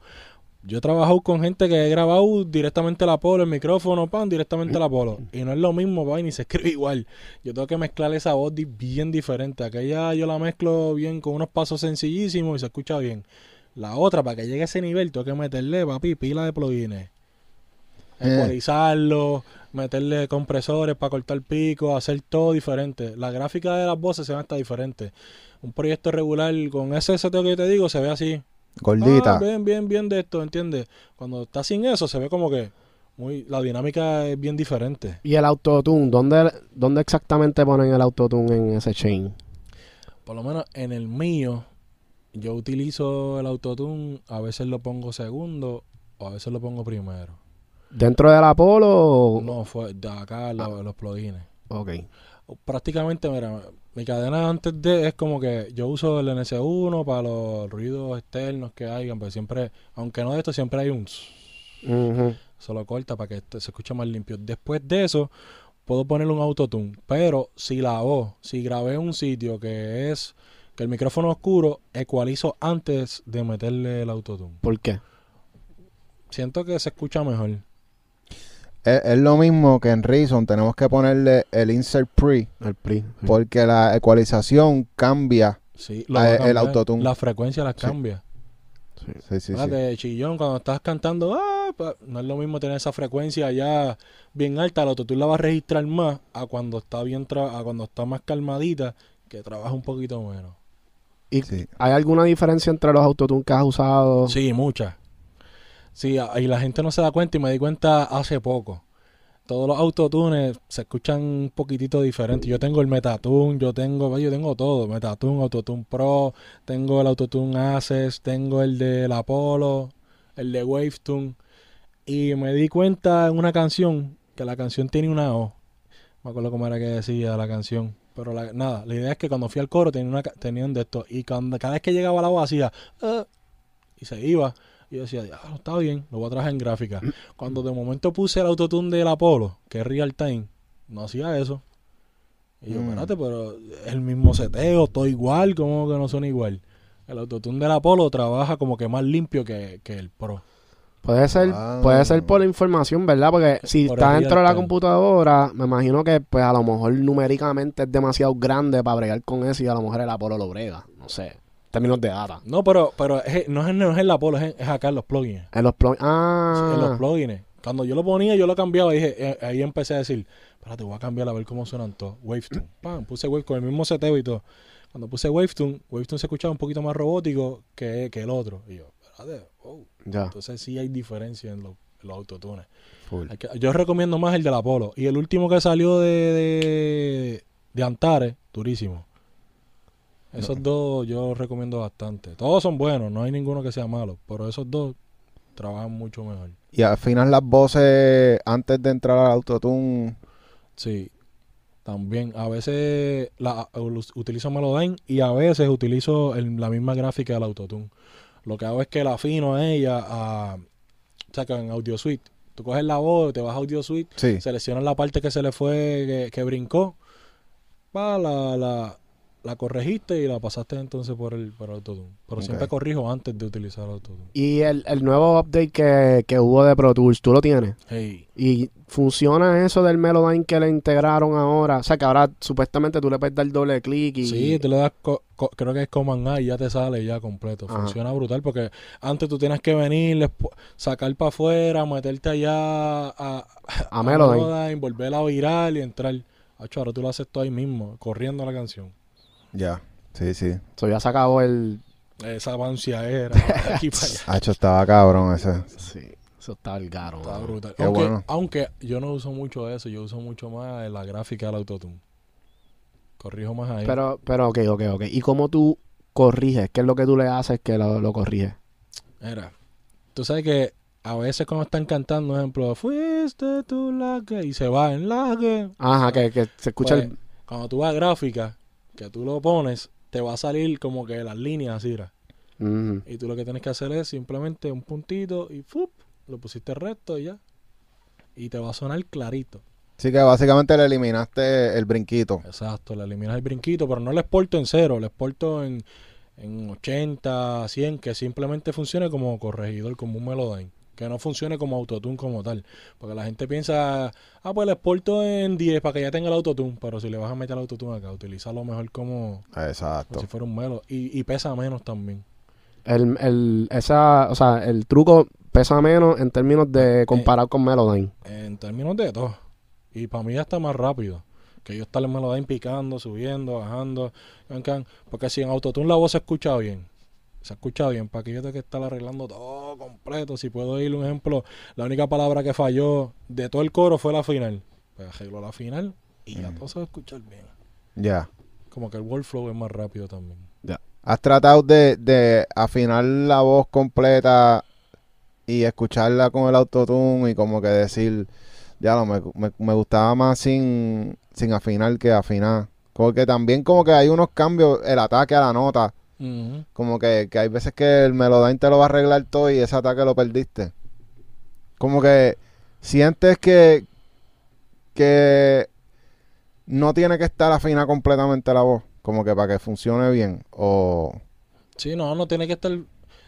Yo he trabajado con gente que he grabado directamente la polo, el micrófono, pan, directamente la polo. Y no es lo mismo, va, y ni se escribe igual. Yo tengo que mezclar esa voz bien diferente. Aquella yo la mezclo bien con unos pasos sencillísimos y se escucha bien. La otra, para que llegue a ese nivel, tengo que meterle, papi, pila de plugins. Eh. Ecualizarlo, meterle compresores para cortar pico, hacer todo diferente. La gráfica de las voces se ve hasta diferente. Un proyecto regular con ese seteo que te digo se ve así. Gordita. Ah, bien, bien, bien de esto, ¿entiendes? Cuando está sin eso se ve como que muy la dinámica es bien diferente. Y el autotune, ¿dónde, ¿dónde exactamente ponen el autotune en ese chain? Por lo menos en el mío, yo utilizo el autotune, a veces lo pongo segundo o a veces lo pongo primero. ¿Dentro del Apolo o...? No, fue de acá lo- los plugins. Ok. Prácticamente, mira, mi cadena antes de es como que yo uso el NS1 para los ruidos externos que hayan, pero siempre, aunque no de esto, siempre hay un Ujú. solo corta para que este- se escuche más limpio. Después de eso, puedo poner un autotune, pero si la voz, si grabé en un sitio que es que el micrófono oscuro, ecualizo antes de meterle el autotune. ¿Por qué? Siento que se escucha mejor. Es, es lo mismo que en Reason tenemos que ponerle el insert pre El sí. porque la ecualización cambia. Sí, a el autotune. La frecuencia las cambia. Sí. Sí, sí, chillón, cuando estás cantando, ah, no es lo mismo tener esa frecuencia ya bien alta, el autotune la va a registrar más a cuando está bien tra- a cuando está más calmadita, que trabaja un poquito menos. ¿Y Sí. hay alguna diferencia entre los autotunes que has usado? Sí, mucha. Sí, y la gente no se da cuenta y me di cuenta hace poco. Todos los autotunes se escuchan un poquitito diferentes. Yo tengo el Metatune, yo tengo, yo tengo todo, Metatune, Autotune Pro, tengo el Autotune Access, tengo el del Apollo, el de Wavetune. Y me di cuenta en una canción que la canción tiene una O. Me acuerdo cómo era que decía la canción. Pero la- nada, la idea es que cuando fui al coro tenía una, tenían de esto. Y cuando, cada vez que llegaba la voz hacía... "Ah", y se iba. Y yo decía, "Diablo, está bien, lo voy a trabajar en gráfica. Cuando de momento puse el autotune del Apolo, que es real time, no hacía eso. Y yo, Mm. espérate, pero es el mismo seteo, todo igual, como que no son igual. El autotune del Apolo trabaja como que más limpio que, que el Pro. Puede ser, Ah. puede ser por la información, ¿verdad? Porque si Por está dentro de la computadora, me imagino que pues a lo mejor numéricamente es demasiado grande para bregar con eso y a lo mejor el Apolo lo brega. No sé. En términos de data. No, pero, pero es- no, es, no es el Apolo, es, es acá en los plugins. En los plugins. Ah. En los plugins. Cuando yo lo ponía, yo lo cambiaba y dije, eh, ahí empecé a decir, espérate, voy a cambiar a ver cómo suenan todos. Wavetune. Pam, puse Wave con el mismo seteo y todo. Cuando puse Wavetune, Wavetune se escuchaba un poquito más robótico que, que el otro. Y yo, espérate. Ya. Entonces sí hay diferencia en, los- en los autotunes. Full. Yo recomiendo más el del Apolo. Y el último que salió de, de, de Antares, durísimo. Esos dos yo los recomiendo bastante. Todos son buenos, no hay ninguno que sea malo. Pero esos dos trabajan mucho mejor. Y afinas las voces antes de entrar al autotune. Sí, también. A veces la, utilizo Melodyne y a veces utilizo el- la misma gráfica del Autotune. Lo que hago es que la afino a ella a, o sea, que en Audio Suite. Tú coges la voz, te vas a Audio Suite, Sí. seleccionas la parte que se le fue, que, que brincó, va, la, la, la corregiste y la pasaste entonces por el, por el Autotune. Pero siempre corrijo antes de utilizar el Autotune. Y el, el nuevo update que, que hubo de Pro Tools, ¿tú lo tienes? Hey, Y funciona eso del Melodyne que le integraron ahora. O sea, que ahora supuestamente tú le puedes dar doble clic y. Sí, tú le das, co- co- creo que es Command A y ya te sale ya completo. Ajá. Funciona brutal porque antes tú tienes que venir, sacar para afuera, meterte allá a, A Melodyne. volver a virar y entrar. Ahora tú lo haces todo ahí mismo, corriendo la canción. Ya. Sí, sí. So, ya se acabó el. Esa avancia era [laughs] aquí para allá. Hacho, estaba cabrón ese. Sí, eso está el caro. Está mano. brutal. Qué Aunque, bueno. aunque yo no uso mucho eso, yo uso mucho más la gráfica del autotune. Corrijo más ahí. Pero, pero, ok, ok, ok. ¿Y cómo tú corriges? ¿Qué es lo que tú le haces que lo, lo corriges? Mira, tú sabes que a veces cuando están cantando, por ejemplo, fuiste tú la que, y se va en la que. Ajá, que, que se escucha Pues, el. Cuando tú vas a gráfica, que tú lo pones, te va a salir como que las líneas así. Y tú lo que tienes que hacer es simplemente un puntito y ¡fup! lo pusiste recto y ya. Y te va a sonar clarito. Así que básicamente le eliminaste el brinquito. Exacto, le eliminas el brinquito, pero no le exporto en cero, le exporto en, en 80, 100, que simplemente funcione como corregidor, como un Melodyne. Que no funcione como autotune como tal. Porque la gente piensa, ah, pues le exporto en 10 para que ya tenga el autotune. Pero si le vas a meter el autotune acá, utilízalo mejor como, como Exacto. si fuera un Melo. Y, y pesa menos también. El, el, esa, o sea, el truco pesa menos en términos de comparar con Melodyne. En términos de todo. Y para mí ya está más rápido. Que yo estar en Melodyne picando, subiendo, bajando. can, can. Porque si en autotune la voz se escucha bien. Se escucha bien. ¿Para que yo tenga que estar arreglando todo completo? Si puedo ir un ejemplo. La única palabra que falló de todo el coro fue la final. Pues arreglo la final y ya Mm. todo se va a escuchar bien. Ya. Como que el workflow es más rápido también. ¿Has tratado de, de afinar la voz completa y escucharla con el autotune y como que decir, ya no, me, me, me gustaba más sin, sin afinar que afinar? Porque también como que hay unos cambios, el ataque a la nota, Como que, que hay veces que el Melodyne te lo va a arreglar todo y ese ataque lo perdiste. Como que sientes que, que no tiene que estar afinada completamente la voz, como que para que funcione bien, o... Sí, no, no tiene que estar.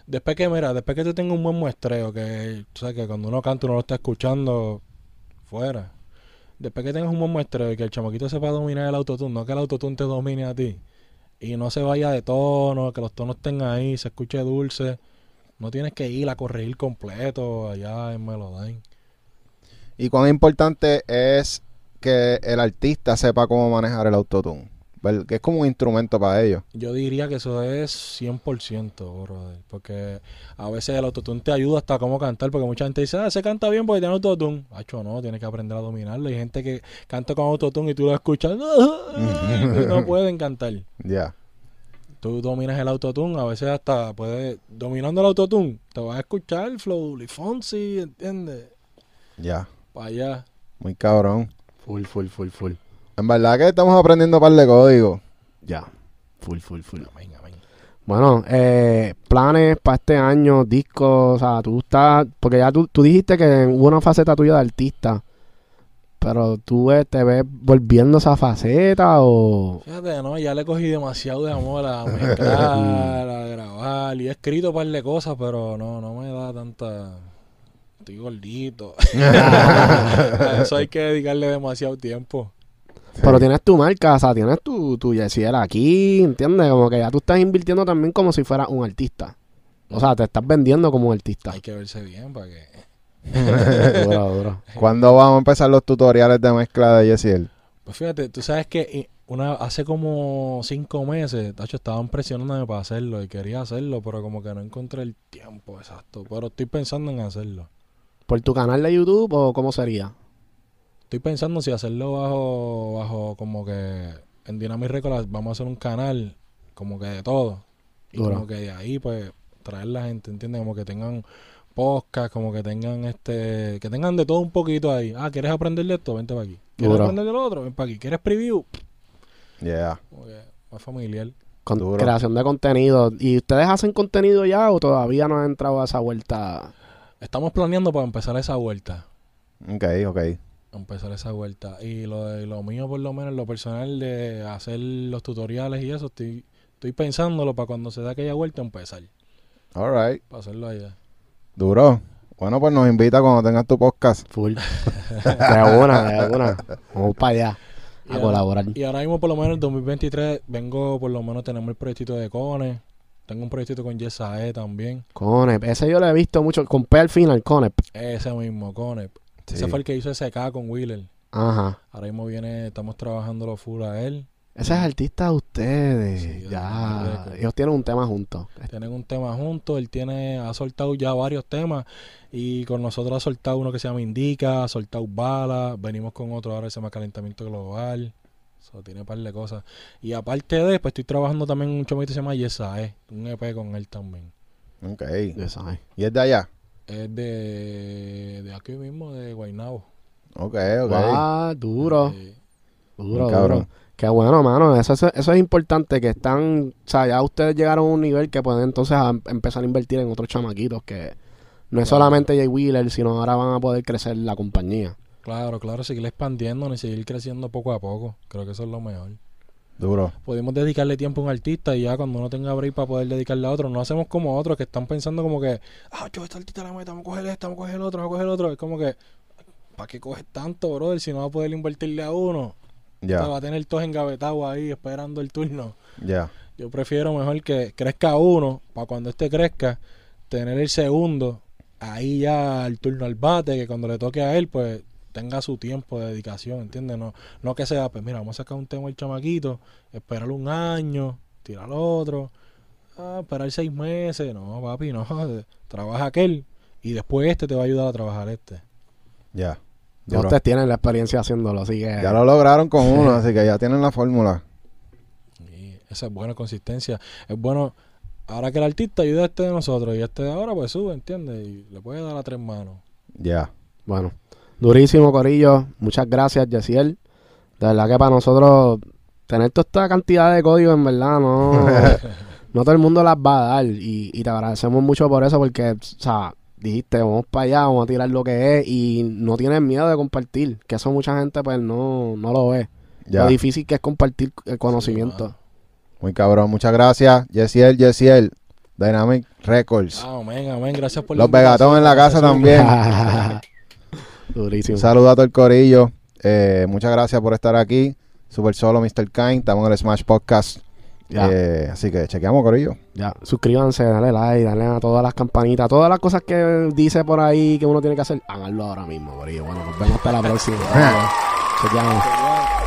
Después que, mira, después que tú tengas un buen muestreo, que tú sabes que cuando uno canta uno lo está escuchando fuera. Después que tengas un buen muestreo de que el chamaquito sepa dominar el autotune, no que el autotune te domine a ti. Y no se vaya de tono, que los tonos estén ahí, se escuche dulce. No tienes que ir a corregir completo allá en Melodyne. ¿Y cuán importante es que el artista sepa cómo manejar el autotune? ¿Ver- Que es como un instrumento para ellos. Yo diría que eso es 100%, brother. Porque a veces el autotune te ayuda hasta cómo cantar. Porque mucha gente dice, ah, se canta bien porque tiene autotune. Hacho, no, tienes que aprender a dominarlo. Hay gente que canta con autotune y tú lo escuchas y no [laughs] pueden cantar. Ya. Tú dominas el autotune, a veces hasta puedes, dominando el autotune, te vas a escuchar el flow, Fonsi, ¿entiendes? Ya. Para allá. Muy cabrón. Full, full, full, full. En verdad que estamos aprendiendo un par de códigos. Ya. Full, full, full. Amén, amén. Bueno, eh, planes para este año, discos, o sea, tú estás, porque ya tú, tú dijiste que hubo una faceta tuya de artista, pero tú te ves volviendo esa faceta o... Fíjate, no, ya le cogí demasiado de amor a [laughs] mezclar, a grabar y he escrito un par de cosas, pero no, no me da tanta... Estoy gordito. [laughs] [laughs] a eso hay que dedicarle demasiado tiempo. Pero tienes tu marca, o sea, tienes tu, tu Yesiel aquí, ¿entiendes? Como que ya tú estás invirtiendo también como si fueras un artista. O sea, te estás vendiendo como un artista. Hay que verse bien para que... [laughs] duro, duro. ¿Cuándo vamos a empezar los tutoriales de mezcla de Yesiel? Pues fíjate, tú sabes que eh, una, hace como cinco meses, Tacho, estaban presionándome para hacerlo y quería hacerlo, pero como que no encontré el tiempo exacto. Pero estoy pensando en hacerlo. ¿Por tu canal de YouTube o cómo sería? Estoy pensando si hacerlo bajo, bajo como que en Dynamic Records vamos a hacer un canal como que de todo. Y como que de ahí pues traer la gente, ¿entiendes? Como que tengan podcast, como que tengan este, que tengan de todo un poquito ahí. Ah, ¿quieres aprender de esto? Vente para aquí. ¿Quieres aprender de lo otro? Ven para aquí. ¿Quieres preview? Yeah. Que más familiar. Con Duro. creación de contenido. ¿Y ustedes hacen contenido ya o todavía no han entrado a esa vuelta? Estamos planeando para empezar esa vuelta. Ok, ok. Empezar esa vuelta. Y lo, de, lo mío, por lo menos, lo personal de hacer los tutoriales y eso, estoy, estoy pensándolo para cuando se dé aquella vuelta empezar. All right. Para hacerlo allá. Duro. Bueno, pues nos invita cuando tengas tu podcast. Full. [laughs] de una, de una. Vamos para allá Y a ahora- colaborar. Y ahora mismo, por lo menos, en 2023, vengo, por lo menos, tenemos el proyectito de Cone. Tengo un proyectito con Yesae también. Conep, ese yo lo he visto mucho. Con P al final, Conep. Ese mismo, Cone. Sí. Ese fue el que hizo SK con Wheeler. Ajá. Ahora mismo viene, estamos trabajando lo full a él. Ese es artista de ustedes. Sí, ya. Ellos tienen un tema juntos. Tienen un tema juntos, él tiene, ha soltado ya varios temas y con nosotros ha soltado uno que se llama Indica, ha soltado Bala, venimos con otro ahora que se llama Calentamiento Global, so, tiene un par de cosas. Y aparte de, pues estoy trabajando también en un chomito que se llama Yesae, un EP con él también. Ok. Ya sabes. ¿Y es de allá? Es de, de aquí mismo, de Guaynabo. Ok, ok. Ah, duro. Duro, Muy cabrón. duro. Qué bueno, mano. Eso, eso, eso es importante, que están... O sea, ya ustedes llegaron a un nivel que pueden entonces a- empezar a invertir en otros chamaquitos que... No es Claro. solamente Jay Wheeler, sino ahora van a poder crecer la compañía. claro, claro, seguir expandiendo y seguir creciendo poco a poco. Creo que eso es lo mejor. Duro. podemos dedicarle tiempo a un artista y ya cuando uno tenga break para poder dedicarle a otro, no hacemos como otros que están pensando como que, ah, yo esta artista la meta, vamos a coger este, vamos a coger el otro, vamos a coger el otro. Es como que, ¿para qué coges tanto, brother? Si no va a poder invertirle a uno, Ya, va a tener todos engavetados ahí esperando el turno. ya. Yo prefiero mejor que crezca uno, para cuando este crezca, tener el segundo, ahí ya el turno al bate, que cuando le toque a él, pues tenga su tiempo de dedicación, ¿entiendes? No, no que sea, pues mira, vamos a sacar un tema el chamaquito, esperar un año, tirar otro, ah, esperar seis meses, no, papi, no, trabaja aquel y después este te va a ayudar a trabajar este. Ya. Ya Duro. ustedes tienen la experiencia haciéndolo, así que... Ya lo lograron con uno, así que ya tienen la fórmula. Y esa es buena consistencia. Es bueno, ahora que el artista ayuda a este de nosotros y este de ahora, pues sube, ¿entiendes? Y le puede dar a tres manos. Ya. Bueno, durísimo, Corillo. Muchas gracias, Yesiel. De verdad que para nosotros tener toda esta cantidad de códigos, en verdad, no, [laughs] no todo el mundo las va a dar. Y, y te agradecemos mucho por eso, porque, o sea, dijiste, vamos para allá, vamos a tirar lo que es. Y no tienes miedo de compartir, que eso mucha gente, pues, no, no lo ve. Ya. Lo difícil que es compartir el conocimiento. Muy cabrón. Muchas gracias. Yesiel, Yesiel. Dynamic Records. Ah, amén, amén. Gracias por la Los Vegatón en la casa también. Durísimo. Un saludo a todo el corillo. Eh, muchas gracias por estar aquí. Super solo, Mr. Kind. Estamos en el Smash Podcast. Ya. Eh, así que chequeamos, corillo. Ya, suscríbanse, dale like, dale a todas las campanitas, todas las cosas que dice por ahí que uno tiene que hacer, háganlo ahora mismo, Corillo. Bueno, nos vemos hasta la próxima. [laughs] Chequeamos.